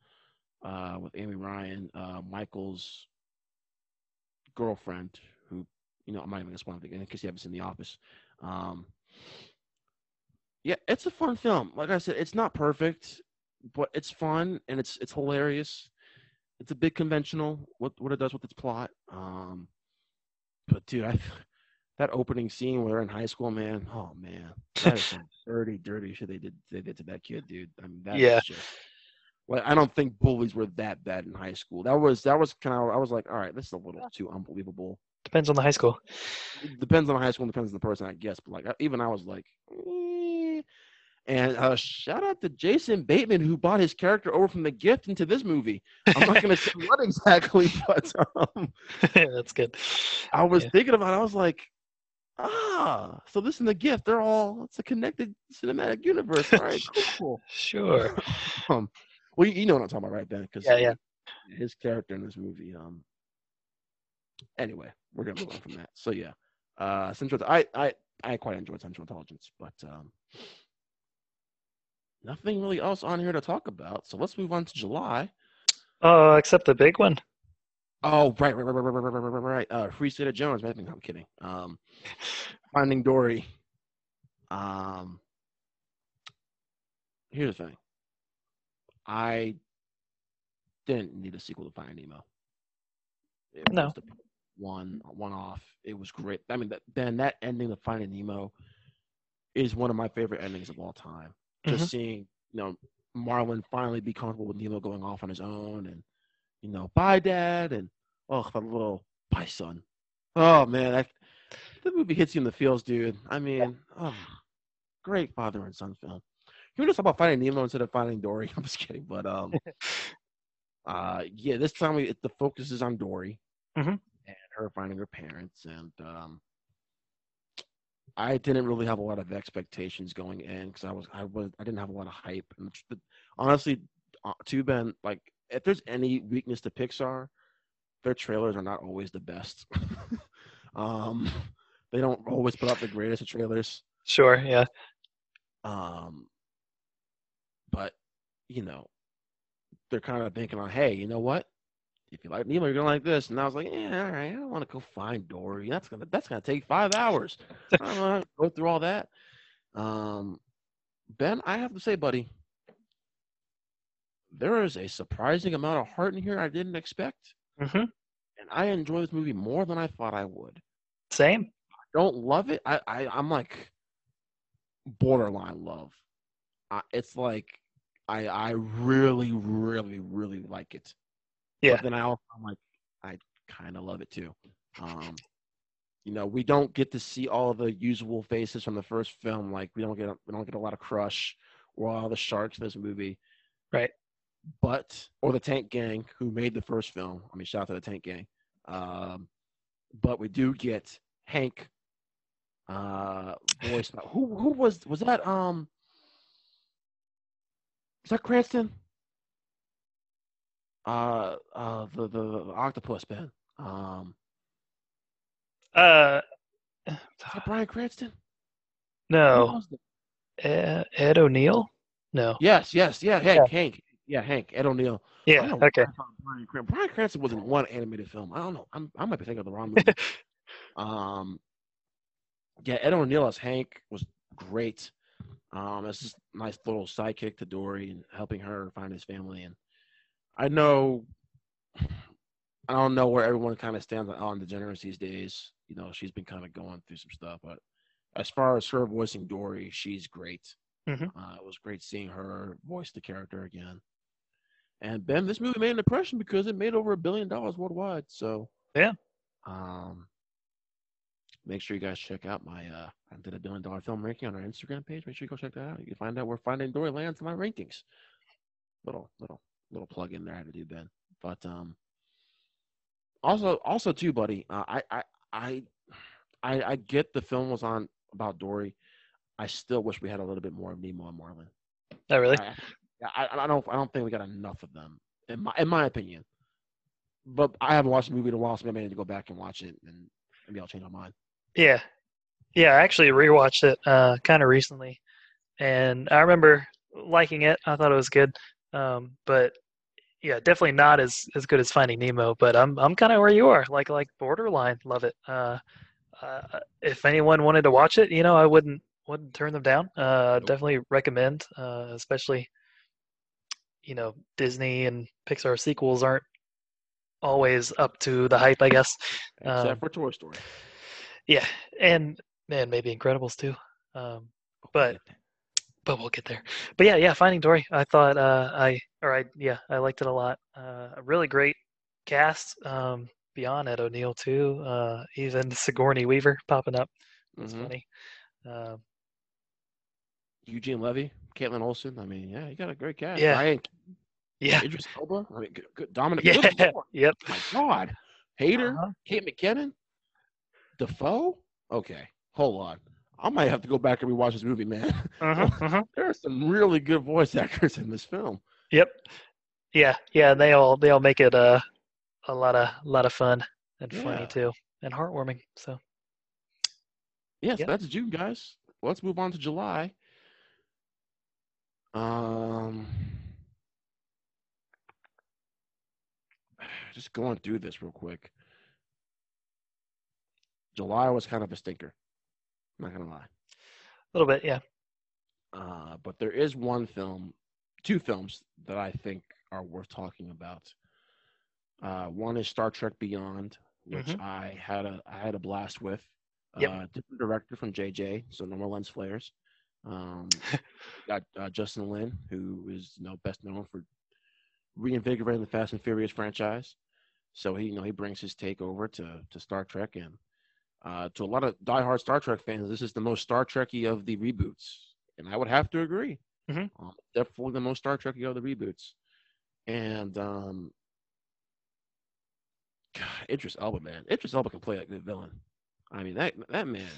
uh, with Amy Ryan, uh, Michael's girlfriend, who you know I'm not even gonna spoil anything in case you haven't seen The Office. Um, yeah, it's a fun film. Like I said, it's not perfect, but it's fun and it's it's hilarious. It's a bit conventional what what it does with its plot. Um, but dude, I (laughs) that opening scene where they're in high school, man. Oh man, that is some (laughs) dirty, dirty shit they did they did to that kid, dude. I mean, that Yeah. just. Well, I don't think bullies were that bad in high school. That was that was kind of I was like, all right, this is a little too unbelievable. Depends on the high school. It depends on the high school, and depends on the person, I guess. But like even I was like, eh. and uh, shout out to Jason Bateman who bought his character over from the gift into this movie. I'm not gonna say (laughs) what exactly, but um, (laughs) That's good. I was Yeah. thinking about. it. I was like, ah, so this and the gift, they're all it's a connected cinematic universe. All right, cool. (laughs) Sure. um, well, you, you know what I'm talking about, right, Ben? Because Yeah, yeah. his character in this movie. Um. Anyway, we're gonna move on from that. So yeah, uh, Central. I I I quite enjoyed Central Intelligence, but um, nothing really else on here to talk about. So let's move on to July. Oh, except the big one. Oh, right, right, right, right, right, right, right, right, right, right. Uh, Free State of Jones. I think I'm kidding. Um, Finding Dory. Um, here's the thing. I didn't need a sequel to Finding Nemo. It No. was the one one off. It was great. I mean, that, Ben, that ending of Finding Nemo is one of my favorite endings of all time. Just mm-hmm. seeing, you know, Marlin finally be comfortable with Nemo going off on his own, and you know, bye, Dad, and oh, the little bye, son. Oh man, that the movie hits you in the feels, dude. I mean, oh, great father and son film. We just talk about finding Nemo instead of finding Dory? (laughs) I'm just kidding, but um, (laughs) uh, yeah, this time we, the focus is on Dory Mhm. and her finding her parents, and um, I didn't really have a lot of expectations going in because I was I was I didn't have a lot of hype. And honestly, uh, to Ben, like if there's any weakness to Pixar, their trailers are not always the best. (laughs) um, they don't always put out the greatest of trailers. Sure. Yeah. Um, you know, they're kind of thinking on, hey, you know what? If you like Nemo, you're gonna like this. And I was like, yeah, all right. I don't want to go find Dory. That's gonna that's gonna take five hours. I don't want to go through all that. Um, Ben, I have to say, buddy, there is a surprising amount of heart in here I didn't expect, hmm and I enjoy this movie more than I thought I would. Same. don't love it. I, I I'm like borderline love. I, it's like I I really really really like it. Yeah. But then I also I'm like I kind of love it too. Um, you know, we don't get to see all the usual faces from the first film. Like we don't get we don't get a lot of Crush or all the sharks in this movie. Right. But or the Tank Gang who made the first film. I mean, shout out to the Tank Gang. Um, but we do get Hank uh voice who who was was that um was that Cranston? Uh uh the the, the octopus man. Um Uh, is that Bryan Cranston? No. Ed, Ed O'Neill. No. Yes, yes, yeah, Hank, Hank. Yeah, Hank, Ed O'Neill. Yeah. Okay. Brian, Cran- Bryan Cranston was in one animated film. I don't know. I'm, I might be thinking of the wrong movie. (laughs) um, yeah, Ed O'Neill as Hank was great. Um, it's just a nice little sidekick to Dory and helping her find his family. And I know, I don't know where everyone kind of stands on DeGeneres these days. You know, she's been kind of going through some stuff, but as far as her voicing Dory, she's great. Mhm. Uh, it was great seeing her voice the character again. And Ben, this movie made an impression because it made over a billion dollars worldwide. So Yeah. Um, make sure you guys check out my uh, I did a billion dollar film ranking on our Instagram page. Make sure you go check that out. You can find out where Finding Dory lands in my rankings. Little little little plug in there I had to do, Ben. But um, also also too, buddy. Uh, I I I I I get the film was on about Dory. I still wish we had a little bit more of Nemo and Marlin. Oh, really? I, I, I don't I don't think we got enough of them in my in my opinion. But I haven't watched the movie in a while, so maybe I need to go back and watch it, and maybe I'll change my mind. Yeah. Yeah, I actually rewatched it uh, kind of recently, and I remember liking it. I thought it was good, um, but yeah, definitely not as as good as Finding Nemo. But I'm I'm kind of where you are, like like borderline. Love it. Uh, uh, if anyone wanted to watch it, you know, I wouldn't wouldn't turn them down. Uh, Nope. definitely recommend, uh, especially you know Disney and Pixar sequels aren't always up to the hype, I guess. Except Um, for Toy Story. Yeah, and man, maybe Incredibles too. Um, but but we'll get there. But yeah, yeah, Finding Dory. I thought uh, I or I yeah I liked it a lot. Uh, a really great cast. Um, beyond Ed O'Neill too. Uh, even Sigourney Weaver popping up. That's Mhm. funny. Um, Eugene Levy, Kaitlin Olson. I mean, yeah, you got a great cast. Yeah. Ryan, yeah, Idris Elba. I mean, good, good, Dominic. (laughs) yeah, Good yep. my God, Hader, Uh-huh. Kate McKinnon, Dafoe. Okay, hold on. I might have to go back and rewatch this movie, man. Uh-huh, (laughs) uh-huh. there are some really good voice (laughs) actors in this film. Yep. Yeah, yeah. They all they all make it uh, a lot of a lot of fun and funny too and heartwarming. So Yes, Yep. that's June, guys. Let's move on to July. Um, (sighs) just going through this real quick. July was kind of a stinker. I'm Not gonna lie. a little bit, yeah. Uh, but there is one film, two films that I think are worth talking about. Uh, one is Star Trek Beyond, which Mhm. I had a I had a blast with. Yep. Uh, different director from JJ, so no more lens flares. Um, (laughs) got uh, Justin Lin, who is you know best known for reinvigorating the Fast and Furious franchise. So he you know he brings his take over to to Star Trek and uh, to a lot of diehard Star Trek fans, this is the most Star Trekky of the reboots, and I would have to agree. Mhm. Um, definitely the most Star Trekky of the reboots. And um, God, Idris Elba, man, Idris Elba can play a good villain. I mean that that man.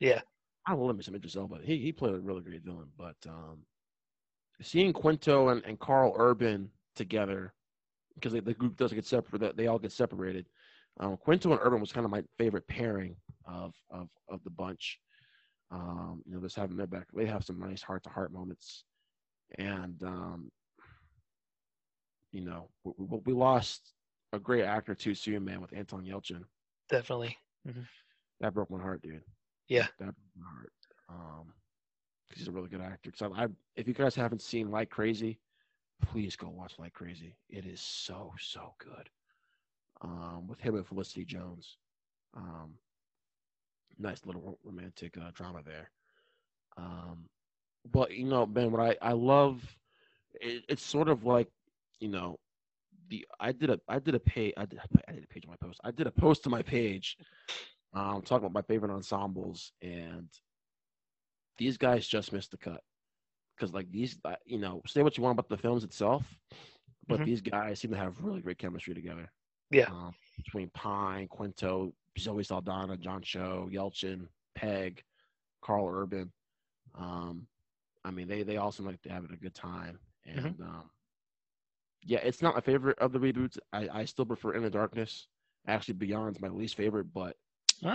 Yeah. I will limit some Idris Elba. He he played a really great villain, but um, seeing Quinto and, and Karl Urban together because the group doesn't get separated, they all get separated. Um, Quinto and Urban was kind of my favorite pairing of of of the bunch. Um, you know, just having them back, they have some nice heart to heart moments, and um, you know, we, we, we lost a great actor too soon, man, with Anton Yelchin. Definitely. That broke my heart, dude. Yeah. that broke my heart. Um, 'cause he's a really good actor. So I, if you guys haven't seen Like Crazy, please go watch Like Crazy. It is so so good. Um, with him and Felicity Jones. Um, nice little romantic uh, drama there. Um, but you know, Ben, what I I love, it, it's sort of like, you know, the I did a I did a page I did I did a page on my post. I did a post to my page, um, talking about my favorite ensembles, and these guys just missed the cut because like these, you know, say what you want about the films itself, but Mhm. these guys seem to have really great chemistry together. Yeah. um, between Pine, Quinto, Zoe Saldana, John Cho, Yelchin, Pegg, Karl Urban. Um, I mean, they they all seem like they're having a good time, Mm-hmm. and um, yeah, it's not my favorite of the reboots. I, I still prefer In the Darkness. Actually, Beyond's my least favorite, but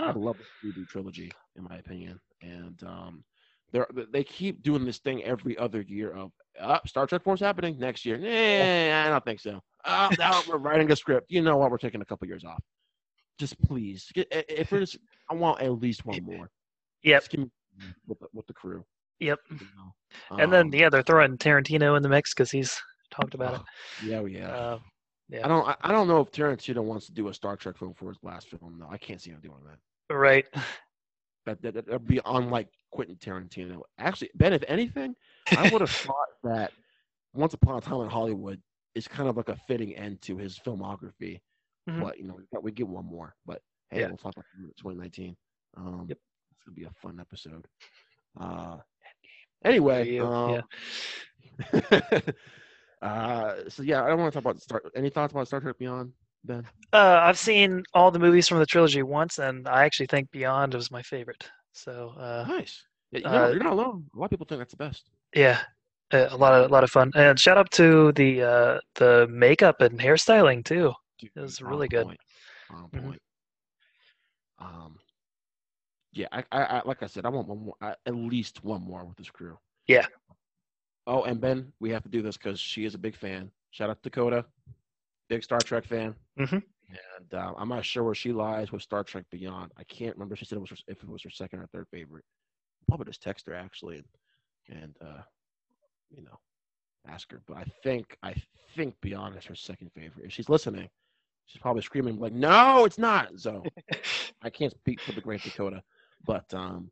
I Oh, love the reboot trilogy in my opinion. And um, they're they keep doing this thing every other year of uh, Star Trek Four's happening next year. Nah, I don't think so. Oh, now we're writing a script. You know what? We're taking a couple years off. Just please, if there's, I want at least one more. Yep. Just give me with the, with the crew. Yep. you know. And then Um, yeah, they're throwing Tarantino in the mix because he's talked about yeah, it. yeah. Uh, yeah. I don't. I, I don't know if Tarantino wants to do a Star Trek film for his last film. No, I can't see him doing that. right. (laughs) That that that would be unlike Quentin Tarantino. Actually, Ben, if anything, I would have (laughs) thought that Once Upon a Time in Hollywood is kind of like a fitting end to his filmography. Mhm. But you know, we get one more. But hey, Yeah. we'll talk about 2019. Um, Yep. It's gonna be a fun episode. Uh, anyway, um, (laughs) uh, so yeah, I don't want to talk about Star. Any thoughts about Star Trek Beyond, Ben? Uh, I've seen all the movies from the trilogy once, and I actually think Beyond was my favorite. So uh, Nice. Yeah, you uh, know, you're not alone. A lot of people think that's the best. yeah, uh, a lot of a lot of fun. And shout out to the uh, the makeup and hairstyling too. Dude, It was really good. point, On Mhm. Um, yeah, I, I, I, like I said, I want one more, I, at least one more with this crew. Yeah. Oh, and Ben, we have to do this because she is a big fan. Shout out to Dakota, big Star Trek fan. Mhm. And uh, I'm not sure where she lies with Star Trek Beyond. I can't remember. if She said it was her, if it was her second or third favorite. Probably just text her actually, and, and uh, you know, ask her. But I think I think Beyond is her second favorite. If she's listening, she's probably screaming like, "No, it's not." So (laughs) I can't speak for the great Dakota, but um,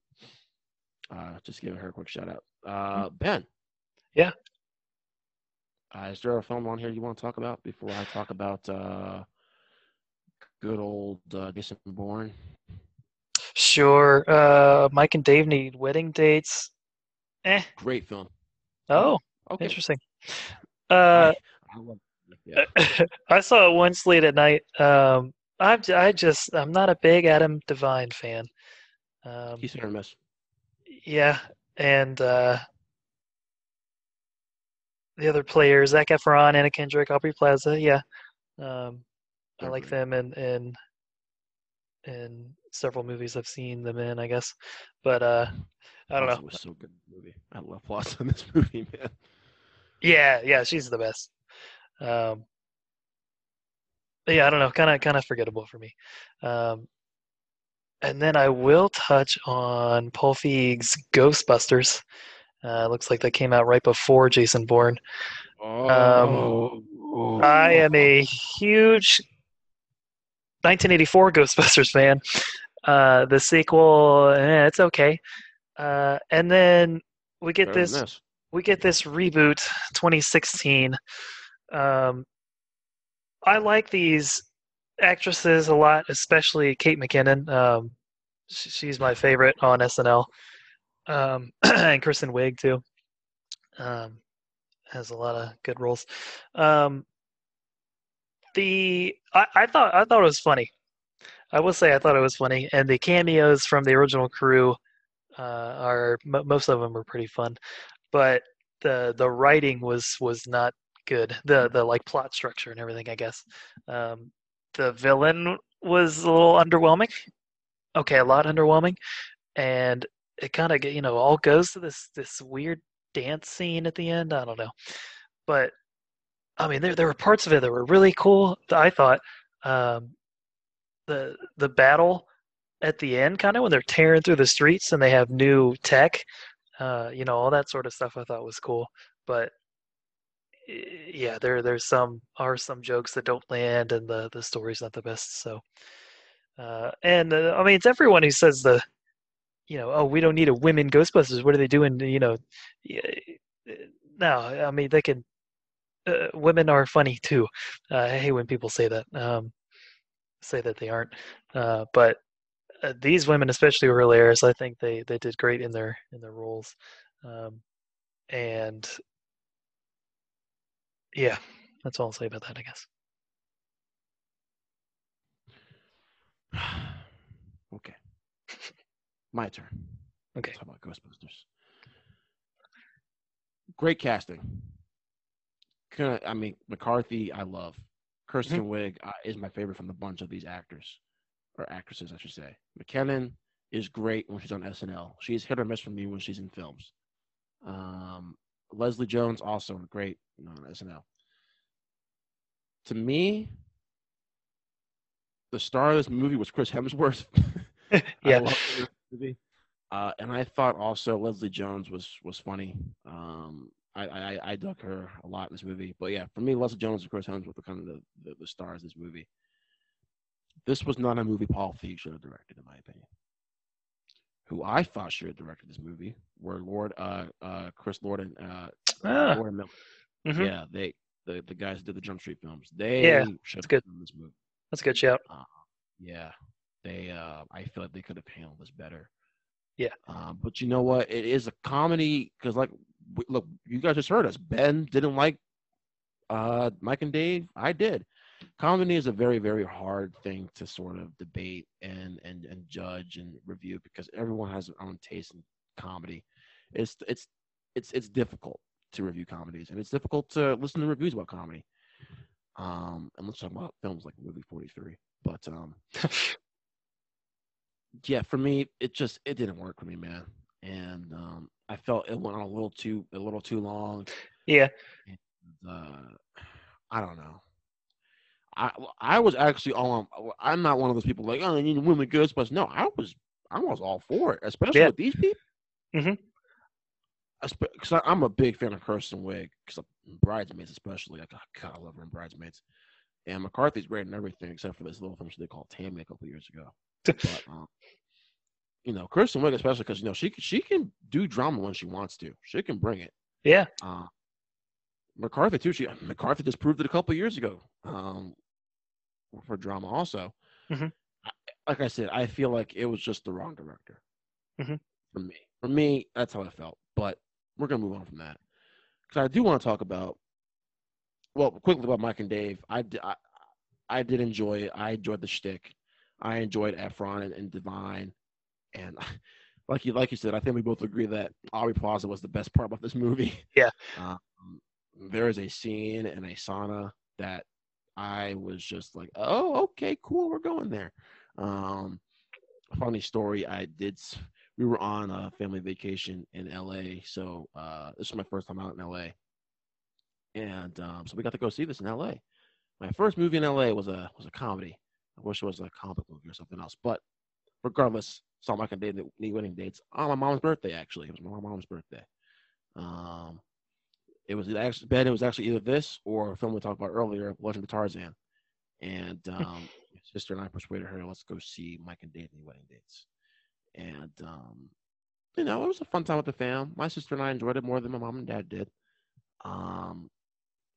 uh, just giving her a quick shout out. Uh, Ben. Yeah. Uh, is there a film on here you want to talk about before I talk about uh, good old uh, Jason Bourne? Sure. Uh, Mike and Dave need wedding dates. Eh. Great film. Oh, Okay. interesting. Uh, I, I love yeah. (laughs) I saw it once late at night. Um, I'm I just I'm not a big Adam Devine fan. Um, He's hit or miss. yeah, and uh, the other players, Zac Efron, Anna Kendrick, Aubrey Plaza. Yeah, um, I like them and and in several movies I've seen them in. I guess, but uh, I don't Plaza know. was so good movie. I love Plaza in this (laughs) movie, man. Yeah, yeah, she's the best. Um, but yeah, I don't know, kind of kind of forgettable for me. Um, and then I will touch on Paul Feig's Ghostbusters. Uh, looks like that came out right before Jason Bourne. Oh, I am a huge 1984 Ghostbusters fan. Uh, the sequel, eh, it's okay. Uh, and then we get than this we get this reboot 2016 um, i like these actresses a lot especially kate mckinnon. Um, sh- she's my favorite on snl um, (clears throat) and kristen wiig too. Um, has a lot of good roles. Um, the I, I thought I thought it was funny. I will say I thought it was funny, and the cameos from the original crew uh, are m- most of them are pretty fun, but the the writing was was not good. The the like plot structure and everything. I guess um, the villain was a little underwhelming. Okay, a lot underwhelming, and it kind of you know all goes to this this weird dance scene at the end. I don't know, but I mean there there were parts of it that were really cool. I thought um, the the battle at the end, kind of when they're tearing through the streets and they have new tech, uh, you know all that sort of stuff. I thought was cool, but yeah, there there's some are some jokes that don't land, and the the story's not the best. So, uh, and uh, I mean, it's everyone who says the, you know, oh, we don't need a women Ghostbusters. What are they doing? You know, no, I mean they can. Uh, women are funny too. Uh, I hate when people say that. Um, say that they aren't, uh, but uh, these women, especially were hilarious. I think they they did great in their in their roles, um, and yeah, that's all I'll say about that, I guess. (sighs) okay. (laughs) My turn. Okay. Let's talk about Ghostbusters. Great casting. I mean, McCarthy, I love. Kristen mm-hmm. Wiig uh, is my favorite from the bunch of these actors, or actresses, I should say. McKinnon is great when she's on SNL. She's hit or miss for me when she's in films. Um, Leslie Jones also great you know, on SNL. To me, the star of this movie was Chris Hemsworth. (laughs) yeah. Uh, and I thought also Leslie Jones was was funny. Um, I, I, I dug her a lot in this movie. But yeah, for me, Leslie Jones and Chris Hemsworth were kind of the, the, the stars of this movie. This was not a movie Paul Feig should have directed, in my opinion who I thought should have directed this movie were Lord, uh, uh, Chris Lord and uh, ah. Lord and Miller. Mm-hmm. Yeah, they the, the guys who did the Jump Street films. They yeah, should have good. this movie. That's a good shout. Uh, yeah, they. Uh, I feel like they could have handled this better. Yeah. Uh, but you know what? It is a comedy because, like, look, you guys just heard us. Ben didn't like uh, Mike and Dave. I did comedy is a very very hard thing to sort of debate and and and judge and review because everyone has their own taste in comedy. It's it's it's it's difficult to review comedies and it's difficult to listen to reviews about comedy. Um and let's talk about films like movie 43 but um (laughs) yeah for me it just it didn't work for me man. And um i felt it went on a little too a little too long. Yeah. And, uh i don't know I I was actually all on. I'm not one of those people like oh, I need women Ghostbusters. No, I was I was all for it, especially yeah. with these people. Mm-hmm. Because I'm a big fan of Kristen Wiig, because Bridesmaids especially. Like, God, I love her in Bridesmaids. And McCarthy's great in everything except for this little film she did called Tammy a couple years ago. but (laughs) um, you know, Kristen Wiig especially because you know she she can do drama when she wants to. She can bring it. Yeah. Uh, McCarthy too. She McCarthy just proved it a couple years ago. Um, for drama also. Mm-hmm. Like I said, I feel like it was just the wrong director mm-hmm. for me. For me, that's how I felt. But we're gonna move on from that because I do want to talk about. Well, quickly about Mike and Dave. I, I, I did enjoy it. I enjoyed the shtick. I enjoyed Efron and, and DeVine, and (laughs) like you like you said, I think we both agree that Aubrey Plaza was the best part about this movie. Yeah. (laughs) Um, there is a scene in a sauna that I was just like, oh, okay, cool, we're going there. Um, funny story, I did. We were on a family vacation in LA, so uh, this was my first time out in LA, and um, so we got to go see this in LA. My first movie in LA was a was a comedy. I wish it was a comic movie or something else, but regardless, saw my wedding dates on my mom's birthday. Actually, it was my mom's birthday. Um, it was actually Ben. It was actually either this or a film we talked about earlier, Legend of Tarzan. And (laughs) um, my sister and I persuaded her, let's go see Mike and Dave wedding dates. And um, you know, it was a fun time with the fam. My sister and I enjoyed it more than my mom and dad did. Um,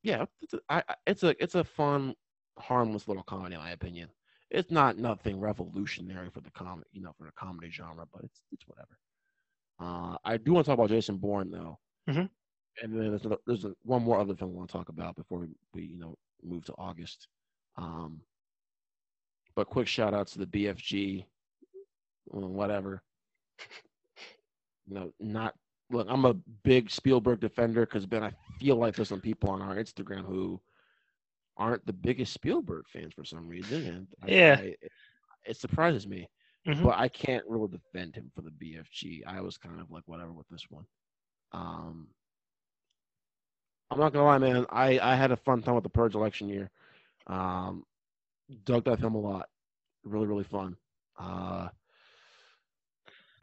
yeah, it's a, I, it's a it's a fun, harmless little comedy, in my opinion. It's not nothing revolutionary for the comedy, you know, for the comedy genre, but it's it's whatever. Uh, I do want to talk about Jason Bourne though. Mm-hmm And then there's, another, there's a, one more other film I want to talk about before we, we you know move to August. Um, but quick shout out to the BFG, whatever. You know, not look. I'm a big Spielberg defender because Ben, I feel like there's some people on our Instagram who aren't the biggest Spielberg fans for some reason, and yeah, I, I, it, it, surprises me. Mm-hmm. But I can't really defend him for the BFG. I was kind of like whatever with this one. Um, I'm not gonna lie, man. I I had a fun time with the Purge election year. Um, dug that film a lot. Really, really fun. Uh,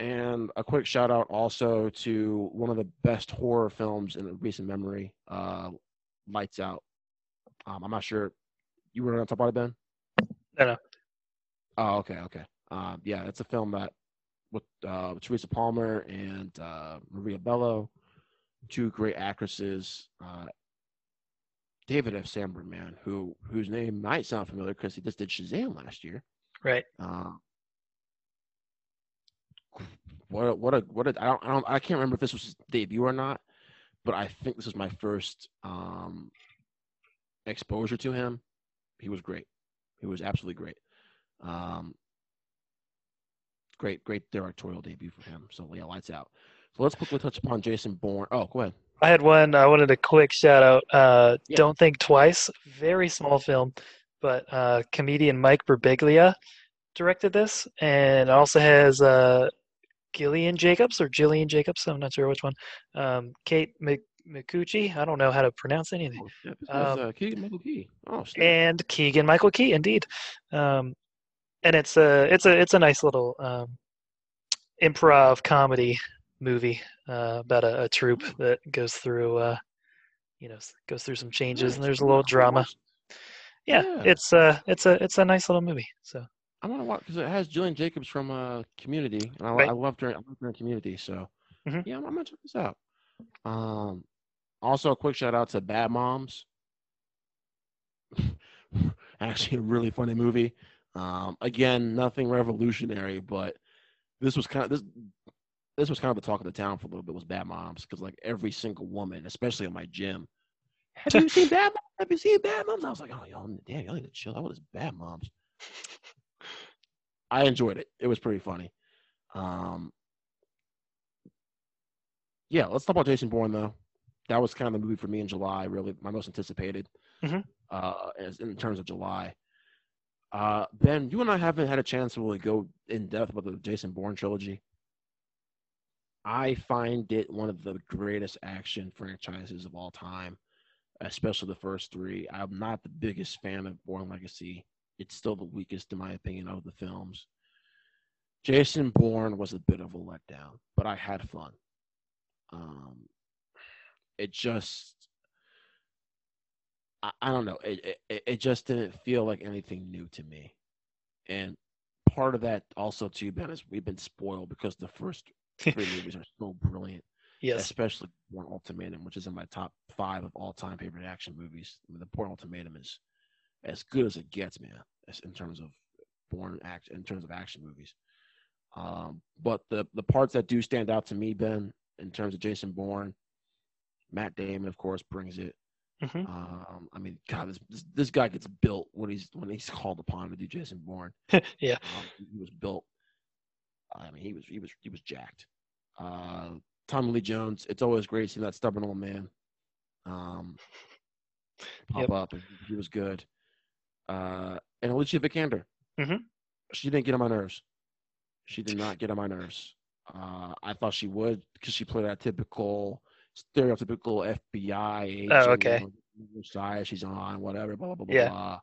and a quick shout out also to one of the best horror films in recent memory, uh, Lights Out. Um, I'm not sure you were going to talk about it, Ben. No, no. Oh, okay, okay. Uh, yeah, it's a film that with uh, Teresa Palmer and uh, Maria Bello, two great actresses. Uh, David F. Sandberg, man, who whose name might sound familiar because he just did Shazam last year. Right. Uh, what a, what a what a I don't I don't I can't remember if this was his debut or not, but I think this was my first um, exposure to him. He was great. He was absolutely great. Um, great great directorial debut for him. So yeah, lights out. So let's quickly touch upon Jason Bourne. Oh, go ahead. I had one. I wanted a quick shout out. Uh, yeah. Don't think twice. Very small film, but uh, comedian Mike Birbiglia directed this, and it also has uh, Gillian Jacobs or Jillian Jacobs. I'm not sure which one. Um, Kate Mc, Micucci. I don't know how to pronounce anything. Oh, yeah, um, uh, Keegan Michael Key. Oh, and Keegan Michael Key, indeed. Um, and it's a it's a it's a nice little um, improv comedy movie uh, about a, a, troupe that goes through uh, you know goes through some changes, and there's a little drama. Yeah, yeah, it's uh it's a it's a nice little movie. So I want to watch because it has Gillian Jacobs from uh, Community, and I, right. I loved her. I loved her in Community, so mm-hmm. yeah, I'm, I'm, gonna check this out. Um, also a quick shout out to Bad Moms. (laughs) Actually, a really funny movie. Um, again, nothing revolutionary, but this was kind of this. This was kind of the talk of the town for a little bit was Bad Moms because like every single woman, especially in my gym, have you seen Bad Moms? Have you seen Bad Moms? I was like, oh, y'all, damn, y'all need to chill out with this Bad Moms. I enjoyed it. It was pretty funny. Um, yeah, let's talk about Jason Bourne though. That was kind of the movie for me in July. Really, my most anticipated. Mm-hmm. Uh, as in terms of July. Uh, ben, you and I haven't had a chance to really go in depth about the Jason Bourne trilogy. I find it one of the greatest action franchises of all time, especially the first three. I'm not the biggest fan of Bourne Legacy it's still the weakest in my opinion of the films. Jason Bourne was a bit of a letdown, but I had fun. Um, it just, I, don't know, it, it it just didn't feel like anything new to me, and part of that also too, Ben, is we've been spoiled because the first (laughs) three movies are so brilliant. Yes. Especially Bourne Ultimatum, which is in my top five of all time favorite action movies. I mean, the Bourne Ultimatum is as good as it gets, man, in terms of born act in terms of action movies. Um, but the the parts that do stand out to me, Ben, in terms of Jason Bourne, Matt Damon, of course, brings it. Mm-hmm. Um, I mean, God, this, this, this guy gets built when he's when he's (laughs) called upon to do Jason Bourne. (laughs) yeah, um, he was built. I mean, he was he was he was jacked. Uh, Tommy Lee Jones. It's always great seeing that stubborn old man um, (laughs) pop yep. up. He was good uh, and Alicia Vikander. Mm-hmm. She didn't get on my nerves. She did not get on my nerves. Uh, I thought she would because she played that typical, stereotypical FBI agent. Oh, okay. which side she's on, whatever, blah blah blah yeah. blah.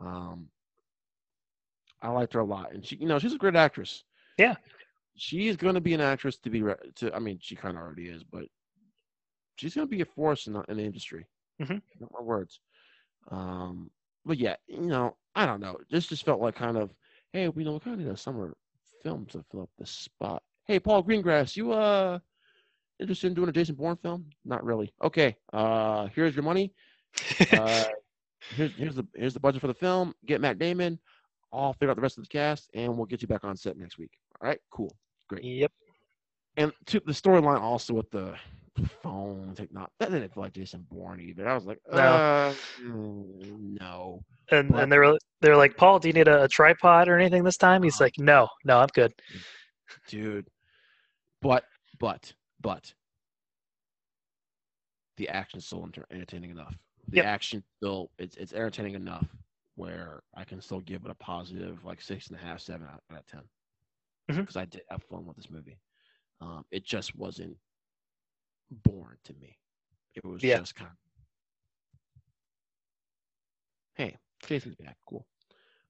Um, I liked her a lot, and she, you know, she's a great actress. Yeah, she is going to be an actress to be. Re- to I mean, she kind of already is, but she's going to be a force in the, in the industry. Mm-hmm. Not my words. Um, but yeah, you know, I don't know. This just felt like kind of, hey, we know we kind of need a summer film to fill up the spot. Hey, Paul Greengrass, you uh interested in doing a Jason Bourne film? Not really. Okay, uh, here's your money. (laughs) Uh, here's here's the here's the budget for the film. Get Matt Damon. I'll figure out the rest of the cast, and we'll get you back on set next week. Right, cool, great. Yep. And to the storyline also with the phone technology. That didn't feel like Jason Bourne either. I was like, No. uh, no. And But- and they're they're like, Paul, do you need a, a tripod or anything this time? He's Uh-huh. like, No, no, I'm good. dude. But but but the action's still enter- entertaining enough. The Yep. action still it's it's entertaining enough where I can still give it a positive like six and a half, seven out, out of 10 Mhm. because I did have fun with this movie. Um, it just wasn't Bourne to me. It was Yeah. just kind of hey, Jason's back, cool.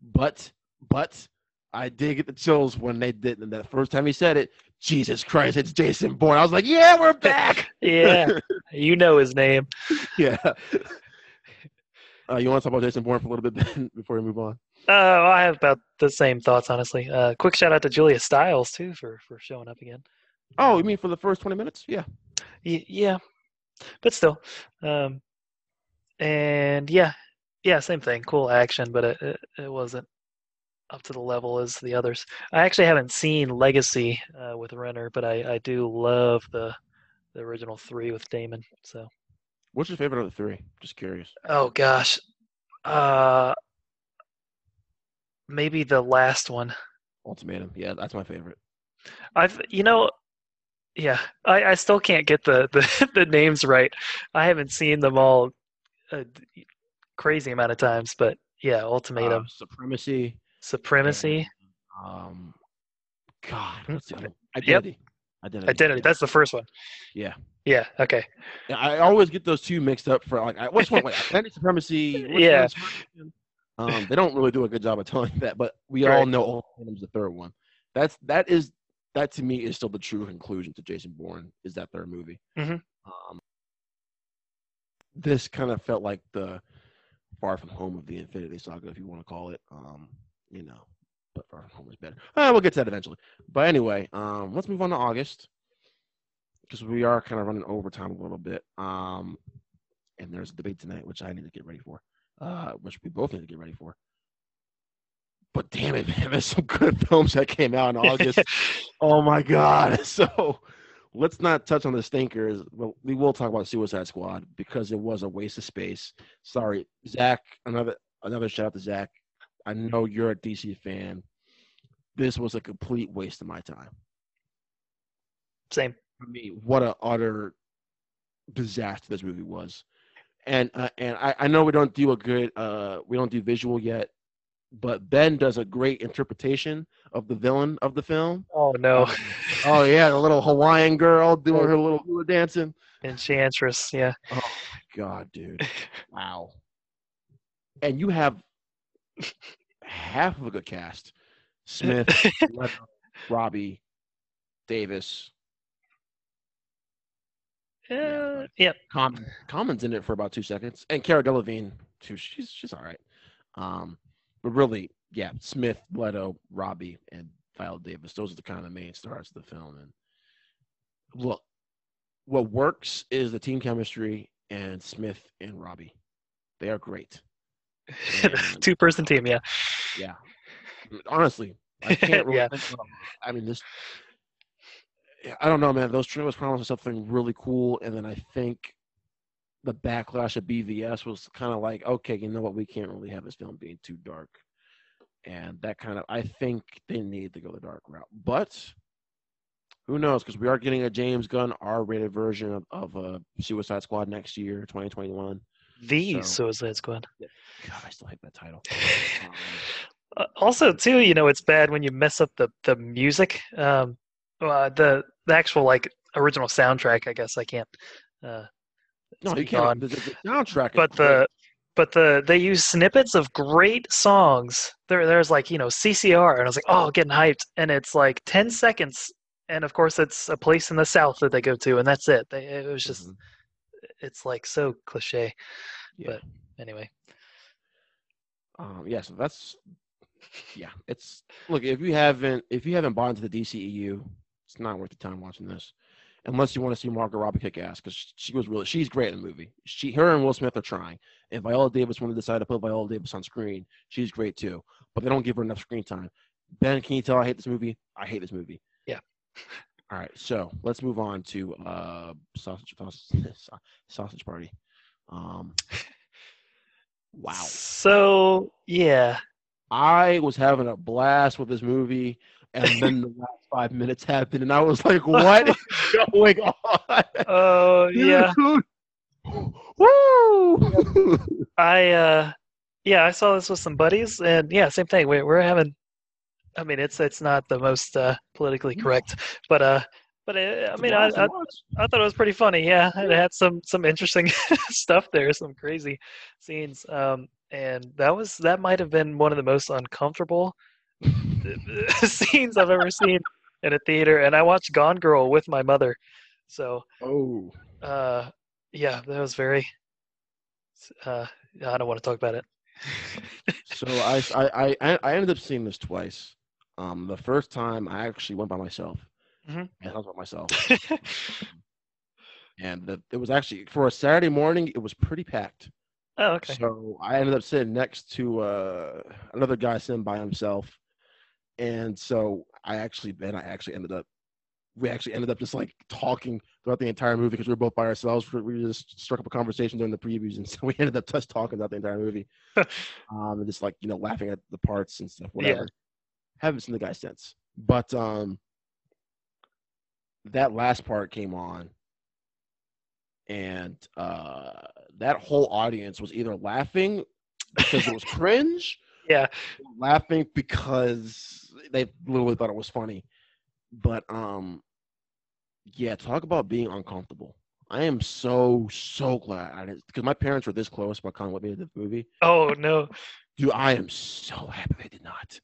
But but I did get the chills when they did and that first time he said it. Jesus Christ, it's Jason Bourne. I was like, yeah, we're back. (laughs) Yeah, you know his name. (laughs) yeah. (laughs) Uh, you want to talk about Jason Bourne for a little bit before we move on? Oh, I have about the same thoughts, honestly. Uh, quick shout out to Julia Stiles too for for showing up again. Oh, you mean for the first twenty minutes? Yeah. Y- yeah, but still, um, and yeah, yeah, same thing. Cool action, but it, it it wasn't up to the level as the others. I actually haven't seen Legacy uh, with Renner, but I I do love the the original three with Damon. So What's your favorite of the three? Just curious. oh gosh, uh, maybe the last one. Ultimatum. Yeah, that's my favorite. I've you know yeah I, I still can't get the, the (laughs) the names right I haven't seen them all a crazy amount of times but yeah ultimatum Uh, Supremacy. supremacy Um, God, what's the other? one? Identity. Identity. identity yeah. that's the first one Yeah. yeah okay I always get those two mixed up for like which one? Wait, (laughs) identity supremacy. Yeah. first? Um, they don't really do a good job of telling (laughs) that, but we Right. all know Ultimatum's the third one. That's that is that to me is still the true conclusion to Jason Bourne is that third movie. Mhm. Um, this kind of felt like the Far From Home of the Infinity Saga, if you want to call it. Um, you know, but Far From Home is better. Uh, we'll get to that eventually. But anyway, um, let's move on to August because we are kind of running overtime a little bit. Um, and there's a debate tonight, which I need to get ready for, uh, which we both need to get ready for. But damn it, (laughs) man, there's some good films that came out in (laughs) August. oh my god! (laughs) So let's not touch on the stinkers. Well, we will talk about Suicide Squad because it was a waste of space. Sorry, Zach. Another another shout out to Zach. I know you're a DC fan. This was a complete waste of my time. same For me, what a utter disaster this movie was. And uh, and I, I know we don't do a good uh we don't do visual yet, but Ben does a great interpretation of the villain of the film. oh no Oh yeah, the little Hawaiian girl doing her little hula dancing. enchantress yeah Oh my god, dude! (laughs) Wow. And you have half of a good cast: Smith, (laughs) Robbie, Davis. Uh, yeah Common, Common's in it for about two seconds, and Cara Delevingne too. She's she's all right. Um, but really, yeah, Smith, Leto, Robbie, and Viola Davis. Those are the kind of the main stars of the film. And look, what works is the team chemistry and Smith and Robbie. They are great. (laughs) Two person team yeah yeah, honestly, I (laughs) can't really Yeah. I mean, this. I don't know, man. Those trailers promised something really cool, and then I think the backlash of BVS was kind of like, okay, you know what? We can't really have this film being too dark, and that kind of. I think they need to go the dark route, but who knows? Because we are getting a James Gunn R-rated version of, of uh, Suicide Squad next year, 2021. the So- suicide squad God, I still hate that title. (laughs) Uh, also too you know it's bad when you mess up the the music um uh, the the actual like original soundtrack i guess i can't uh no, you can't. The, the, soundtrack, but great. the but the they use snippets of great songs there there's like you know ccr and i was like oh getting hyped and it's like 10 seconds and of course it's a place in the south that they go to and that's it they, it was just Mhm. it's like so cliche Yeah. but anyway Um, yeah, so that's yeah. It's look if you haven't if you haven't bought into the DCEU, it's not worth your time watching this, unless you want to see Margot Robbie kick ass because she was really she's great in the movie. She her and Will Smith are trying. If Viola Davis want to decide to put Viola Davis on screen, she's great too. But they don't give her enough screen time. Ben, can you tell I hate this movie? I hate this movie. Yeah. (laughs) All right, so let's move on to uh, sausage sausage, (laughs) sausage party. Um, (laughs) wow, So yeah, I was having a blast with this movie, and then the last five minutes happened, and I was like, "What is (laughs) going on?" oh (laughs) yeah. Dude. (gasps) Woo! (laughs) I uh yeah, I saw this with some buddies and yeah, same thing. We we're having I mean it's it's not the most uh politically correct, but uh but uh, I mean I, I I thought it was pretty funny. Yeah, it had some some interesting stuff there, some crazy scenes. Um and that was that might have been one of the most uncomfortable (laughs) scenes I've ever seen in a theater and I watched Gone Girl with my mother. So, oh, uh yeah, that was very uh I don't want to talk about it. (laughs) so I, I I I ended up seeing this twice. Um, the first time I actually went by myself. Mhm. And I was by myself, (laughs) and the, it was actually for a Saturday morning. It was pretty packed. oh, okay. So I ended up sitting next to uh, another guy sitting by himself, and so I actually then I actually ended up we actually ended up just like talking throughout the entire movie because we were both by ourselves. We- just struck up a conversation during the previews, and (laughs) so we ended up just talking about the entire movie, (laughs) um, and just like you know laughing at the parts and stuff. Yeah. Whatever. Haven't seen the guy since, but um, that last part came on, and uh, that whole audience was either laughing because it was (laughs) cringe, Yeah. laughing because they literally thought it was funny. But um, yeah, talk about being uncomfortable. I am so so glad I didn't because my parents were this close about coming with me to the movie. Oh no. Dude, I am so happy they did not.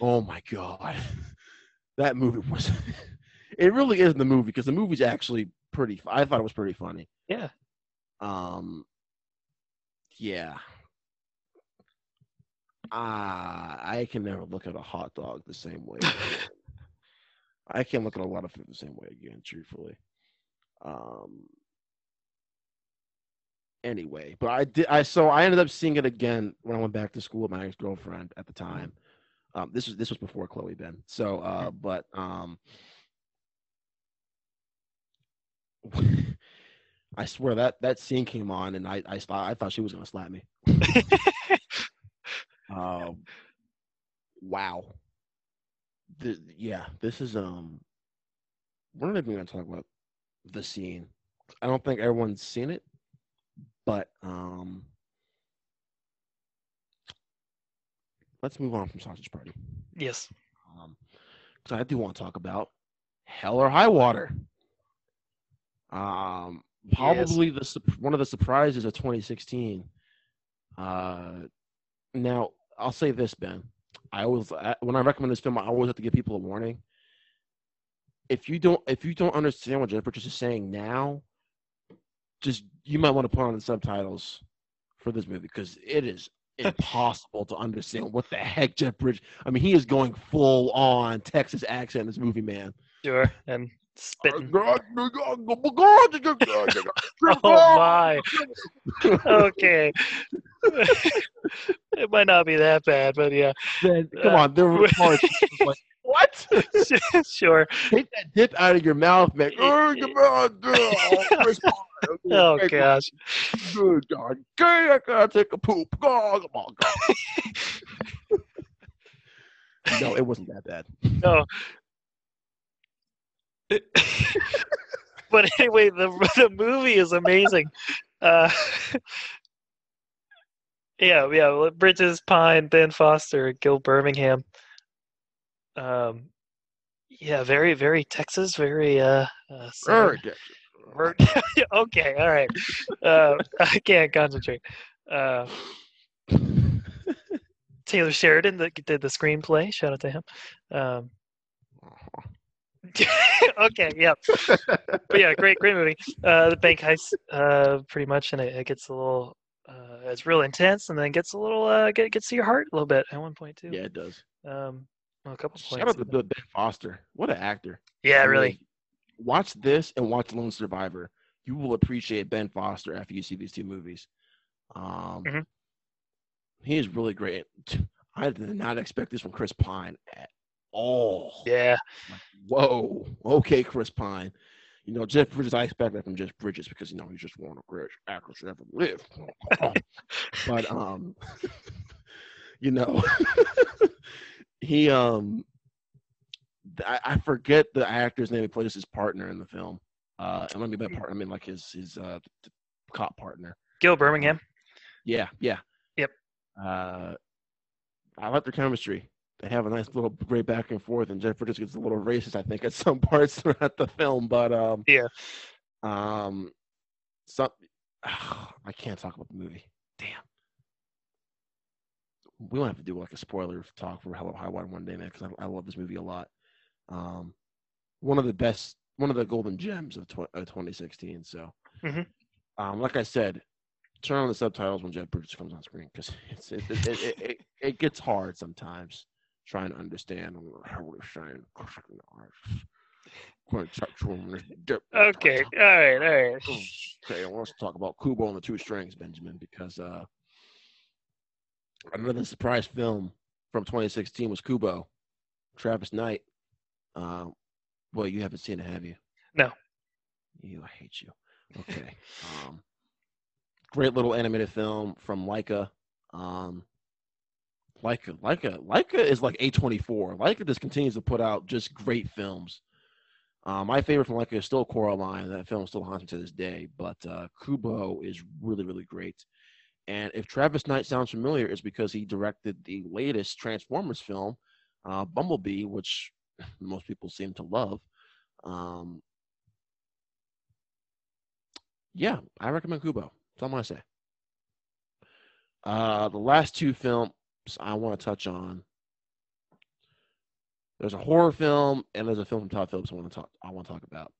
Oh my god, that movie was. (laughs) it really is the movie because the movie's actually pretty. I thought it was pretty funny. Yeah. Um. Yeah. Ah, I can never look at a hot dog the same way. (laughs) I can't look at a lot of food the same way again, truthfully. Um. Anyway, but I did. I so I ended up seeing it again when I went back to school with my ex girlfriend at the time. Um, this was this was before Chloe Ben. So, uh, but um, (laughs) I swear that that scene came on, and I I thought I thought she was gonna slap me. (laughs) Um, wow. The, yeah, this is um. We're not even gonna talk about the scene. I don't think everyone's seen it, but um. Let's move on from Sausage Party. yes. Um, because I do want to talk about Hell or High Water. Um, probably the one of the surprises of 2016. Uh, now I'll say this, Ben. I always I- when I recommend this film, I always have to give people a warning. If you don't, if you don't understand what Jeff Bridges is saying now, just you might want to put on the subtitles for this movie because it is (laughs) impossible to understand what the heck Jeff Bridges. I mean, he is going full on Texas accent in this movie, man. Sure. And spitting. oh my. Okay. (laughs) it might not be that bad, but yeah. Man, come on, there were parts (laughs) like, what? (laughs) sure. Take that dip out of your mouth, man. Oh, come on, girl. Oh gosh. Good God. Okay, I gotta take a poop. Oh, come on, God. no, it wasn't that bad. No. (laughs) but anyway, the the movie is amazing. Uh, (laughs) yeah, yeah. Bridges, Pine, Ben Foster, Gil Birmingham. Um, yeah, very, very Texas, very uh, uh southern- (laughs) okay, all right. Uh, I can't concentrate. Uh, Taylor Sheridan that did the screenplay. Shout out to him. Um, (laughs) okay, yeah, but yeah, great, great movie. Uh, the bank heist, uh, pretty much, and it, it gets a little, uh, it's real intense, and then gets a little, uh, get gets to your heart a little bit at one point too. Yeah, it does. Um, well, a couple Shout points. out to Ben Foster. What an actor. yeah, I really. mean, Watch this and watch Lone Survivor. You will appreciate Ben Foster after you see these two movies. Um, Mhm. He is really great. I did not expect this from Chris Pine at all. Yeah. Whoa. Okay, Chris Pine. You know, Jeff Bridges, I expect that from Jeff Bridges because, you know, he's just one of the greatest actors to ever live. (laughs) but, um, (laughs) you know, (laughs) he, um, I, I, forget the actor's name. He plays his partner in the film. Uh, and let me by partner, I mean like his, his, uh, cop partner. Gil Birmingham. Yeah. Yeah. Yep. Uh, I like their chemistry they have a nice little great back and forth, and Jennifer just gets a little racist, I think, at some (laughs) parts throughout the film. But um, yeah, um, some (sighs) I can't talk about the movie. Damn, we won't have to do like a spoiler talk for Hell or High Water one day, man, because I, I, love this movie a lot. Um, one of the best, one of the golden gems of, tw- of 2016. So, mm-hmm. um, like I said, turn on the subtitles when Jeff Bridges comes on screen because (laughs) it, it, it, it gets hard sometimes trying to understand how we're saying. Okay, all right, all right. Okay, I want to talk about Kubo and the Two Strings, Benjamin, because uh, another surprise film from 2016 was Kubo, Travis Knight. Uh, well, you haven't seen it, have you? No. You, I hate you. Okay. (laughs) um, great little animated film from Laika. Um, Laika, Laika, Laika is like A24. Laika just continues to put out just great films. Uh, my favorite from Laika is still Coraline. That film still haunts me to this day. But uh, Kubo is really, really great. And if Travis Knight sounds familiar, it's because he directed the latest Transformers film, uh, Bumblebee, which most people seem to love. Um, yeah, I recommend Kubo. That's all I'm gonna say. Uh, the last two film, I want to touch on. There's a horror film and there's a film from Todd Phillips I want to talk I want to talk about.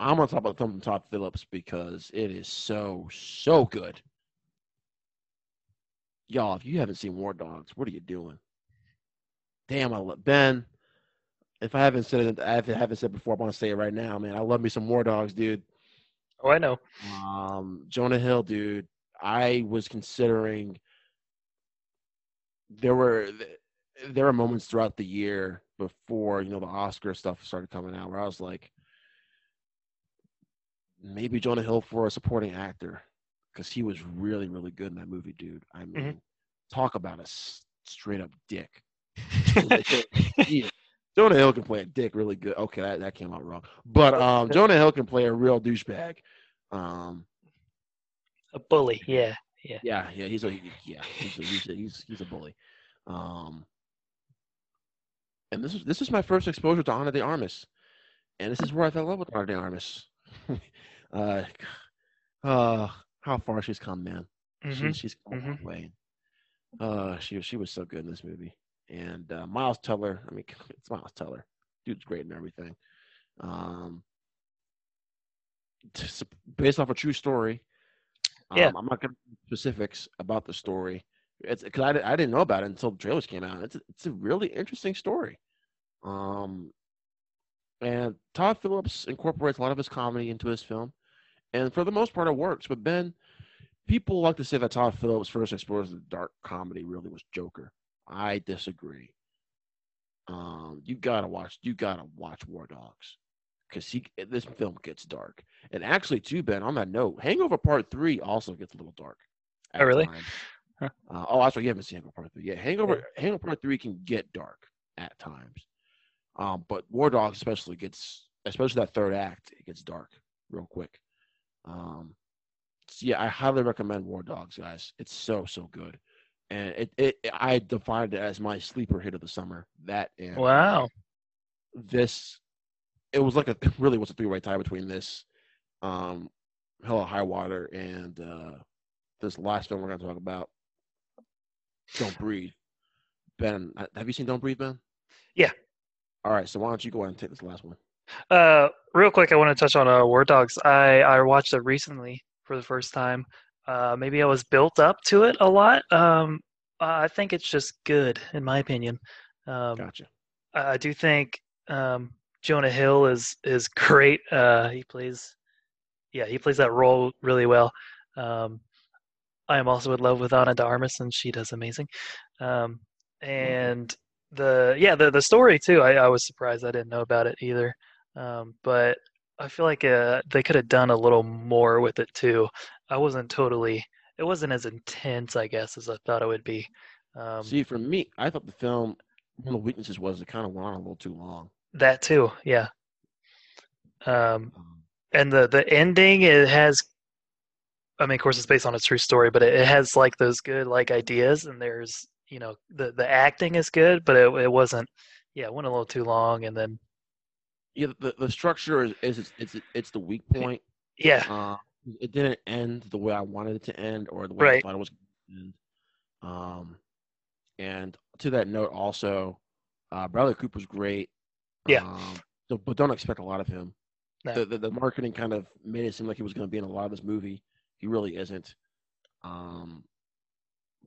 I'm to talk about the film from Todd Phillips because it is so so good. Y'all, if you haven't seen War Dogs, what are you doing? Damn, I love Ben. If I haven't said it, I haven't said before. I want to say it right now, man. I love me some War Dogs, dude. Oh, I know. Um, Jonah Hill, dude. I was considering there were there were moments throughout the year before you know the Oscar stuff started coming out where I was like, maybe Jonah Hill for a supporting actor because he was really really good in that movie, dude. I mm-hmm. mean, mm-hmm. talk about a straight up dick. (laughs) Jonah Hill can play a dick really good. Okay, that, that came out wrong, but um, (laughs) Jonah Hill can play a real douchebag. Um, a bully, yeah. Yeah. Yeah, yeah, he's a yeah, he's a, he's a, he's, he's a bully. Um, and this is this is my first exposure to Ana de Armas, and this is where I fell in love with Ana de Armas. (laughs) uh, uh, how far she's come, man. Mm-hmm. She, she's come mm-hmm. a long way. Uh, she she was so good in this movie, and uh, Miles Teller. I mean, (laughs) it's Miles Teller. Dude's great and everything. Um, based off a true story. Yeah. Um, I'm not going to specifics about the story. It's because I, I didn't know about it until the trailers came out. It's it's a really interesting story. Um, and Todd Phillips incorporates a lot of his comedy into his film, and for the most part, it works. But Ben, people like to say that Todd Phillips' first exposure the dark comedy really was Joker. I disagree. Um, you gotta watch. You gotta watch War Dogs because he this film gets dark. And actually, too, Ben. On that note, Hangover Part Three also gets a little dark. Oh, really? (laughs) Huh. Uh, oh, that's right. You haven't seen Hangover Part Three. Yeah, Hangover yeah. Hangover Part Three can get dark at times, um, but War Dogs especially gets, especially that third act, it gets dark real quick. Um, so yeah, I highly recommend War Dogs, guys. It's so so good, and it, it I defined it as my sleeper hit of the summer. That and wow, this it was like a (laughs) really was a three way tie between this, um, Hell High Water and uh, this last film we're going to talk about, Don't Breathe. Ben, have you seen Don't Breathe, Ben? Yeah. All right, so why don't you go ahead and take this last one? Uh, real quick, I want to touch on uh, War Dogs. I I watched it recently for the first time. Uh, maybe I was built up to it a lot. Um, I think it's just good, in my opinion. Um, gotcha. I do think um, Jonah Hill is is great. Uh, he plays, yeah, he plays that role really well. Um, I am also in love with Ana de and she does amazing. Um, and the yeah the the story too. I, I was surprised I didn't know about it either. Um, but I feel like uh, they could have done a little more with it too. I wasn't totally. It wasn't as intense, I guess, as I thought it would be. Um, See, for me, I thought the film one of the weaknesses was it kind of went on a little too long. That too, yeah. Um, Um, and the the ending it has. I mean, of course, it's based on a true story, but it, it has like those good like ideas, and there's you know the the acting is good, but it it wasn't. Yeah, it went a little too long, and then yeah, the, the structure is, is it's, it's it's the weak point. yeah, Uh, it didn't end the way I wanted it to end, or the way Right. I thought it was going to end. Um, and to that note, also, uh, Bradley Cooper's great. Yeah. Um, so, but don't expect a lot of him. No. The, the the marketing kind of made it seem like he was going to be in a lot of this movie. He really isn't. Um,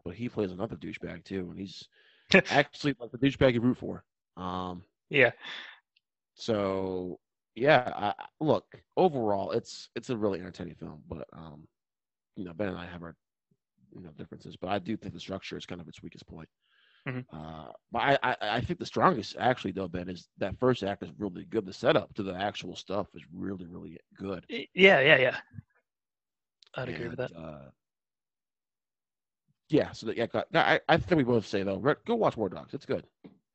but he plays another douchebag too, and he's (laughs) actually like the douchebag you root for. Um, yeah, so yeah, I, I- look overall, it's it's a really entertaining film, but um, you know, Ben and I have our you know differences, but I do think the structure is kind of its weakest point. Mhm. Uh, but I, I I think the strongest actually though Ben is that first act is really good. The setup to the actual stuff is really really good. Yeah, yeah, yeah. I'd agree with that. Uh, yeah, so that, yeah, got- I I think we both say though, go watch War Dogs. It's good.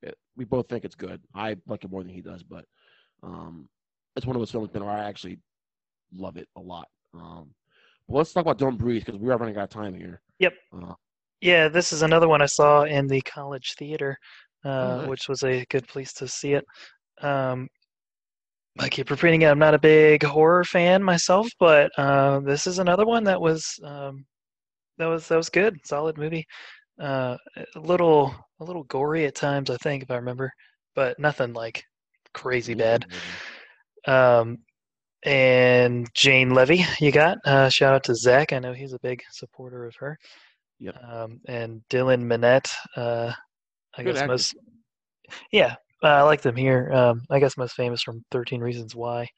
It, we both think it's good. I like it more than he does, but um, it's one of those films Ben, where I actually love it a lot. Um, but let's talk about Don't Breathe because we are running out of time here. Yep. Uh, Yeah, this is another one I saw in the college theater, uh, nice. which was a good place to see it. Um, I keep repeating it. I'm not a big horror fan myself, but uh, this is another one that was um, that was that was good. Solid movie. Uh, a little a little gory at times, I think, if I remember, but nothing like crazy bad. Um, and Jane Levy, you got. Uh, shout out to Zach. I know he's a big supporter of her. Yep. Um, and Dylan Minnette. Uh, I Good guess actor. most. Yeah, uh, I like them here. Um, I guess most famous from Thirteen Reasons Why.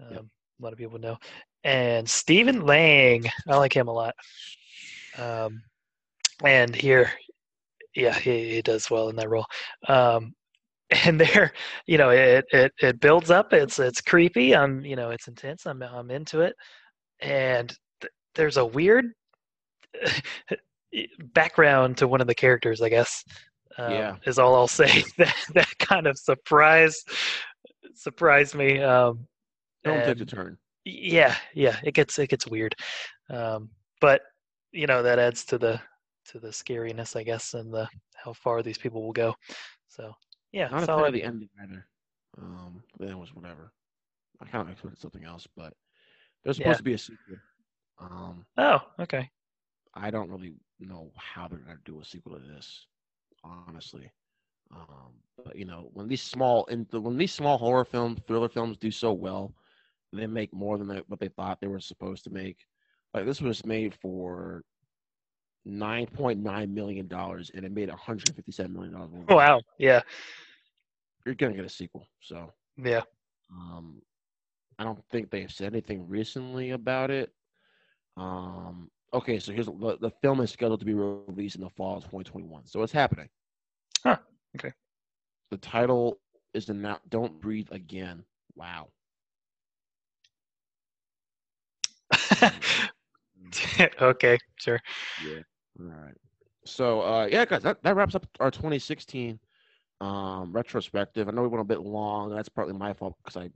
Um, Yep. A lot of people know. And Stephen Lang. I like him a lot. Um, and here, yeah, he, he does well in that role. Um, (laughs) and there, you know, it, it it builds up. It's it's creepy. I'm, you know, it's intense. I'm I'm into it. And th- there's a weird (laughs) background to one of the characters, I guess. Um, Yeah. is all I'll (laughs) say. (laughs) that that kind of surprise surprised me. Um, takes a and- turn. yeah, yeah, it gets it gets weird, um, but you know that adds to the to the scariness, I guess, and the how far these people will go. So yeah, Not a fan of the ending either. Um, the end was whatever. I kind of expected something else, but there's supposed Yeah. to be a sequel. Um, Oh, okay. I don't really know how they're gonna do a sequel to this, honestly. Um, but you know, when these small and when these small horror films, thriller films do so well, they make more than they, what they thought they were supposed to make. Like this was made for nine point nine million dollars, and it made one hundred fifty-seven million dollars. (laughs) Wow. Yeah. You're gonna get a sequel, so Yeah. um, I don't think they've said anything recently about it. Um, okay, so here's the, the film is scheduled to be released in the fall of 2021, so it's happening. Huh, okay. The title is the now "Don't Breathe Again." Wow. (laughs) okay. Sure. Yeah. All right. So uh, yeah, guys, that, that wraps up our 2016 um, retrospective. I know we went a bit long. and That's partly my fault because I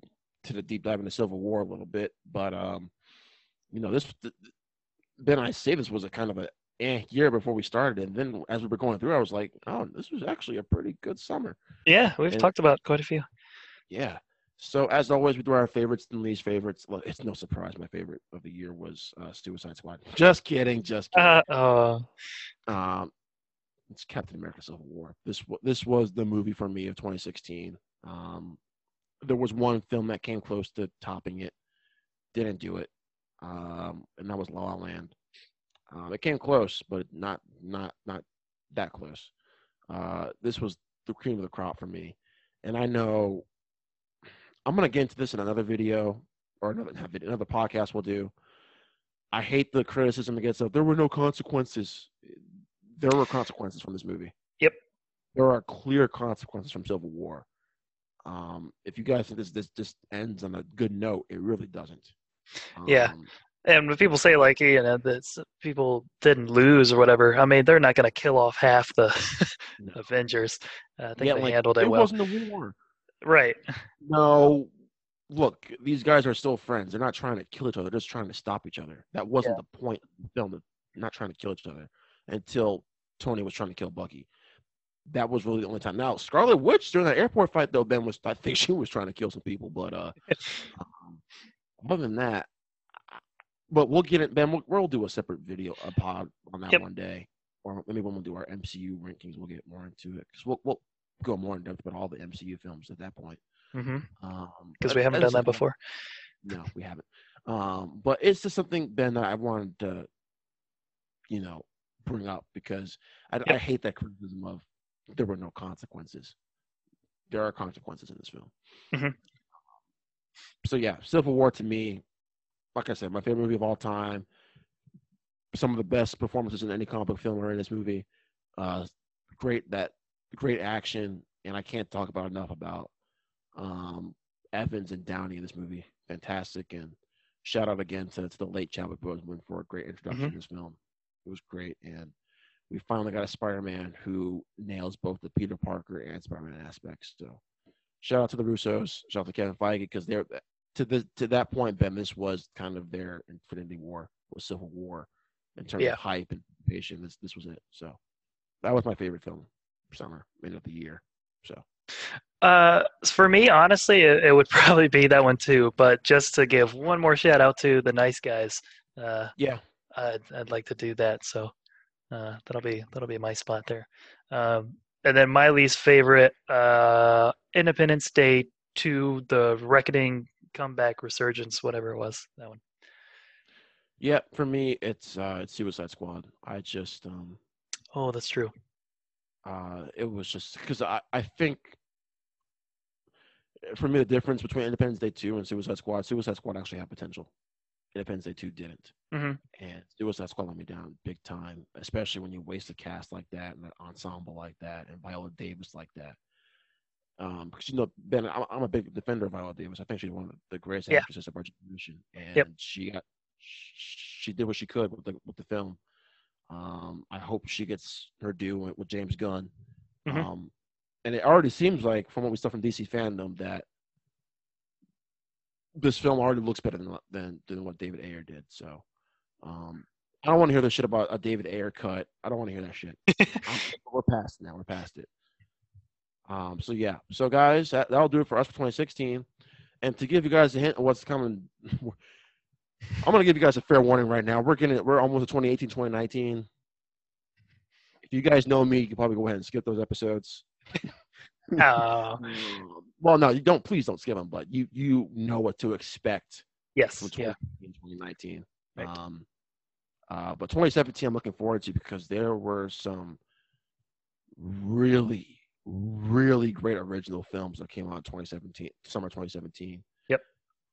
did a deep dive into Civil War a little bit. But um, you know, this th- th- Ben, I say this was a kind of a eh, year before we started, and then as we were going through, I was like, oh, this was actually a pretty good summer. Yeah, we've And- talked about quite a few. Yeah. So as always, we do our favorites and least favorites. Well, it's no surprise my favorite of the year was uh, Suicide Squad. (laughs) Just kidding, just kidding. Uh, oh, Um, it's Captain America: Civil War. This this was the movie for me of 2016. Um, there was one film that came close to topping it, didn't do it, um, and that was La La Land. Um, it came close, but not not not that close. Uh, this was the cream of the crop for me, and I know I'm gonna get into this in another video or another another podcast we'll do. I hate the criticism against it. There were no consequences. There were consequences from this movie. Yep. there are clear consequences from Civil War. Um, if you guys think this this just ends on a good note, it really doesn't. Yeah. Um, And when people say like you know that people didn't lose or whatever, I mean they're not going to kill off half the. (laughs) (laughs) Avengers. I think yeah, they like, handled it, it well. wasn't a war. Right. No, look, these guys are still friends. They're not trying to kill each other. They're just trying to stop each other. That wasn't the point of the film. They're not trying to kill each other until Tony was trying to kill Bucky. That was really the only time. Now, Scarlet Witch during that airport fight, though, Ben was I think she was trying to kill some people, but uh, (laughs) other than that, but we'll get it. Ben, we'll, we'll do a separate video, a pod on that Yep. one day, or maybe when we'll do our MCU rankings, we'll get more into it because we'll, we'll go more in depth about all the MCU films at that point. Because Um, we haven't done that before. No, we haven't. Um, but it's just something, Ben, that I wanted to, you know, bring up because I, I hate that criticism of there were no consequences. There are consequences in this film. Mhm. So yeah, Civil War to me, like I said, my favorite movie of all time. Some of the best performances in any comic book film are in this movie. Uh, great that great action, and I can't talk about enough about um, Evans and Downey in this movie. Fantastic, and shout out again to, to the late Chadwick Boseman for a great introduction Mhm. to this film. It was great, and we finally got a Spider-Man who nails both the Peter Parker and Spider-Man aspects. So, shout out to the Russos, shout out to Kevin Feige because they're to the to that point, Ben, this was kind of their Infinity War or Civil War in terms Yeah. of hype and anticipation. This this was it. So, that was my favorite film summer, end of the year. So. Uh, for me, honestly, it, it would (laughs) probably be that one too. But just to give one more shout out to the nice guys, uh, Yeah, I'd, I'd like to do that. So uh, that'll be that'll be my spot there. Um, and then my least favorite, uh, Independence Day to the Reckoning comeback resurgence, whatever it was. That one. yeah. For me, it's uh, it's Suicide Squad. I just um, Oh, that's true. uh, it was just because I I think for me the difference between Independence Day two and Suicide Squad, Suicide Squad actually had potential. Independence Day two didn't, Mhm. and Suicide Squad let me down big time, especially when you waste a cast like that and an ensemble like that and Viola Davis like that. Um, because you know, Ben, I'm, I'm a big defender of Viola Davis. I think she's one of the greatest Yeah. actresses of our generation, and she got she did what she could with the with the film. Um, I hope she gets her due with, with James Gunn. Mhm. Um, and it already seems like, from what we saw from DC fandom, that this film already looks better than than, than what David Ayer did. So, um, I don't want to hear the shit about a David Ayer cut. I don't want to hear that shit. (laughs) We're past now. We're past it. Um, so yeah. So guys, that, that'll do it for us for 2016. And to give you guys a hint of what's coming, (laughs) I'm gonna give you guys a fair warning right now. We're getting we're almost at 2018, 2019. If you guys know me, you can probably go ahead and skip those episodes. Uh, (laughs) Um, (laughs) well, no, you don't. Please don't skip them. But you you know what to expect yes. Yeah. 2019. Right. Um, uh, but 2017, I'm looking forward to because there were some really, really great original films that came out in 2017, summer 2017. Yep.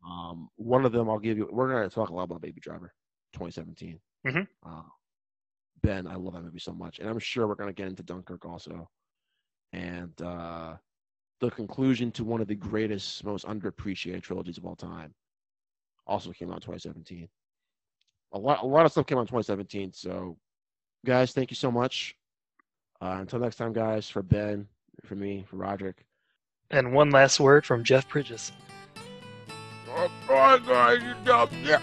Um, one of them I'll give you. We're going to talk a lot about Baby Driver, 2017. Mhm. Uh, ben, I love that movie so much, and I'm sure we're going to get into Dunkirk also. And uh, the conclusion to one of the greatest, most underappreciated trilogies of all time also came out in 2017. A lot, a lot of stuff came out in 2017. So, guys, thank you so much. Uh, until next time, guys. For Ben, for me, for Roderick. And one last word from Jeff Bridges. Oh, guys, you dumb. Yeah.